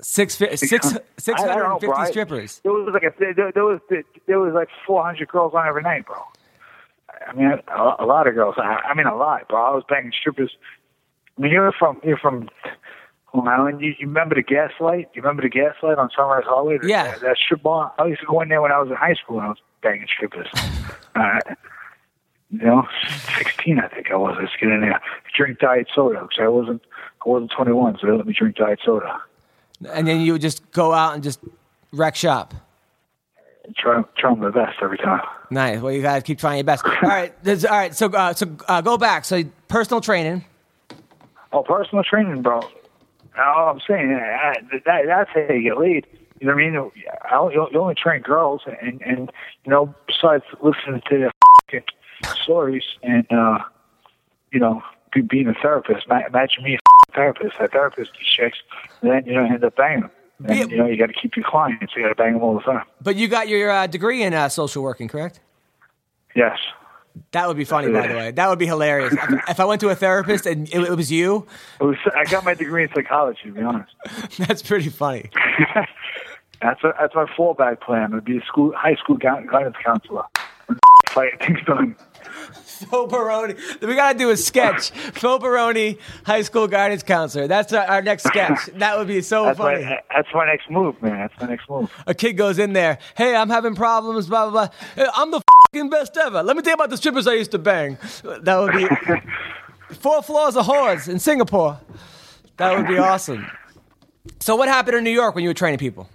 [SPEAKER 1] six six six
[SPEAKER 3] I- I don't
[SPEAKER 1] hundred and fifty strippers.
[SPEAKER 3] There was like a there, there was there was like four hundred girls on every night, bro. I mean, a, a lot of girls. I, I mean, a lot, bro. I was banging strippers. I mean, you're from you're from Long Island. You, you remember the Gaslight? You remember the Gaslight on Sunrise Highway?
[SPEAKER 1] Yeah.
[SPEAKER 3] That, that strip bar. I used to go in there when I was in high school and I was banging strippers. uh, you know, sixteen, I think I was. I was getting in there, drink diet soda because I wasn't I wasn't twenty one, so they let me drink diet soda.
[SPEAKER 1] And then you would just go out and just wreck shop.
[SPEAKER 3] Try try my best every time.
[SPEAKER 1] Nice. Well, you gotta keep trying your best. All right. There's, all right. So, uh, so uh, go back. So, personal training.
[SPEAKER 3] Oh, personal training, bro. All I'm saying, I, that, that's how you get laid. You know what I mean? I only, you only train girls, and and you know, besides listening to f***ing stories and uh, you know, be, being a therapist. Ma- Imagine me, a therapist, a therapist these chicks, then you know, end up banging them. And
[SPEAKER 1] Yeah.
[SPEAKER 3] you know, you got to keep your clients. You got to bang them all the time.
[SPEAKER 1] But you got your uh, degree in uh, social working, correct?
[SPEAKER 3] Yes.
[SPEAKER 1] That would be funny, by the way. That would be hilarious. if, I went to a therapist and it, it was you,
[SPEAKER 3] It was, I got my degree in psychology. To be honest,
[SPEAKER 1] that's pretty funny.
[SPEAKER 3] that's a, that's my fallback plan. Would be a school, high school guidance counselor. Fight things done.
[SPEAKER 1] Phil Baroni. We got to do a sketch. Phil Baroni, high school guidance counselor. That's our, our next sketch. That would be so
[SPEAKER 3] That's
[SPEAKER 1] funny.
[SPEAKER 3] my that's my next move, man. That's my next move.
[SPEAKER 1] A kid goes in there. Hey, I'm having problems. Blah blah blah. Hey, I'm the fucking best ever. Let me tell you about the strippers I used to bang. That would be four floors of whores in Singapore. That would be awesome. So, what happened in New York when you were training people?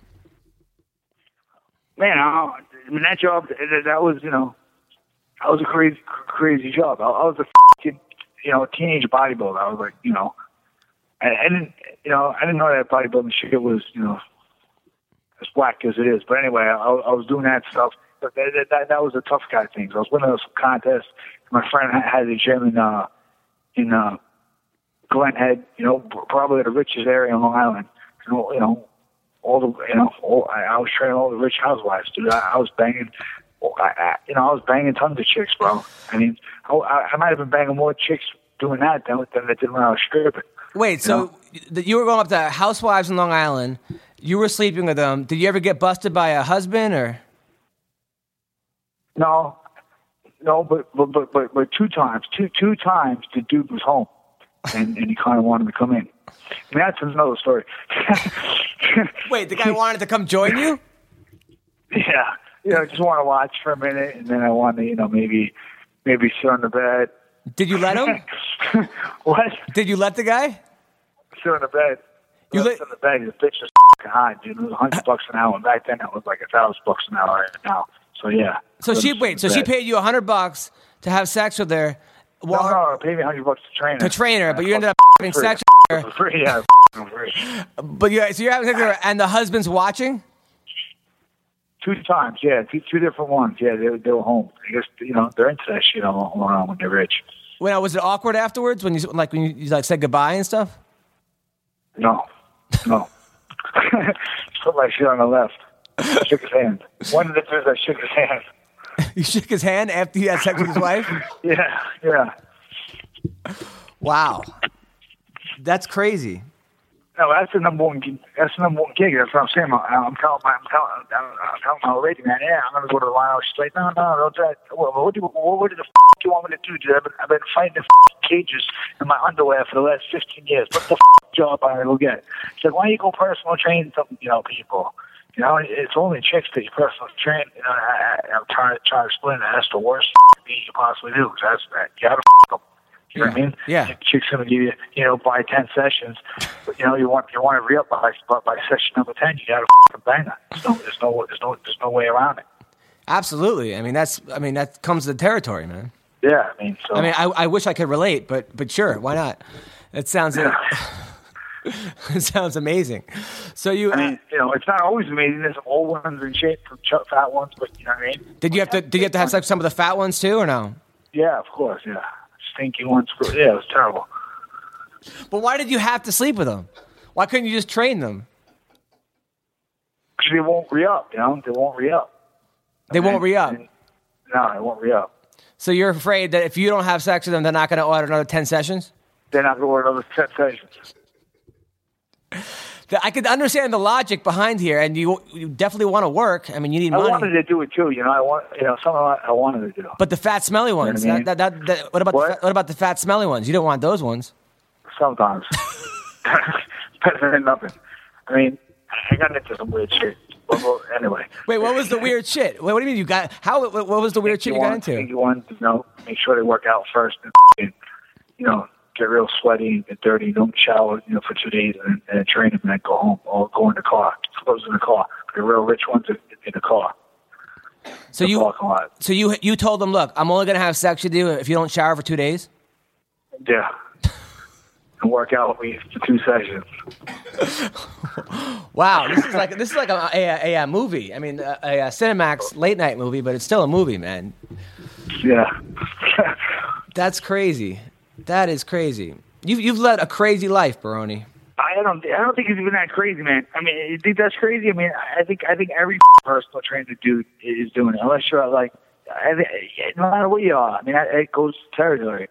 [SPEAKER 3] Man, I, I mean that job that was you know, that was a crazy crazy job. I, I was a fucking you know teenage bodybuilder. I was like you know, I, I you know I didn't know that bodybuilding shit was you know as whack as it is. But anyway, I, I was doing that stuff. But that, that, that, was a tough guy thing. I was winning some contests. My friend had- a gym in uh in uh Glen Head, you know, probably the richest area in Long Island. You know, you know, all the, you know, all, I, I was training all the rich housewives, dude. I, I was banging, I, I, you know, I was banging tons of chicks, bro. I mean, I, I might have been banging more chicks doing that than, than I did when I was stripping.
[SPEAKER 1] Wait, so th- you were going up to housewives in Long Island. You were sleeping with them. Did you ever get busted by a husband or?
[SPEAKER 3] No, no, but but but but, but two times, two two times, the dude was home, and and he kind of wanted to come in. Mean, that's another story.
[SPEAKER 1] Wait, the guy wanted to come join you.
[SPEAKER 3] Yeah, you know, just want to watch for a minute, and then I want to, you know, maybe maybe sit on the bed.
[SPEAKER 1] Did you let him?
[SPEAKER 3] what?
[SPEAKER 1] Did you let the guy?
[SPEAKER 3] Sit on the bed.
[SPEAKER 1] You let-
[SPEAKER 3] on the bed. The bitch is high, dude. It was hundred uh, bucks an hour. And back then, it was like a thousand bucks an hour right now. So yeah.
[SPEAKER 1] So she wait. So
[SPEAKER 3] the
[SPEAKER 1] she paid you a hundred bucks to have sex with her.
[SPEAKER 3] No,
[SPEAKER 1] While her,
[SPEAKER 3] no, pay me hundred bucks to train her.
[SPEAKER 1] to train her, but you ended up having sex with her.
[SPEAKER 3] Free, yeah, free.
[SPEAKER 1] But you, so you're having sex with her, and the husband's watching.
[SPEAKER 3] Two times, yeah, two, two different ones. Yeah, they, they were home. I guess you know they're into that shit all around when they're rich.
[SPEAKER 1] When was it awkward afterwards? When you like when you, you like said goodbye and stuff?
[SPEAKER 3] No, no. Put my shit on the left. Shook his hand. One of the times I shook his hand.
[SPEAKER 1] You shook his hand after you had sex with his wife.
[SPEAKER 3] Yeah, yeah.
[SPEAKER 1] Wow, that's crazy.
[SPEAKER 3] No, that's the number one. That's the number one gig. That's what I'm saying. I'm, I'm telling my, I'm telling, I'm, I'm telling my lady, man. Yeah, I'm gonna go to the line. She's like, no, no, don't do that. Well, what do, what, what the f- do you want me to do? Dude? I've been, I've been fighting the f- cages in my underwear for the last 15 years. What the f- job I go get? She's like, why don't you go personal train some, you know, people? You know, it's only chicks that you personal train. You know, I, I, I'm trying to try to explain that. That's the worst thing you possibly do. Cause that's that. You gotta f- them. You know what I mean?
[SPEAKER 1] Yeah.
[SPEAKER 3] Chicks gonna give you, you know, buy ten sessions, but you know, you want you want to re up by by by session number ten. You got to bang it. There's no, there's no, there's no, there's no way around it.
[SPEAKER 1] Absolutely. I mean, that's. I mean, that comes with the territory, man.
[SPEAKER 3] Yeah, I mean, so
[SPEAKER 1] I mean, I, I wish I could relate, but but sure, why not? It sounds. it sounds amazing. So you
[SPEAKER 3] I mean, you know, it's not always amazing. There's some old ones and shit from ch- fat ones, but you know what I mean?
[SPEAKER 1] did you have to did you have to have sex with some of the fat ones too, or no?
[SPEAKER 3] Yeah, of course, yeah. Stinky. Yeah, it was terrible.
[SPEAKER 1] But why did you have to sleep with them? Why couldn't you just train them?
[SPEAKER 3] Because they won't re up. You know, they won't re up.
[SPEAKER 1] They won't re up.
[SPEAKER 3] No, they won't re up.
[SPEAKER 1] So you're afraid that if you don't have sex with them, they're not going to order another ten sessions.
[SPEAKER 3] They're not going to order another ten sessions.
[SPEAKER 1] That- I could understand the logic behind here, and you you definitely want to work. I mean, you need money.
[SPEAKER 3] I wanted to do it too. You know, I want, you know, something I I wanted to do.
[SPEAKER 1] But the fat, smelly ones.
[SPEAKER 3] what I mean?
[SPEAKER 1] that, that, that, what about
[SPEAKER 3] What?
[SPEAKER 1] The, fat- what about the fat, smelly ones? You don't want those ones.
[SPEAKER 3] Sometimes. Better than nothing. I mean, I got into some weird shit. Well, anyway.
[SPEAKER 1] Wait, what was the weird shit? Wait, what do you mean you got? How? What, was the weird shit you got
[SPEAKER 3] want,
[SPEAKER 1] into?
[SPEAKER 3] You want to you know, make sure they work out first and you know, get real sweaty and dirty. Don't shower, you know, for two days and, and train them and then go home or go in the car. Close in the car. The real rich ones in, in the car.
[SPEAKER 1] So
[SPEAKER 3] The
[SPEAKER 1] you, so you, you told them, look, I'm only gonna have sex with you if you don't shower for two days.
[SPEAKER 3] Yeah. And work out with me for two sessions.
[SPEAKER 1] Wow, this is like this is like a, a, a, a movie. I mean, a, a, Cinemax late night movie, but it's still a movie, man.
[SPEAKER 3] Yeah.
[SPEAKER 1] That's crazy. That is crazy. You've you've led a crazy life, Baroni.
[SPEAKER 3] I don't. I don't think it's even that crazy, man. I mean, you think that's crazy? I mean, I think I think every personal trainer dude is doing it, unless you're like, I think, no matter what you are. I mean, it goes to territory.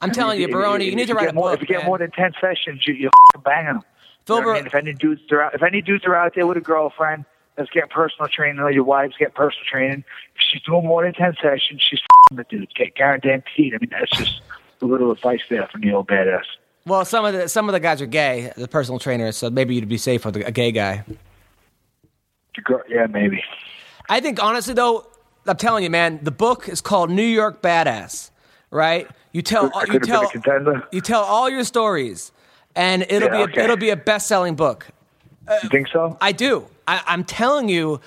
[SPEAKER 1] I'm telling you, Baroni, you need to write a
[SPEAKER 3] more,
[SPEAKER 1] book.
[SPEAKER 3] If you get
[SPEAKER 1] man.
[SPEAKER 3] more than ten sessions, you, you're banging them.
[SPEAKER 1] Phil
[SPEAKER 3] You know I mean? If any dudes are out, if any dudes are out there with a girlfriend that's getting personal training, or your wife's getting personal training, if she's doing more than ten sessions, she's the dude. Get guaranteed. I mean, that's just a little advice there from the old badass.
[SPEAKER 1] Well, some of the some of the guys are gay, the personal trainers, so maybe you'd be safe with a gay guy.
[SPEAKER 3] Yeah, maybe.
[SPEAKER 1] I think honestly though, I'm telling you, man, the book is called New York Badass, right? You tell
[SPEAKER 3] I
[SPEAKER 1] you
[SPEAKER 3] could have been
[SPEAKER 1] tell you tell all your stories, and it'll
[SPEAKER 3] Yeah,
[SPEAKER 1] be a,
[SPEAKER 3] okay.
[SPEAKER 1] it'll be a best selling book.
[SPEAKER 3] Uh, you think so?
[SPEAKER 1] I do. I, I'm telling you,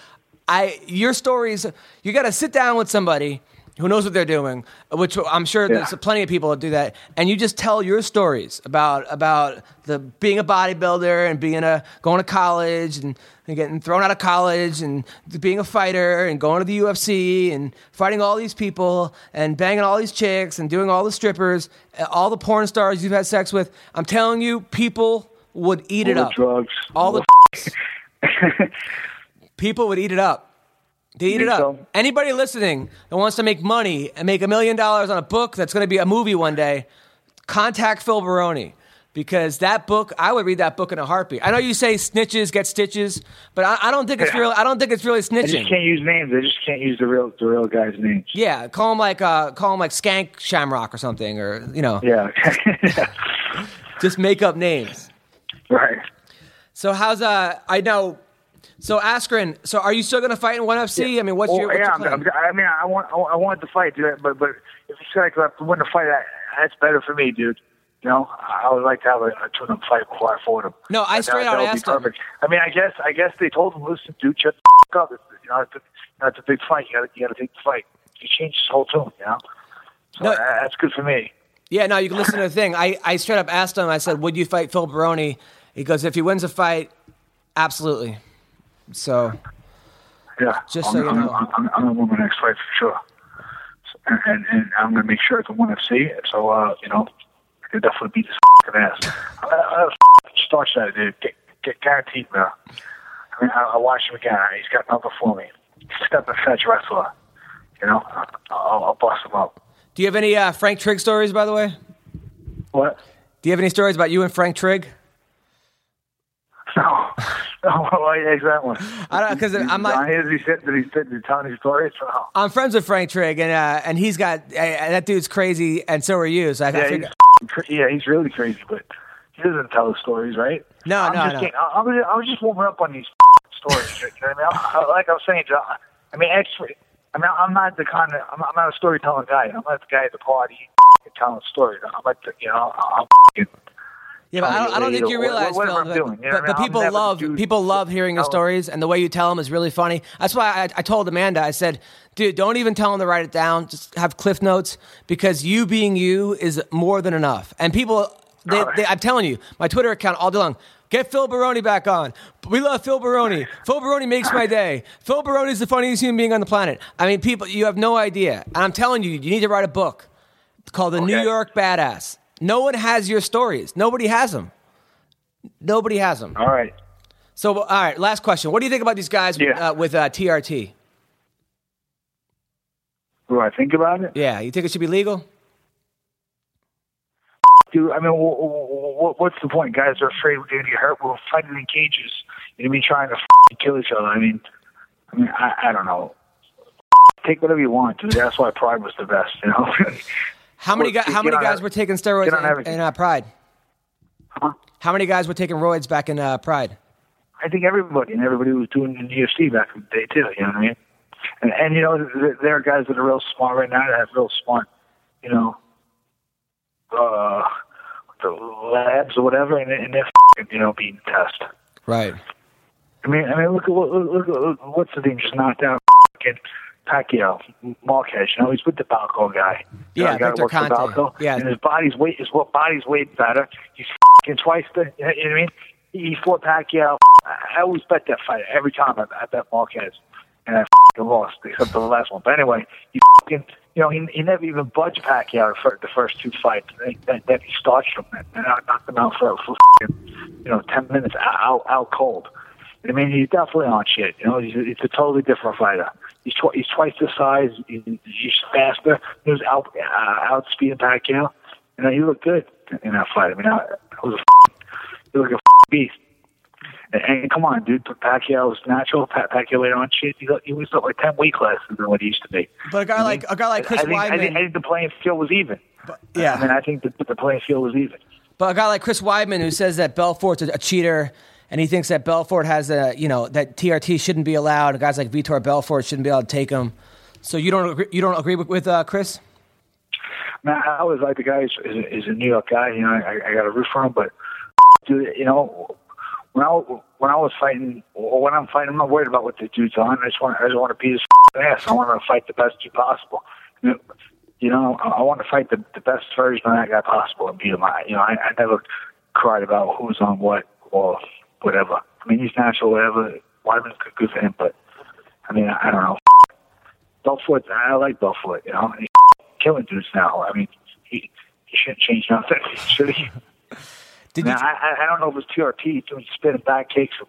[SPEAKER 1] I your stories. You got to sit down with somebody who knows what they're doing, which I'm sure
[SPEAKER 3] Yeah.
[SPEAKER 1] there's plenty of people that do that, and you just tell your stories about about the being a bodybuilder and being a going to college and, and getting thrown out of college and being a fighter and going to the UFC and fighting all these people and banging all these chicks and doing all the strippers, uh, all the porn stars you've had sex with. I'm telling you, people would eat it
[SPEAKER 3] All the
[SPEAKER 1] up.
[SPEAKER 3] drugs.
[SPEAKER 1] All the people would eat it up. They eat it up.
[SPEAKER 3] so?
[SPEAKER 1] Anybody listening that wants to make money and make a million dollars on a book that's going to be a movie one day, contact Phil Baroni because that book, I would read that book in a heartbeat. I know you say snitches get stitches, but I, I don't think it's
[SPEAKER 3] Yeah.
[SPEAKER 1] real. I don't think it's really
[SPEAKER 3] I just can't use names. I just can't use the real the real guy's names.
[SPEAKER 1] Yeah, call him like uh, call him like Skank Shamrock or something, or you know,
[SPEAKER 3] Yeah.
[SPEAKER 1] just make up names.
[SPEAKER 3] right.
[SPEAKER 1] So how's uh? I know So Askren, so are you still going to fight in ONE FC? I mean, what's
[SPEAKER 3] Oh,
[SPEAKER 1] your, what's
[SPEAKER 3] yeah,
[SPEAKER 1] your plan?
[SPEAKER 3] I mean, I want, I want- I wanted to fight, dude. But, but if you said I could to win the fight, that, that's better for me, dude. You know, I would like to have a, a two-up fight before I fought him.
[SPEAKER 1] No, I
[SPEAKER 3] That-
[SPEAKER 1] straight
[SPEAKER 3] that
[SPEAKER 1] out
[SPEAKER 3] be
[SPEAKER 1] asked him.
[SPEAKER 3] I mean, I guess, I guess they told him, listen, dude, shut the f- up. It's, you know, it's a, you know, it's a big fight. You got you to take the fight. He changed his whole tune. You know, so
[SPEAKER 1] No.
[SPEAKER 3] that's good for me.
[SPEAKER 1] Yeah, no, you can listen to the thing. I, I straight up asked him. I said, "Would you fight Phil Baroni?" He goes, "If he wins a fight, absolutely." So
[SPEAKER 3] Yeah,
[SPEAKER 1] Just
[SPEAKER 3] I'm,
[SPEAKER 1] so you
[SPEAKER 3] I'm,
[SPEAKER 1] know.
[SPEAKER 3] I'm, I'm, I'm gonna win my next fight for sure. So, and, and, and I'm gonna make sure it's a one FC. So uh, you know, I could definitely beat this fucking ass. I, I, I start that dude. Get, get guaranteed, man. I mean, I, I watch him again. He's got nothing for me. Step and fetch wrestler. You know, I'll, I'll bust him up.
[SPEAKER 1] Do you have any uh, Frank Trigg stories, by the way?
[SPEAKER 3] What?
[SPEAKER 1] Do you have any stories about you and Frank Trigg?
[SPEAKER 3] No, no, why is that one?
[SPEAKER 1] I don't because I'm not.
[SPEAKER 3] Is he said that he said to tell these stories?
[SPEAKER 1] I'm friends with Frank Trigg, and uh, and he's got uh, that dude's crazy, and so are you. So I, I
[SPEAKER 3] Yeah,
[SPEAKER 1] figured,
[SPEAKER 3] he's, yeah, he's really crazy, but he doesn't tell the stories, right?
[SPEAKER 1] No,
[SPEAKER 3] I'm
[SPEAKER 1] no,
[SPEAKER 3] just
[SPEAKER 1] no.
[SPEAKER 3] Kidding. I, I, was, I was just warming up on these stories. What I mean? I, I, like I was saying, John, I mean, actually, I mean, I'm not the kind of, I'm, I'm not a storytelling guy. I'm not the guy at the party telling stories. I'm like, you know, I'm
[SPEAKER 1] yeah, but I don't, I don't think you
[SPEAKER 3] What-
[SPEAKER 1] realize, Phil, but,
[SPEAKER 3] doing, you know
[SPEAKER 1] but,
[SPEAKER 3] what I
[SPEAKER 1] but
[SPEAKER 3] mean?
[SPEAKER 1] people love people love hearing the stories, and the way you tell them is really funny. That's why I, I told Amanda, I said, dude, don't even tell them to write it down. Just have cliff notes because you being you is more than enough. And people, they, they, I'm telling you, my Twitter account all day long. Get Phil Baroni back on. We love Phil Baroni. Phil Baroni makes my day. Phil Baroni is the funniest human being on the planet. I mean, people, you have no idea. And I'm telling you, you need to write a book called The New York Badass. No one has your stories. Nobody has them. Nobody has them.
[SPEAKER 3] All right.
[SPEAKER 1] So, all right, last question. What do you think about these guys with,
[SPEAKER 3] Yeah.
[SPEAKER 1] uh, with uh, TRT?
[SPEAKER 3] Do I think about it?
[SPEAKER 1] Yeah, you think it should be legal?
[SPEAKER 3] Dude, I mean, wh- wh- wh- what's the point? Guys are afraid we're going to get hurt. We're fighting in cages. You know, mean, trying to kill each other. I mean, I mean, I, I don't know. Take whatever you want, dude. That's why Pride was the best. You know.
[SPEAKER 1] How many, guys, how many guys were taking steroids in, in uh, Pride?
[SPEAKER 3] Huh?
[SPEAKER 1] How many guys were taking roids back in uh, Pride?
[SPEAKER 3] I think everybody and everybody was doing in the UFC back in the day too. You know what I mean? And and you know, th- there are guys that are real smart right now that have real smart, you know, uh, the labs or whatever, and, and they're you know being tested.
[SPEAKER 1] Right.
[SPEAKER 3] I mean, I mean, look at what look, look, look what's the thing just knocked out fucking Pacquiao, Marquez. You know, he's with the Balco guy. You know,
[SPEAKER 1] Yeah,
[SPEAKER 3] the guy
[SPEAKER 1] Victor Conte.
[SPEAKER 3] Balco.
[SPEAKER 1] Yeah.
[SPEAKER 3] and his body's weight is what body's weight better. He's fucking twice the. You know what I mean? He fought Pacquiao. I I always bet that fight every time I, I bet Marquez, and I fucking lost except for the last one. But anyway, he fucking. You know, he, he never even budged Pacquiao for the first two fights. Then, then, then he starched him and, and knocked him out for, for you know, 10 minutes out, out cold. I mean, he's definitely on shit. You know, he's a, he's a totally different fighter. He's tw- he's twice the size. He's, he's faster. He was out uh, outspeeding Pacquiao. You know, he looked good in that fight. I mean, I, I was a f- he looked like a f- beast. And, and come on, dude, Pacquiao was natural. Pa- Pacquiao later on shit. He, got- he was up like ten weight classes than what he used to be.
[SPEAKER 1] But a guy like a guy like Chris
[SPEAKER 3] I think, I
[SPEAKER 1] Weidman,
[SPEAKER 3] think, I think the playing field was even.
[SPEAKER 1] But, yeah.
[SPEAKER 3] I mean, I think the, the playing field was even.
[SPEAKER 1] But a guy like Chris Weidman who says that Belfort's a, a cheater and he thinks that Belfort has a, you know, that TRT shouldn't be allowed. Guys like Vitor Belfort shouldn't be able to take him. So you don't agree, you don't agree with, with uh, Chris?
[SPEAKER 3] Man, I was like the guy. Is is a New York guy. You know, I, I got a roof for him. But you know, when I when I was fighting, or when I'm fighting, I'm not worried about what the dude's on. I just want I just want to beat his ass. I want to fight the best dude possible. You know, you know I, I want to fight the the best version of that guy possible and beat him. I, you know, I, I never cried about who's on what or whatever. I mean, he's natural, whatever. Weidman's good, good for him, but I mean, I, I don't know. Belfort, I like Belfort. You know, he's killing dudes now. I mean, he he shouldn't change nothing, should he?
[SPEAKER 1] Did
[SPEAKER 3] Now,
[SPEAKER 1] you?
[SPEAKER 3] I, I- don't know if it's TRT doing spinning back kicks or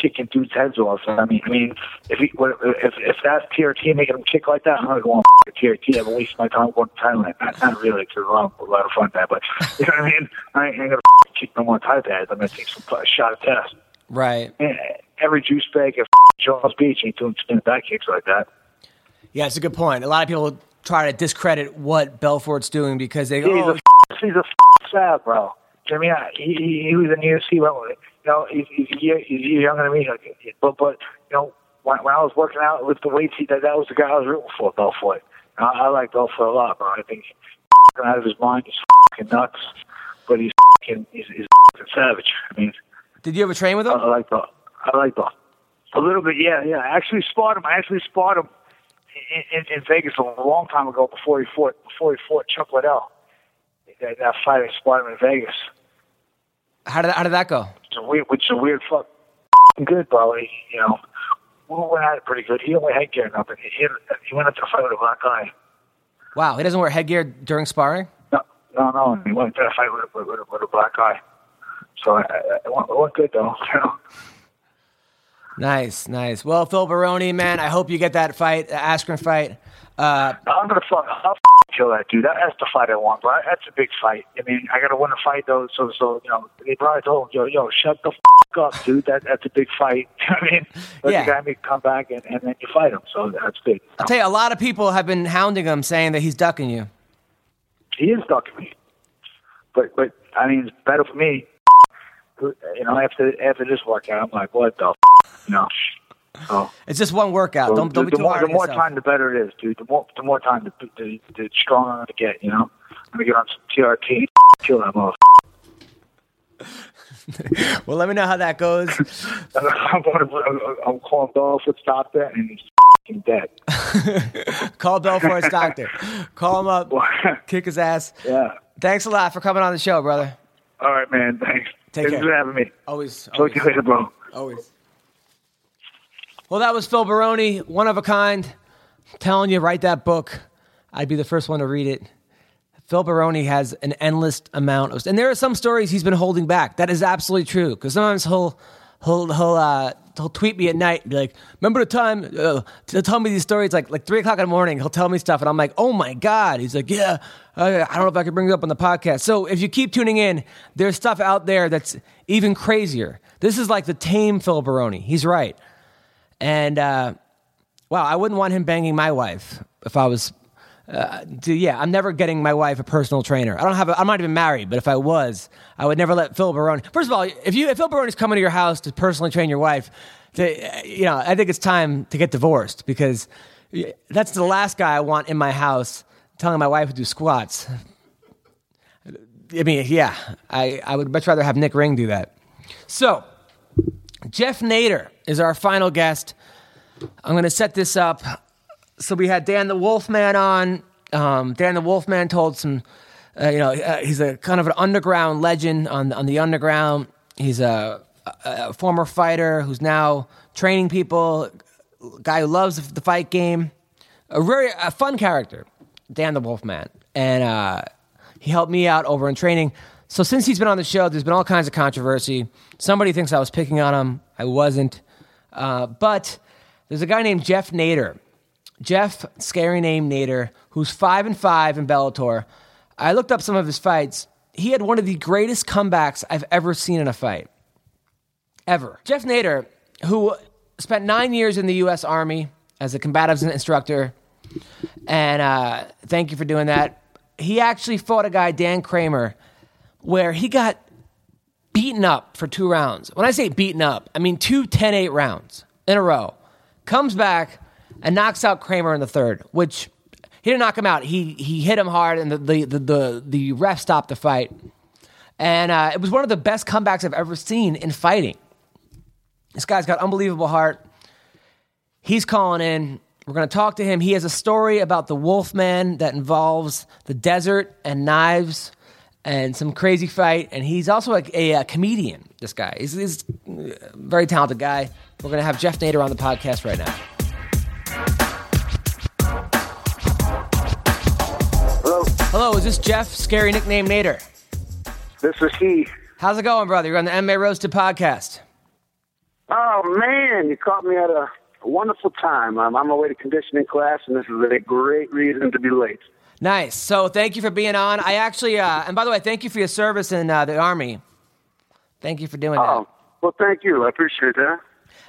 [SPEAKER 3] kicking dudes' heads off. I mean, I mean, if he, if if that's TRT making him kick like that, I'm gonna go on TRT. I've wasted my time going to Thailand. Not, not really, because I'm a lot of fun there, but you know what I mean. I ain't gonna kick no more Thai pads. I'm gonna take some a shot at test.
[SPEAKER 1] Right.
[SPEAKER 3] Man, every juice bag of Charles Beach ain't doing spinning back kicks like that.
[SPEAKER 1] Yeah, it's a good point. A lot of people try to discredit what Belfort's doing because they go,
[SPEAKER 3] He's
[SPEAKER 1] oh,
[SPEAKER 3] a he's a oh, fat, bro. I mean, I- he, he he was in the UFC. Well, you know, he's, he's, he's younger than me. But, but you know, when, when I was working out with the weights, he, that, that was the guy I was rooting for, Belfort. I, I like Belfort a lot, bro. I think he's out of his mind. He's fucking nuts, but he's fucking, he's, he's fucking savage. I mean,
[SPEAKER 1] Did you ever train with him?
[SPEAKER 3] I like Bel. I like Bel. A little bit, yeah, yeah. I actually sparred him. I actually sparred him in, in, in Vegas a long time ago before he fought before he fought Chuck Liddell. That, that fight I sparred him in Vegas.
[SPEAKER 1] How did how did that go?
[SPEAKER 3] It's a weird, which is a weird fuck. Good, bro. He, you know, we went at it pretty good. He didn't wear headgear or nothing. He, he, went into a fight with a black guy.
[SPEAKER 1] Wow, he doesn't wear headgear during sparring.
[SPEAKER 3] No, no, no. He went into a fight with a, with, a, with a black guy. So I, I, it, went, it went good though. You know.
[SPEAKER 1] Nice, nice. Well, Phil Baroni, man, I hope you get that fight, the Askren fight. Uh,
[SPEAKER 3] I'm gonna fuck. I'll f- kill that dude. That, that's the fight I want, bro. That's a big fight. I mean, I gotta win a fight though. So, so you know, they probably told him, yo, yo, shut the f- up, dude. That that's a big fight. I mean, let
[SPEAKER 1] Yeah.
[SPEAKER 3] the guy make come back and, and then you fight him. So that's big.
[SPEAKER 1] I'll tell you, a lot of people have been hounding him, saying that he's ducking you.
[SPEAKER 3] He is ducking me, but but I mean, it's better for me. You know, after after this workout, I'm like, what the, f-? you know. So,
[SPEAKER 1] It's just one workout.
[SPEAKER 3] so
[SPEAKER 1] don't don't
[SPEAKER 3] the,
[SPEAKER 1] be
[SPEAKER 3] the
[SPEAKER 1] too
[SPEAKER 3] more
[SPEAKER 1] hard
[SPEAKER 3] the more
[SPEAKER 1] yourself.
[SPEAKER 3] time, the better it is, dude. The more the more time, the the, the stronger I'm gonna get. You know, I'm gonna get on some TRT, kill that motherfucker.
[SPEAKER 1] Well, let me know how that goes.
[SPEAKER 3] I'm, going to, I'm calling Belfort Doctor, and f***ing dead.
[SPEAKER 1] Call Belfort's doctor. Call him up. Kick his ass.
[SPEAKER 3] yeah.
[SPEAKER 1] Thanks a lot for coming on the show, brother.
[SPEAKER 3] All right, man. Thanks.
[SPEAKER 1] Take
[SPEAKER 3] Thanks
[SPEAKER 1] care.
[SPEAKER 3] for having me.
[SPEAKER 1] Always.
[SPEAKER 3] Talk
[SPEAKER 1] always.
[SPEAKER 3] to you later, bro.
[SPEAKER 1] Always. Well, that was Phil Baroni, one of a kind. I'm telling you, write that book. I'd be the first one to read it. Phil Baroni has an endless amount of, and there are some stories he's been holding back. That is absolutely true. Because sometimes he'll he'll he'll uh, he'll tweet me at night and be like, "Remember the time?" Uh, he'll tell me these stories like like three o'clock in the morning. He'll tell me stuff, and I'm like, "Oh my god!" He's like, "Yeah, I, I don't know if I can bring it up on the podcast." So if you keep tuning in, there's stuff out there that's even crazier. This is like the tame Phil Baroni. He's right. And uh, wow, I wouldn't want him banging my wife if I was. Uh, to, yeah, I'm never getting my wife a personal trainer. I don't have. A, I'm not even married, but if I was, I would never let Phil Baroni. First of all, if you if Phil Baroni's coming to your house to personally train your wife, to, you know, I think it's time to get divorced because that's the last guy I want in my house telling my wife to do squats. I mean, yeah, I, I would much rather have Nick Ring do that. So, Jeff Nader is our final guest. I'm going to set this up. So we had Dan the Wolfman on. Um, Dan the Wolfman told some, uh, you know, uh, he's a kind of an underground legend on on the underground. He's a, a, a former fighter who's now training people. Guy who loves the fight game. A very a fun character, Dan the Wolfman, and uh, he helped me out over in training. So since he's been on the show, there's been all kinds of controversy. Somebody thinks I was picking on him. I wasn't. Uh, but there's a guy named Jeff Nader. Jeff, scary name Nader, who's five and five in Bellator. I looked up some of his fights. He had one of the greatest comebacks I've ever seen in a fight. Ever. Jeff Nader, who spent nine years in the U.S. Army as a combatives instructor, and uh, thank you for doing that. He actually fought a guy, Dan Kramer, where he got beaten up for two rounds. When I say beaten up, I mean two 10 8 rounds in a row. Comes back and knocks out Kramer in the third, which he didn't knock him out. He, he hit him hard, and the, the, the, the, the ref stopped the fight. And uh, it was one of the best comebacks I've ever seen in fighting. This guy's got unbelievable heart. He's calling in. We're going to talk to him. He has a story about the Wolfman that involves the desert and knives and some crazy fight. And he's also a, a, a comedian, this guy. He's, he's a very talented guy. We're going to have Jeff Nader on the podcast right now.
[SPEAKER 3] Hello,
[SPEAKER 1] Hello, is this Jeff? Scary nickname Nader.
[SPEAKER 3] this is he.
[SPEAKER 1] How's it going, brother? You're on the MMA Roasted podcast.
[SPEAKER 5] Oh man, you caught me at a wonderful time. I'm on my way to conditioning class, and this is a great reason to be late.
[SPEAKER 1] Nice. So thank you for being on. I actually, uh, and by the way, thank you for your service in uh, the Army. Thank you for doing that.
[SPEAKER 5] Oh, well, thank you. I appreciate that.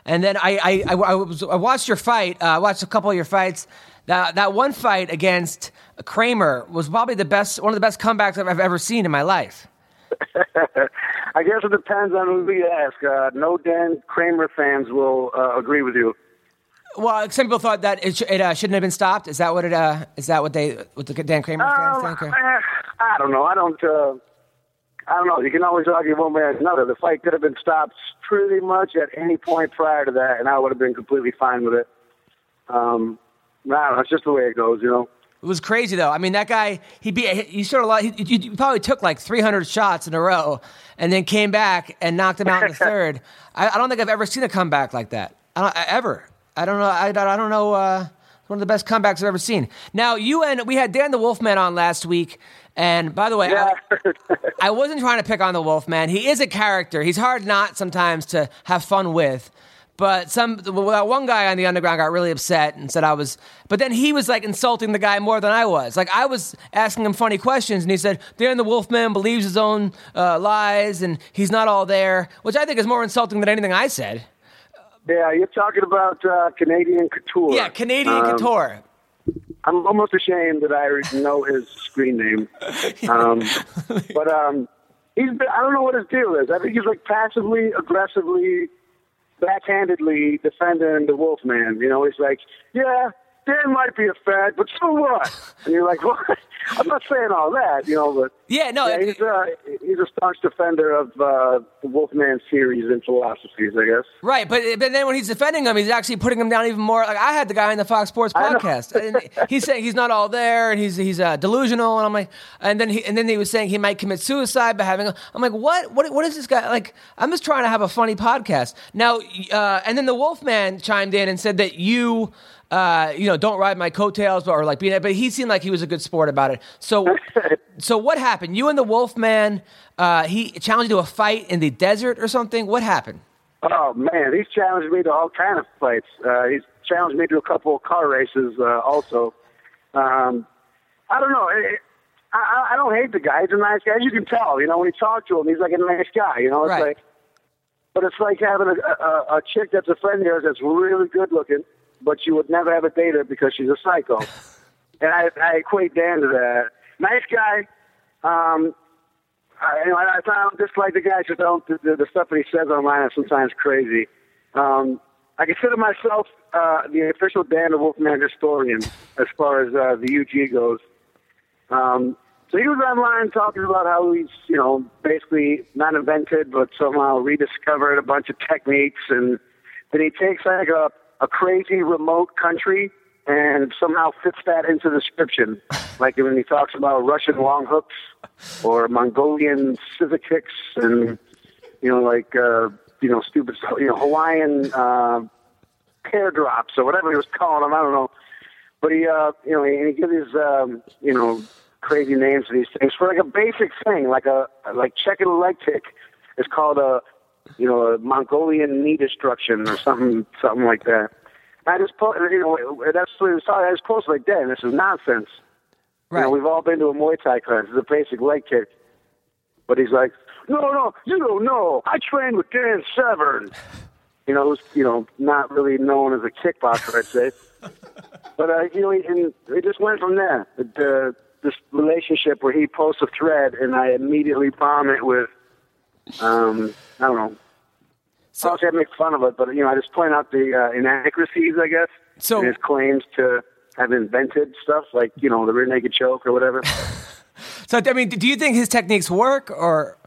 [SPEAKER 1] And then I, I, I, I, was, I watched your fight. Uh, I watched a couple of your fights. That, that one fight against Kramer was probably the best, one of the best comebacks I've, I've ever seen in my life.
[SPEAKER 5] I guess it depends on who you ask. Uh, no Dan Kramer fans will uh, agree with you.
[SPEAKER 1] Well, some people thought that it, sh- it uh, shouldn't have been stopped. Is that what it? Uh, is that what they? What the Dan Kramer fans
[SPEAKER 5] Um,
[SPEAKER 1] think? or-
[SPEAKER 5] eh, I don't know. I don't. I don't know. You can always argue one way or another. The fight could have been stopped pretty much at any point prior to that, and I would have been completely fine with it. Um, I don't know. It's just the way it goes, you know.
[SPEAKER 1] It was crazy though. I mean, that guy he beat he sort of like he, he probably took like 300 shots in a row, and then came back and knocked him out in the third. I, I don't think I've ever seen a comeback like that. I don't, I- ever. I don't know. I, I don't know. Uh, one of the best comebacks I've ever seen. Now you and we had Dan the Wolfman on last week, and by the way,
[SPEAKER 5] Yeah.
[SPEAKER 1] I, I wasn't trying to pick on the Wolfman. He is a character. He's hard not sometimes to have fun with. But some well, one guy on the underground got really upset and said I was. But then he was like insulting the guy more than I was. Like I was asking him funny questions, and he said, "Dan the Wolfman believes his own uh, lies, and he's not all there," which I think is more insulting than anything I said.
[SPEAKER 5] Yeah, you're talking about uh, Canadian Couture.
[SPEAKER 1] Yeah, Canadian
[SPEAKER 5] Um,
[SPEAKER 1] Couture.
[SPEAKER 5] I'm almost ashamed that I know his screen name. Um, but um, he's been, I don't know what his deal is. I think he's like passively, aggressively, backhandedly defending the Wolfman. You know, he's like, yeah, Dan might be a fad, but so what? And you're like, what? I'm not saying all that, you know, but
[SPEAKER 1] Yeah, no,
[SPEAKER 5] yeah, he's, uh, he's a staunch defender of uh, the Wolfman series and philosophies, I guess.
[SPEAKER 1] Right, but but then when he's defending him, he's actually putting him down even more. Like I had the guy in the Fox Sports podcast, and he's saying he's not all there, and he's he's uh, delusional, and I'm like, and then he and then he was saying he might commit suicide by having. I'm like, what what what is this guy like? I'm just trying to have a funny podcast now. Uh, and then the Wolfman chimed in and said that you. Uh, you know, don't ride my coattails, or like being, but he seemed like he was a good sport about it. So, so what happened? You and the Wolfman, uh, he challenged you to a fight in the desert or something. What happened?
[SPEAKER 5] Oh man, he's challenged me to all kind of fights. Uh, he's challenged me to a couple of car races uh, also. Um, I don't know. I, I, I don't hate the guy. He's a nice guy. As you can tell, you know, when you talk to him, he's like a nice guy. You know, it's
[SPEAKER 1] Right.
[SPEAKER 5] like, but it's like having a, a, a chick that's a friend of yours that's really good looking, but you would never have a date her because she's a psycho. and I, I equate Dan to that. Nice guy. Um, I, you know, I, I found just like the guys who don't the, the, the stuff that he says online is sometimes crazy. Um, I consider myself uh, the official Dan the Wolfman historian as far as uh, the UG goes. Um, so he was online talking about how he's, you know, basically not invented, but somehow rediscovered a bunch of techniques, and then he takes like a, a crazy remote country and somehow fits that into the description. Like when he talks about Russian long hooks or Mongolian civic kicks and, you know, like, uh, you know, stupid, you know, Hawaiian uh, pear drops or whatever he was calling them. I don't know. But he, uh, you know, he, he gives these, um, you know, crazy names to these things for like a basic thing, like a like checking a leg kick is called a, you know, Mongolian knee destruction or something, something like that. I just, po- you know, that's what was. I just posted like, that. And this is nonsense." You know, we've all been to a Muay Thai class. It's a basic leg kick. But he's like, no, no, you don't know. I trained with Dan Severn. You know, who's, you know, not really known as a kickboxer, I'd say. but, uh, you know, and it just went from there. The, this relationship where he posts a thread and I immediately bomb it with, um, I don't know.
[SPEAKER 1] So-
[SPEAKER 5] Obviously, I make fun of it, but, you know, I just point out the uh, inaccuracies, I guess,
[SPEAKER 1] So-
[SPEAKER 5] in his claims to have invented stuff like, you know, the rear naked choke or whatever.
[SPEAKER 1] So I mean, do you think his techniques work, or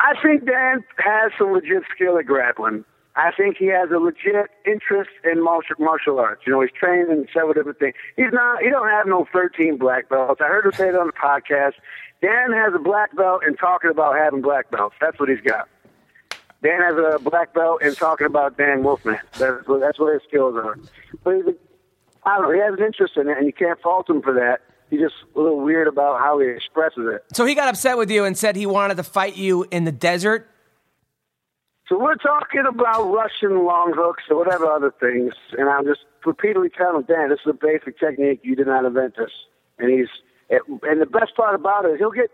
[SPEAKER 5] I think Dan has some legit skill at grappling. I think he has a legit interest in martial, martial arts. You know, he's trained in several different things. He's not. He don't have no 13 black belts. I heard him say it on the podcast. Dan has a black belt and talking about having black belts. That's what he's got. Dan has a black belt and talking about Dan Wolfman. That's what, that's what his skills are. But he's a, I don't know. He has an interest in it, and you can't fault him for that. He's just a little weird about how he expresses it.
[SPEAKER 1] so he got upset with you and said he wanted to fight you in the desert?
[SPEAKER 5] So we're talking about Russian long hooks or whatever other things, and I'm just repeatedly telling Dan, this is a basic technique. You did not invent this. And he's, and the best part about it he'll get,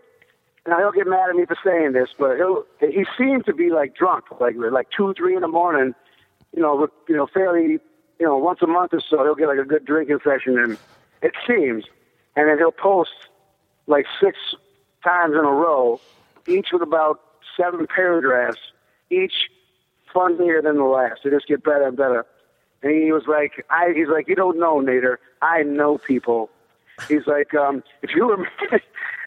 [SPEAKER 5] now he'll get mad at me for saying this, but he'll, he seems to be like drunk, like like two, three in the morning, you know, with, you know, fairly, you know, once a month or so, he'll get like a good drinking session, and it seems, and then he'll post like six times in a row each with about seven paragraphs, each funnier than the last. They just get better and better. And he was like, I, he's like, you don't know, Nader. I know people. He's like, um, if you were,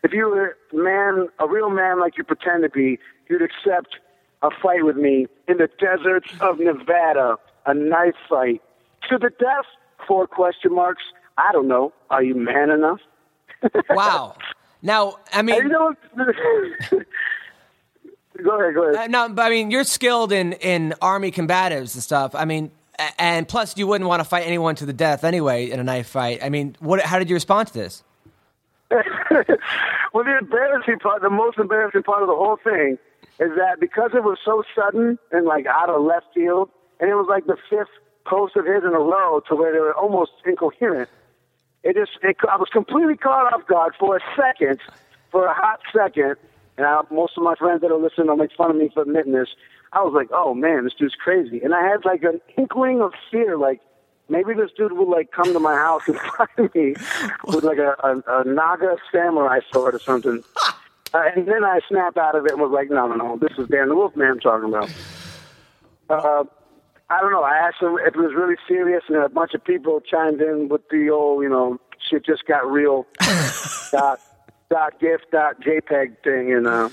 [SPEAKER 5] if you were a man, a real man like you pretend to be, you'd accept a fight with me in the deserts of Nevada, a knife fight to the death. Four question marks. I don't know. Are you man enough?
[SPEAKER 1] Wow. Now, I
[SPEAKER 5] And you
[SPEAKER 1] mean,
[SPEAKER 5] know, go ahead, go
[SPEAKER 1] uh,
[SPEAKER 5] ahead.
[SPEAKER 1] no, but I mean, you're skilled in in army combatives and stuff. I mean, and plus, you wouldn't want to fight anyone to the death anyway in a knife fight. I mean, what? How did you respond to this?
[SPEAKER 5] well, the embarrassing part, the most embarrassing part of the whole thing, is that because it was so sudden and like out of left field, and it was like the fifth post of his in a row to where they were almost incoherent. It just, it, I was completely caught off guard for a second, for a hot second. And I, most of my friends that are listening will make fun of me for admitting this. I was like, oh man, this dude's crazy. And I had like an inkling of fear, like maybe this dude would like come to my house and find me with like a, a, a Naga samurai sword or something. Uh, and then I snapped out of it and was like, no, no, no, this is Dan the Wolfman I'm talking about. Uh, I don't know. I asked him if it was really serious, and a bunch of people chimed in with the old, you know, shit just got real dot dot gif dot JPEG thing, and uh,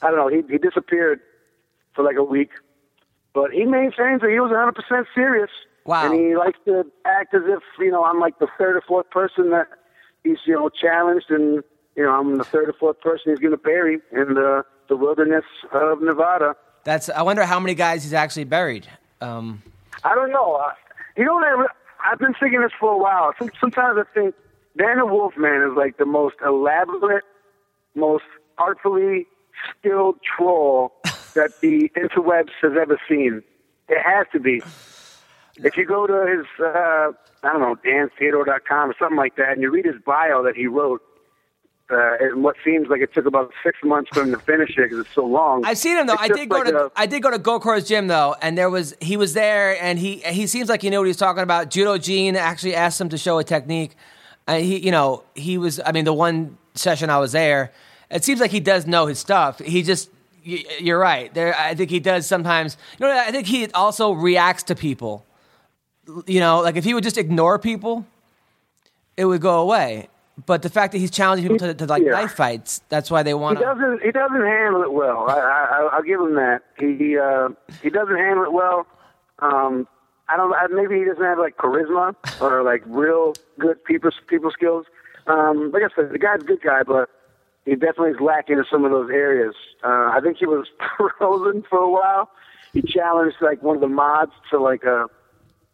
[SPEAKER 5] I don't know. He he disappeared for like a week, but he maintains that he was 100 percent serious.
[SPEAKER 1] Wow.
[SPEAKER 5] And he likes to act as if you know I'm like the third or fourth person that he's you know challenged, and you know I'm the third or fourth person he's going to bury in the the wilderness of Nevada.
[SPEAKER 1] That's. I wonder how many guys he's actually buried. Um,
[SPEAKER 5] I don't know. Uh, you know, what I- I've been thinking this for a while. Some, sometimes I think Dan Daniel Wolfman is like the most elaborate, most artfully skilled troll that the interwebs has ever seen. It has to be. If you go to his, uh, I don't know, dantheodore.com or something like that, and you read his bio that he wrote, uh, and what seems like it took about six months for him to finish it because it's so long.
[SPEAKER 1] I've seen him though.
[SPEAKER 5] It's
[SPEAKER 1] I did go
[SPEAKER 5] like
[SPEAKER 1] to
[SPEAKER 5] a-
[SPEAKER 1] I did go to Gokor's gym though, and there was he was there, and he he seems like he knew what he was talking about. Judo Gene actually asked him to show a technique. And he, you know, he was. I mean, the one session I was there, it seems like he does know his stuff. He just, you're right. There, I think he does sometimes. You know, I think he also reacts to people. You know, like if he would just ignore people, it would go away. But the fact that he's challenging people to, to like
[SPEAKER 5] Yeah.
[SPEAKER 1] knife fights, that's why they want to.
[SPEAKER 5] doesn't. He doesn't handle it well. I, I, I'll give him that. He uh, he doesn't handle it well. Um, I don't. I, maybe he doesn't have like charisma or like real good people people skills. Um, like I said, the guy's a good guy, but he definitely is lacking in some of those areas. Uh, I think he was frozen for a while. He challenged like one of the mods to like a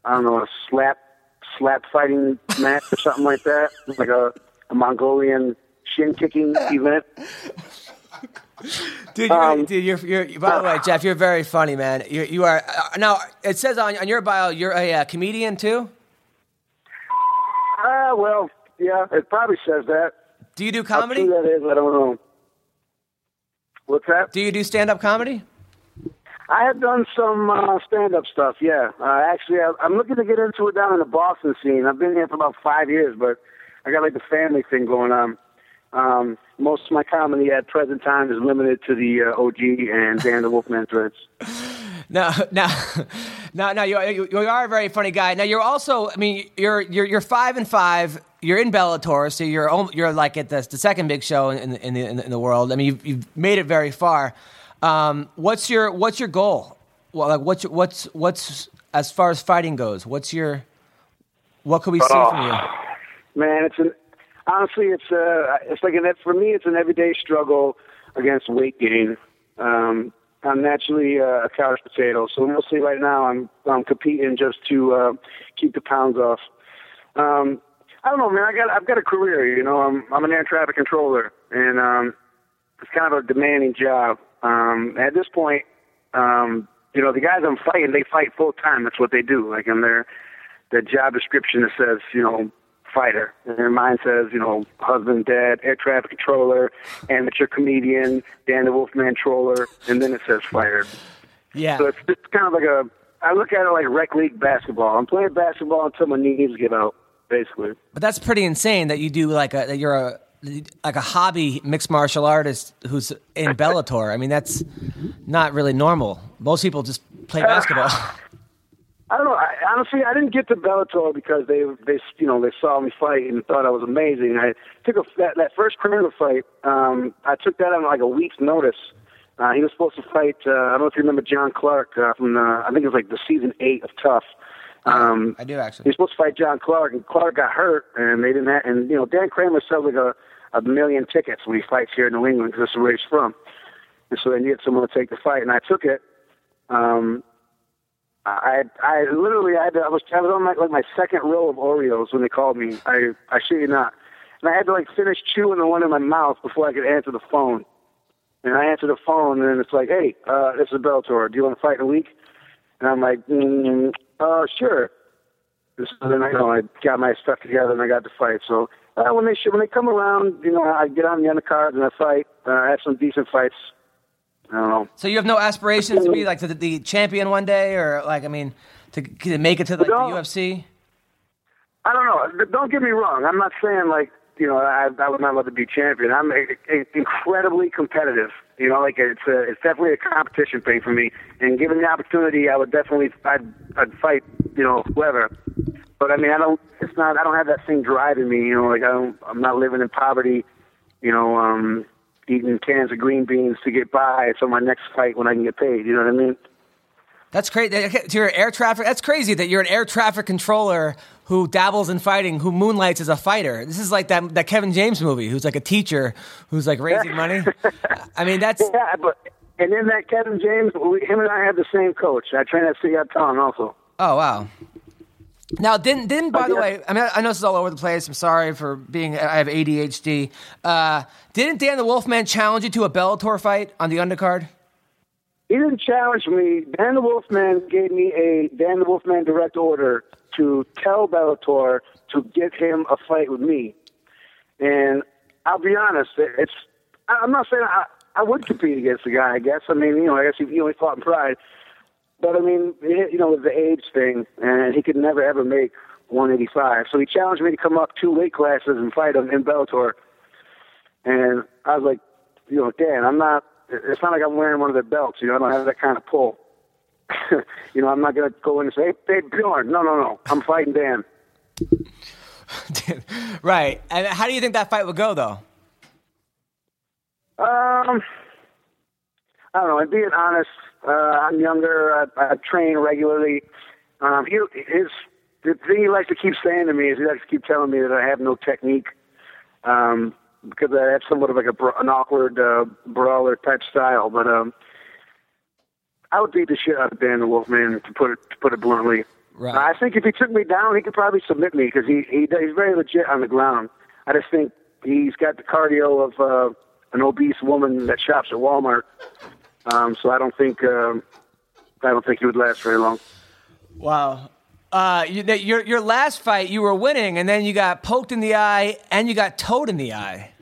[SPEAKER 5] I don't know a slap slap fighting match or something like that, like a, a Mongolian shin kicking event.
[SPEAKER 1] Dude, you're,
[SPEAKER 5] Um,
[SPEAKER 1] dude, you're, you're, by the way, Jeff, you're very funny, man. You're, you are, uh, now, it says on, on your bio, you're a uh, comedian too?
[SPEAKER 5] Ah, well, yeah, it probably says that.
[SPEAKER 1] Do you do comedy?
[SPEAKER 5] true that is, I don't know. What's that?
[SPEAKER 1] Do you do stand up comedy?
[SPEAKER 5] I have done some uh, stand-up stuff. Yeah, uh, actually, I, I'm looking to get into it down in the Boston scene. I've been here for about five years, but I got like the family thing going on. Um, most of my comedy at present time is limited to the uh, OG and Dan the Wolfman threads.
[SPEAKER 1] No, no, no, no. You, you, you are a very funny guy. Now you're also, I mean, you're you're you're five and five. You're in Bellator, so you're you're like at the, the second big show in the, in the in the world. I mean, you've, you've made it very far. Um, what's your what's your goal? Well, like what's what's what's as far as fighting goes? What's your what could we see
[SPEAKER 5] Oh.
[SPEAKER 1] from you?
[SPEAKER 5] Man, it's an honestly, it's uh, it's like an for me, it's an everyday struggle against weight gain. Um, I'm naturally uh, a couch potato, so mostly right now I'm I'm competing just to uh, keep the pounds off. Um, I don't know, man. I got I've got a career, you know. I'm I'm an air traffic controller, and um, it's kind of a demanding job. Um, at this point, um, you know, the guys I'm fighting, they fight full time. That's what they do. Like in their their job description, it says, you know, fighter, and their mind says, you know, husband, dad, air traffic controller, amateur comedian, Dan the Wolfman troller, and then it says fighter.
[SPEAKER 1] Yeah.
[SPEAKER 5] So it's, it's kind of like a. I look at it like rec league basketball. I'm playing basketball until my knees give out, basically.
[SPEAKER 1] But that's pretty insane that you do like a that you're a like a hobby mixed martial artist who's in Bellator. I mean, that's not really normal. Most people just play basketball.
[SPEAKER 5] I don't know. I, honestly, I didn't get to Bellator because they they you know they saw me fight and thought I was amazing. I took a that that first criminal fight. Um, I took that on like a week's notice. Uh, he was supposed to fight. Uh, I don't know if you remember John Clark uh, from the. I think it was like the season eight of Tough. Um,
[SPEAKER 1] I do actually.
[SPEAKER 5] He was supposed to fight John Clark, and Clark got hurt, and they didn't. Have, and you know, Dan Cramer sells like a a million tickets when he fights here in New England because that's where he's from. And so they needed someone to take the fight, and I took it. Um, I I literally I, had to, I was I was on my, like my second row of Oreos when they called me. I I shit you not, and I had to like finish chewing the one in my mouth before I could answer the phone. And I answered the phone, and it's like, "Hey, uh, this is Bellator. Do you want to fight in a week?" And I'm like, mm, "Uh, sure." And so then I, I got my stuff together and I got to fight. So uh, when they sh- when they come around, you know, I get on the undercard and I fight. Uh, I have some decent fights. I don't know.
[SPEAKER 1] So you have no aspirations to be like the, the champion one day, or like I mean, to, to make it to like, the UFC.
[SPEAKER 5] I don't know. Don't get me wrong. I'm not saying like you know I I would not love to be champion. I'm a, a, incredibly competitive. You know, like it's a, it's definitely a competition thing for me. And given the opportunity, I would definitely I'd I'd fight you know whoever. But I mean, I don't. It's not. I don't have that thing driving me. You know, like I don't. I'm not living in poverty. You know, um, eating cans of green beans to get by. On my next fight when I can get paid. You know what I mean?
[SPEAKER 1] That's crazy. You're air traffic. That's crazy that you're an air traffic controller who dabbles in fighting, who moonlights as a fighter. This is like that that Kevin James movie, who's like a teacher who's like raising money. I mean, that's
[SPEAKER 5] Yeah, but and then that Kevin James, we, him and I had the same coach. I trained at Seattle also.
[SPEAKER 1] oh wow. Now, didn't didn't by the way? I mean, I know this is all over the place. I'm sorry for being. I have ADHD. Uh, didn't Dan the Wolfman challenge you to a Bellator fight on the undercard?
[SPEAKER 5] He didn't challenge me. Dan the Wolfman gave me a Dan the Wolfman direct order to tell Bellator to get him a fight with me. And I'll be honest, it's I'm not saying I, I would compete against the guy. I guess I mean you know I guess he, he only fought in Pride, but I mean it- you know with the age thing, and he could never ever make 185. So he challenged me to come up two weight classes and fight him in Bellator. And I was like, you know, Dan, I'm not. It's not like I'm wearing one of their belts. You know, I don't have that kind of pull. you know, I'm not gonna go in and say, "Hey, hey Bjorn, no, no, no, I'm fighting Dan."
[SPEAKER 1] right. And how do you think that fight would go, though?
[SPEAKER 5] Um, I don't know. And being honest, uh, I'm younger. I, I train regularly. Um, he, his the thing he likes to keep saying to me is he likes to keep telling me that I have no technique. Um, because I have somewhat of like a an awkward uh, brawler type style, but um, I would beat the shit out of Dan the Wolfman to put it to put it bluntly.
[SPEAKER 1] Right.
[SPEAKER 5] I think if he took me down, he could probably submit me because he, he he's very legit on the ground. I just think he's got the cardio of uh, an obese woman that shops at Walmart. Um, so I don't think um, I don't think he would last very long.
[SPEAKER 1] Wow. Uh, you, your your last fight, you were winning, and then you got poked in the eye, and you got towed in the eye.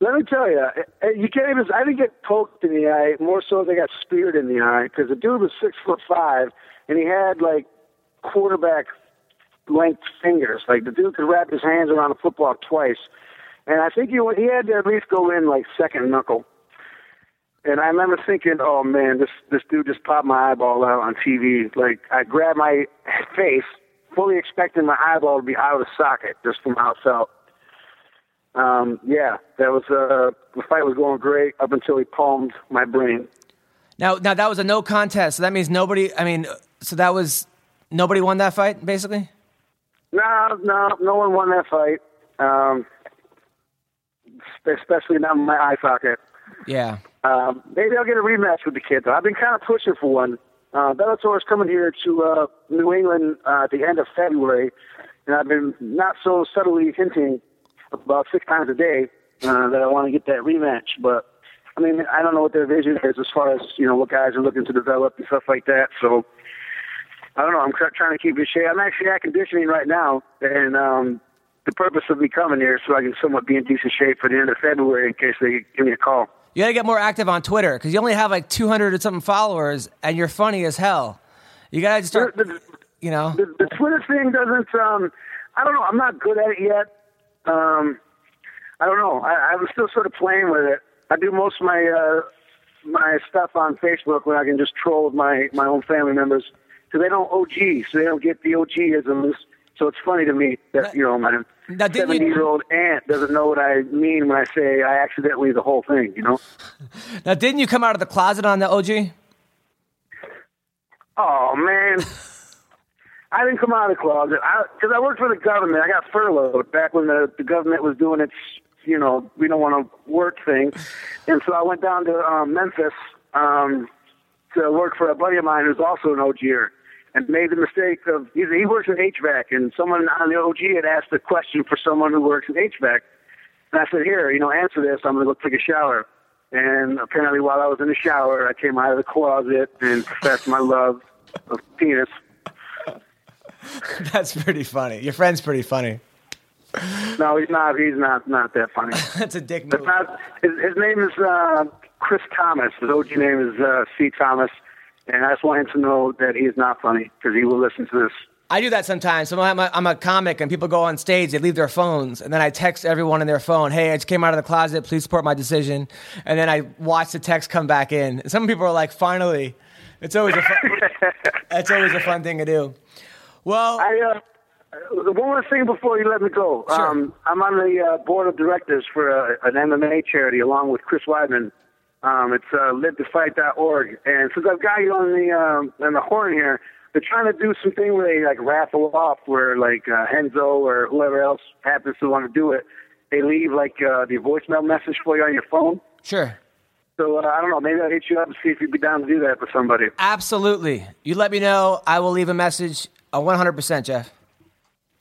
[SPEAKER 5] Let me tell you, you can't even. I didn't get poked in the eye. More so, they got speared in the eye because the dude was six foot five, and he had like quarterback length fingers. Like the dude could wrap his hands around a football twice, and I think he he had to at least go in like second knuckle. And I remember thinking, oh man, this this dude just popped my eyeball out on TV. Like I grabbed my face, fully expecting my eyeball to be out of the socket just from how it felt. Um, yeah, that was uh, the fight was going great up until he palmed my brain.
[SPEAKER 1] Now, now that was a no contest, so that means nobody. I mean, so that was nobody won that fight, basically.
[SPEAKER 5] No, no, no one won that fight. Um, especially not my eye socket.
[SPEAKER 1] Yeah.
[SPEAKER 5] Um, maybe I'll get a rematch with the kid. Though I've been kind of pushing for one. Uh, Bellator is coming here to uh, New England uh, at the end of February, and I've been not so subtly hinting about six times a day uh, that I want to get that rematch. But I mean, I don't know what their vision is as far as you know what guys are looking to develop and stuff like that. So I don't know. I'm try- trying to keep in shape. I'm actually at conditioning right now, and um, the purpose of me coming here is so I can somewhat be in decent shape for the end of February in case they give me a call.
[SPEAKER 1] You got to get more active on Twitter because you only have like 200 or something followers, and you're funny as hell. You got to start,
[SPEAKER 5] The- the-
[SPEAKER 1] you know.
[SPEAKER 5] the, the Twitter thing doesn't. Um, I don't know. I'm not good at it yet. Um, I don't know. I, I'm still sort of playing with it. I do most of my uh, my stuff on Facebook where I can just troll with my my own family members because they don't OG, so they don't get the OGisms. So it's funny to me that you know my seventy year old aunt doesn't know what I mean when I say I accidentally the whole thing. You know.
[SPEAKER 1] Now, didn't you come out of the closet on the OG?
[SPEAKER 5] Oh man. I didn't come out of the closet because I, worked for the government. I got furloughed back when the, the government was doing its, you know, we don't want to work thing, and so I went down to um, Memphis um, to work for a buddy of mine who's also an OGer, and made the mistake of he, he works in HVAC, and someone on the OG had asked a question for someone who works in HVAC, and I said, here, you know, answer this. I'm going to go take a shower. And apparently, while I was in the shower, I came out of the closet and professed my love of penis.
[SPEAKER 1] That's pretty funny. Your friend's pretty funny.
[SPEAKER 5] No, he's not. He's not. Not that funny.
[SPEAKER 1] That's a dick move.
[SPEAKER 5] not. His, his name is uh, Chris Thomas. His OG name is uh, C. Thomas, and I just want him to know that he is not funny because he will listen to this.
[SPEAKER 1] I do that sometimes. So I'm a, I'm a comic, and people go on stage, they leave their phones, and then I text everyone in their phone, "Hey, I just came out of the closet. Please support my decision." And then I watch the text come back in. Some people are like, "Finally!" It's always a fun, it's always a fun thing to do. Well,
[SPEAKER 5] I uh, one more thing before you let me go.
[SPEAKER 1] Sure.
[SPEAKER 5] Um, I'm on the uh, board of directors for a, an MMA charity along with Chris Weidman. Um, it's uh, liveToFight.org, and since I've got you on the um, on the horn here, they're trying to do something where they like raffle off where like uh, Henzo or whoever else happens to want to do it. They leave like uh, the voicemail message for you on your phone.
[SPEAKER 1] sure,
[SPEAKER 5] So uh, I don't know. Maybe I'll hit you up and see if you'd be down to do that for somebody.
[SPEAKER 1] absolutely. You let me know. I will leave a message. Uh, 100%, Jeff.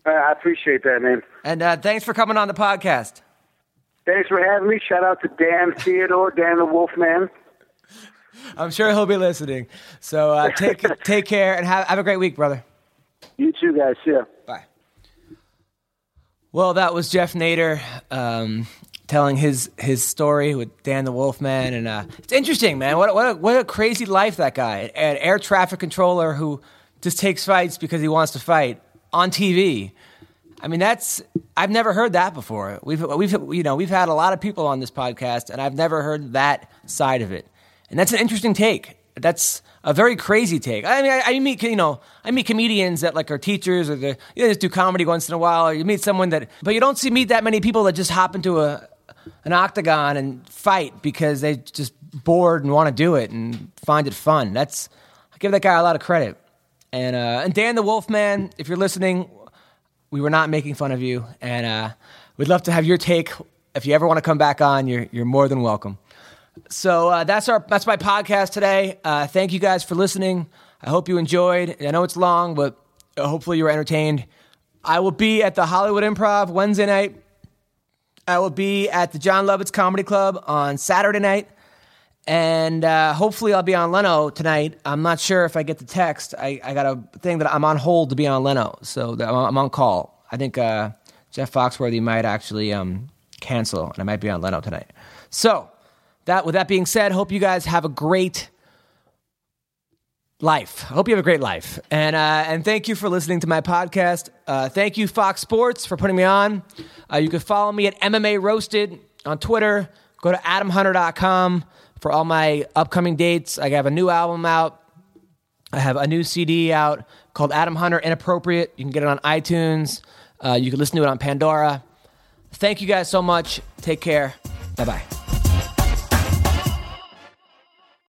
[SPEAKER 5] Uh, I appreciate that, man.
[SPEAKER 1] And uh, thanks for coming on the podcast.
[SPEAKER 5] Thanks for having me. Shout out to Dan Theodore, Dan the Wolfman.
[SPEAKER 1] I'm sure he'll be listening. So uh, take take care and have, have a great week, brother.
[SPEAKER 5] You too, guys. See ya.
[SPEAKER 1] Bye. Well, that was Jeff Nader um, telling his his story with Dan the Wolfman, and uh, it's interesting, man. What a, what a, what a crazy life that guy, an air traffic controller who just takes fights because he wants to fight on TV. I mean, that's I've never heard that before. We've we've you know we've had a lot of people on this podcast, and I've never heard that side of it. And that's an interesting take. That's a very crazy take. I mean, I, I meet you know I meet comedians that like are teachers or they you know, just do comedy once in a while. Or you meet someone that, but you don't see meet that many people that just hop into a an octagon and fight because they just bored and want to do it and find it fun. That's I give that guy a lot of credit. And uh, and Dan the Wolfman, if you're listening, we were not making fun of you, and uh, we'd love to have your take. If you ever want to come back on, you're you're more than welcome. So uh, that's our that's my podcast today. Uh, thank you guys for listening. I hope you enjoyed. I know it's long, but hopefully you were entertained. I will be at the Hollywood Improv Wednesday night. I will be at the Jon Lovitz Comedy Club on Saturday night. And uh, hopefully I'll be on Leno tonight. I'm not sure if I get the text. I, I got a thing that I'm on hold to be on Leno, so I'm on call. I think uh, Jeff Foxworthy might actually um, cancel, and I might be on Leno tonight. So that with that being said, hope you guys have a great life. I hope you have a great life, and uh, and thank you for listening to my podcast. Uh, thank you Fox Sports for putting me on. Uh, you can follow me at MMA Roasted on Twitter. Go to adamhunter.com for all my upcoming dates. I have a new album out. I have a new CD out called Adam Hunter Inappropriate. You can get it on iTunes. Uh, you can listen to it on Pandora. Thank you guys so much. Take care. Bye bye.